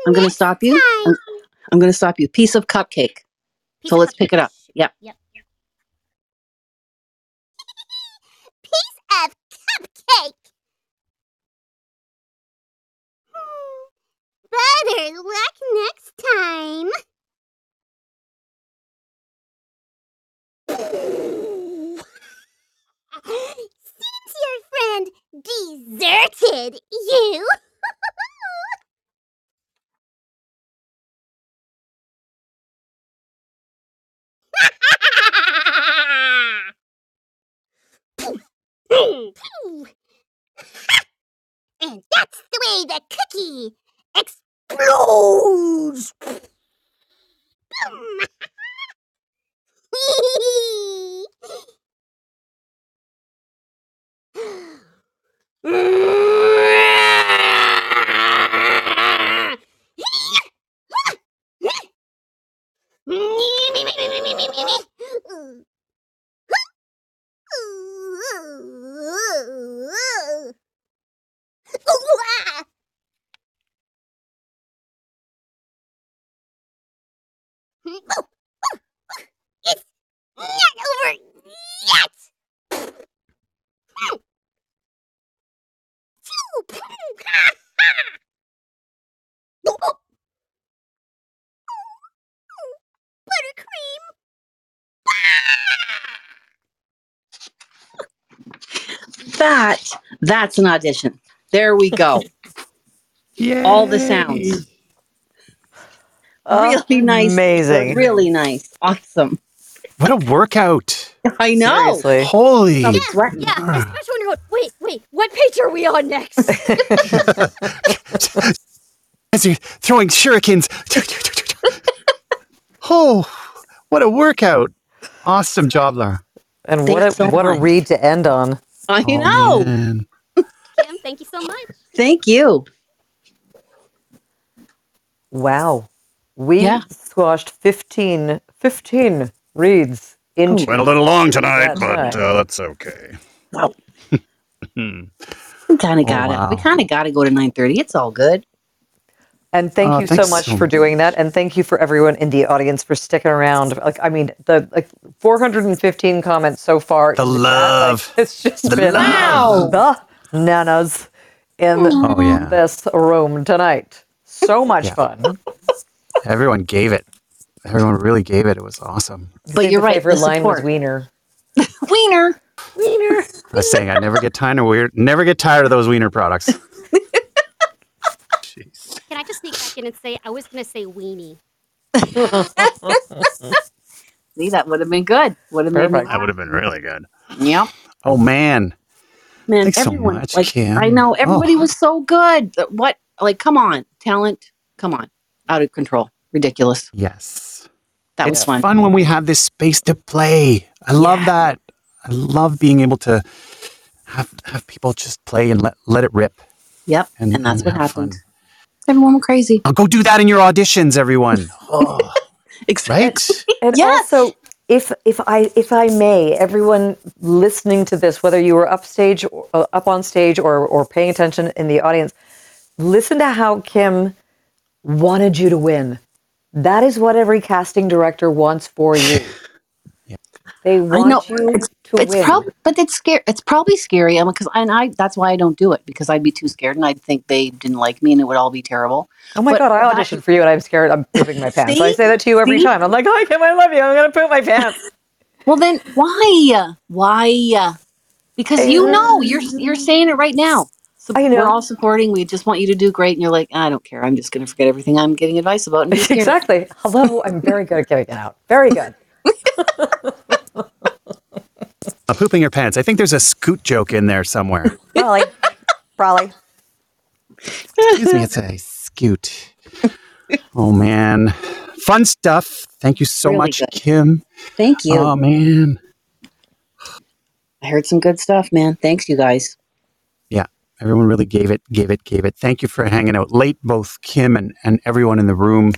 I'm gonna stop you. I'm. I'm gonna stop you. Piece of cupcake. Piece so of let's pick it up. Yep. Yep. Piece of cupcake. Hmm. Better luck next time. Seems your friend deserted you. and that's the way the cookie explodes. It's not over yet. That that's an audition. There we go. All the sounds. Oh, really nice. Amazing. Really nice. Awesome. What a workout. I know. Seriously. Holy. I'm sweating. Yeah, I was wondering what. Wait, wait. What page are we on next? As you're throwing shurikens. oh, what a workout. Awesome job, Laura. And Thank what a so what a read to end on. I Oh, know. man. Kim, thank you so much. Thank you. Wow. We Yeah. squashed 15, 15 reads into Went a little long tonight, but uh, that's okay. Wow. We kind of Oh, got it. We kind of got to go to 9:30. It's all good. And thank Oh, you so much so for doing that. And thank you for everyone in the audience for sticking around. Like, I mean, the like 415 comments so far. The in chat, like, love. it's just The been love. the nanas in Oh, yeah. this room tonight. So much Yeah. fun. Everyone gave it. Everyone really gave it. It was awesome. But think you're right. Favorite line was. Wiener. Wiener. Wiener. I was saying I never get tired of weird. Never get tired of those wiener products. Jeez. Can I just sneak back in and say I was gonna say weenie? See, that would have been good. Would have made me Perfect. That would have been really good. Yep. Oh man. Man, Thanks so everyone, much, like, Kim. I know everybody Oh. was so good. What, like, come on, talent, come on, out of control, ridiculous. Yes. That it's was fun. Fun when we have this space to play. I love Yeah. that. I love being able to have have people just play and let let it rip. Yep, And, and, that's and what happened. fun. Happened. Everyone went crazy. Oh, go do that in your auditions, everyone. Oh, Exactly. right? And Yes. also, if if I if I may, everyone listening to this, whether you were upstage, or, uh, up on stage, or or paying attention in the audience, listen to how Kim wanted you to win. That is what every casting director wants for you. They I want know you it's, to it's win. probably, but it's scary. It's probably scary. I because and I that's why I don't do it because I'd be too scared and I'd think they didn't like me and it would all be terrible. oh my but god, I that- auditioned for you and I'm scared. I'm pooping my pants. I say that to you every See? time. I'm like, oh, hi Kim, I love you. I'm gonna poop my pants. Well, then why? Why? Because you know you're you're saying it right now. So I know. We're all supporting. We just want you to do great, and you're like, I don't care. I'm just going to forget everything I'm getting advice about. And exactly. Hello, I'm very good at getting it out. Very good. Uh, pooping your pants. I think there's a scoot joke in there somewhere. Probably. Probably. Excuse me, it's a scoot. Oh man. Fun stuff. Thank you so Really much, good. Kim. Thank you. Oh man. I heard some good stuff, man. Thanks, you guys. Yeah, everyone really gave it, gave it, gave it. Thank you for hanging out late, both Kim and, and everyone in the room.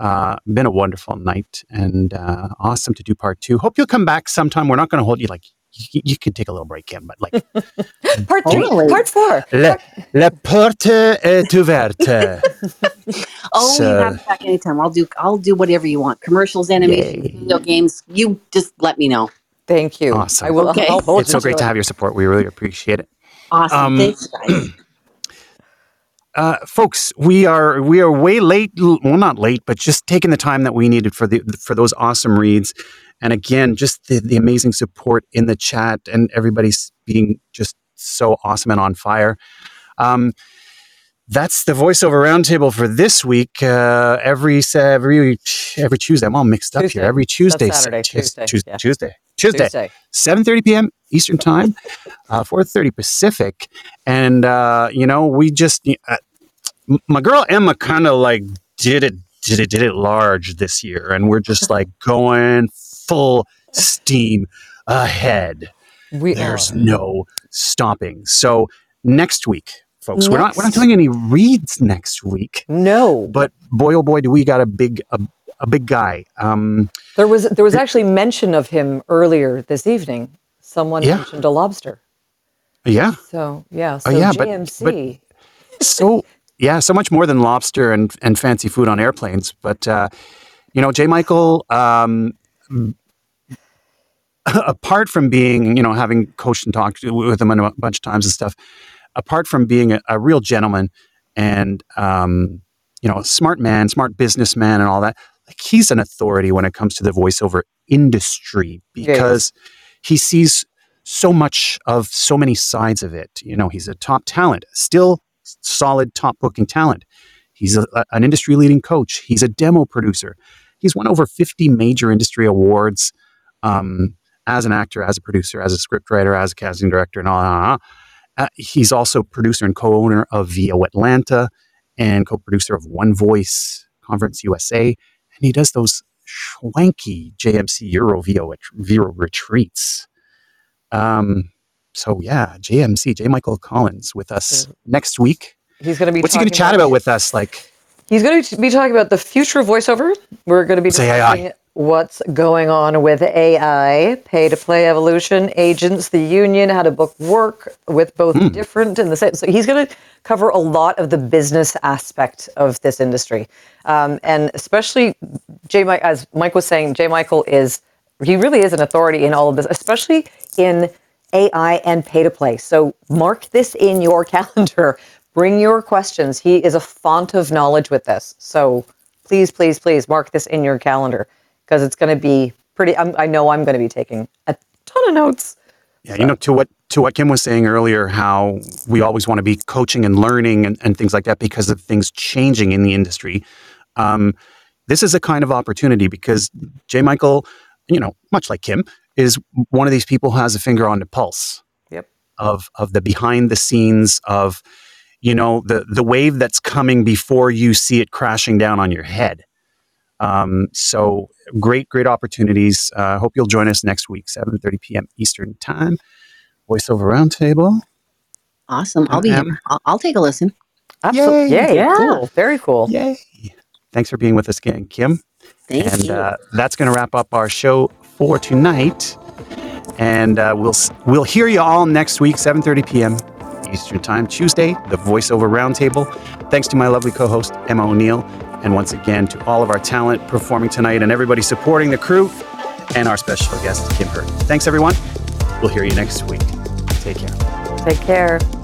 Uh, been a wonderful night and uh, awesome to do part two. Hope you'll come back sometime. We're not going to hold you like you, you could take a little break, in, but like part three, part four. la, la porte est ouverte. Oh, So- you have me back anytime. I'll do. I'll do whatever you want. Commercials, animation, video games. You just let me know. Thank you. Awesome. I will. Okay. I'll hold it's so you great to have your support. We really appreciate it. Awesome. Um, Thanks, guys. uh, folks, we are we are way late. Well, not late, but just taking the time that we needed for the for those awesome reads. And again, just the, the amazing support in the chat and everybody's being just so awesome and on fire. Um, that's the voiceover roundtable for this week. Uh, every every every Tuesday, I'm all mixed up Tuesday. here. Every That's Tuesday, Saturday, Tues- Tuesday, Tues- yeah. Tuesday, Tuesday, Tuesday. 7:30 p.m. Eastern Time, uh, 4:30 Pacific, and uh, you know we just uh, my girl Emma kind of like did it did it did it large this year, and we're just like going full steam ahead. We There's are. no stopping. So next week, folks, we're not we're not doing any reads next week. No, but boy oh boy, do we got a big a, a big guy. Um, There was there was actually mention of him earlier this evening. Someone Yeah. mentioned a lobster. yeah. So yeah, so Oh, yeah, but- JMC. so yeah, so much more than lobster and, and fancy food on airplanes. But uh, you know, J. Michael, um, apart from being you know having coached and talked with him a bunch of times and stuff, apart from being a, a real gentleman and um, you know a smart man, smart businessman, and all that, like he's an authority when it comes to the voiceover industry Yeah, he is. because he sees so much of so many sides of it. You know, he's a top talent, still solid top booking talent. He's a, a- an industry leading coach. He's a demo producer. He's won over 50 major industry awards um, as an actor, as a producer, as a scriptwriter, as a casting director, and all that. Uh, he's also producer and co-owner of VO Atlanta and co-producer of One Voice Conference USA. And he does those schwanky JMC Euro VO, VO retreats. Um, so yeah, JMC, J. Michael Collins with us next week. He's going to be. What's he going to chat about with us? Like, He's going to be talking about the future of voiceover. We're going to be Say discussing what's going on with AI, pay to play evolution, agents, the union, how to book work with both Hmm. different and the same. So he's going to cover a lot of the business aspect of this industry, um, and especially J. Mike, as Mike was saying, J. Michael is he really is an authority in all of this, especially in AI and pay to play. So mark this in your calendar. Bring your questions. He is a font of knowledge with this. So please, please, please mark this in your calendar because it's going to be pretty. I'm, I know I'm going to be taking a ton of notes. yeah, you know, to what to what Kim was saying earlier, how we always want to be coaching and learning and, and things like that because of things changing in the industry. Um, this is a kind of opportunity because J. Michael, you know, much like Kim, is one of these people who has a finger on the pulse. Yep. Of of the behind the scenes of, you know, the the wave that's coming before you see it crashing down on your head. Um, so great, great opportunities. Uh, hope you'll join us next week, 7.30 p.m. Eastern Time. Voiceover Roundtable. Awesome. I'll be Um, here. I'll, I'll take a listen. Absolutely. Yay. Yay. Yeah. Cool. Very cool. Yay. Thanks for being with us again, Kim. Thank and you. Uh, that's going to wrap up our show for tonight. And uh, we'll we'll hear you all next week, 7:30 p.m. Eastern Time, Tuesday, the Voiceover Roundtable. Thanks to my lovely co-host Emma O'Neill, and once again to all of our talent performing tonight and everybody supporting the crew, and our special guest Kim Hurdon. Thanks everyone. We'll hear you next week. Take care. Take care.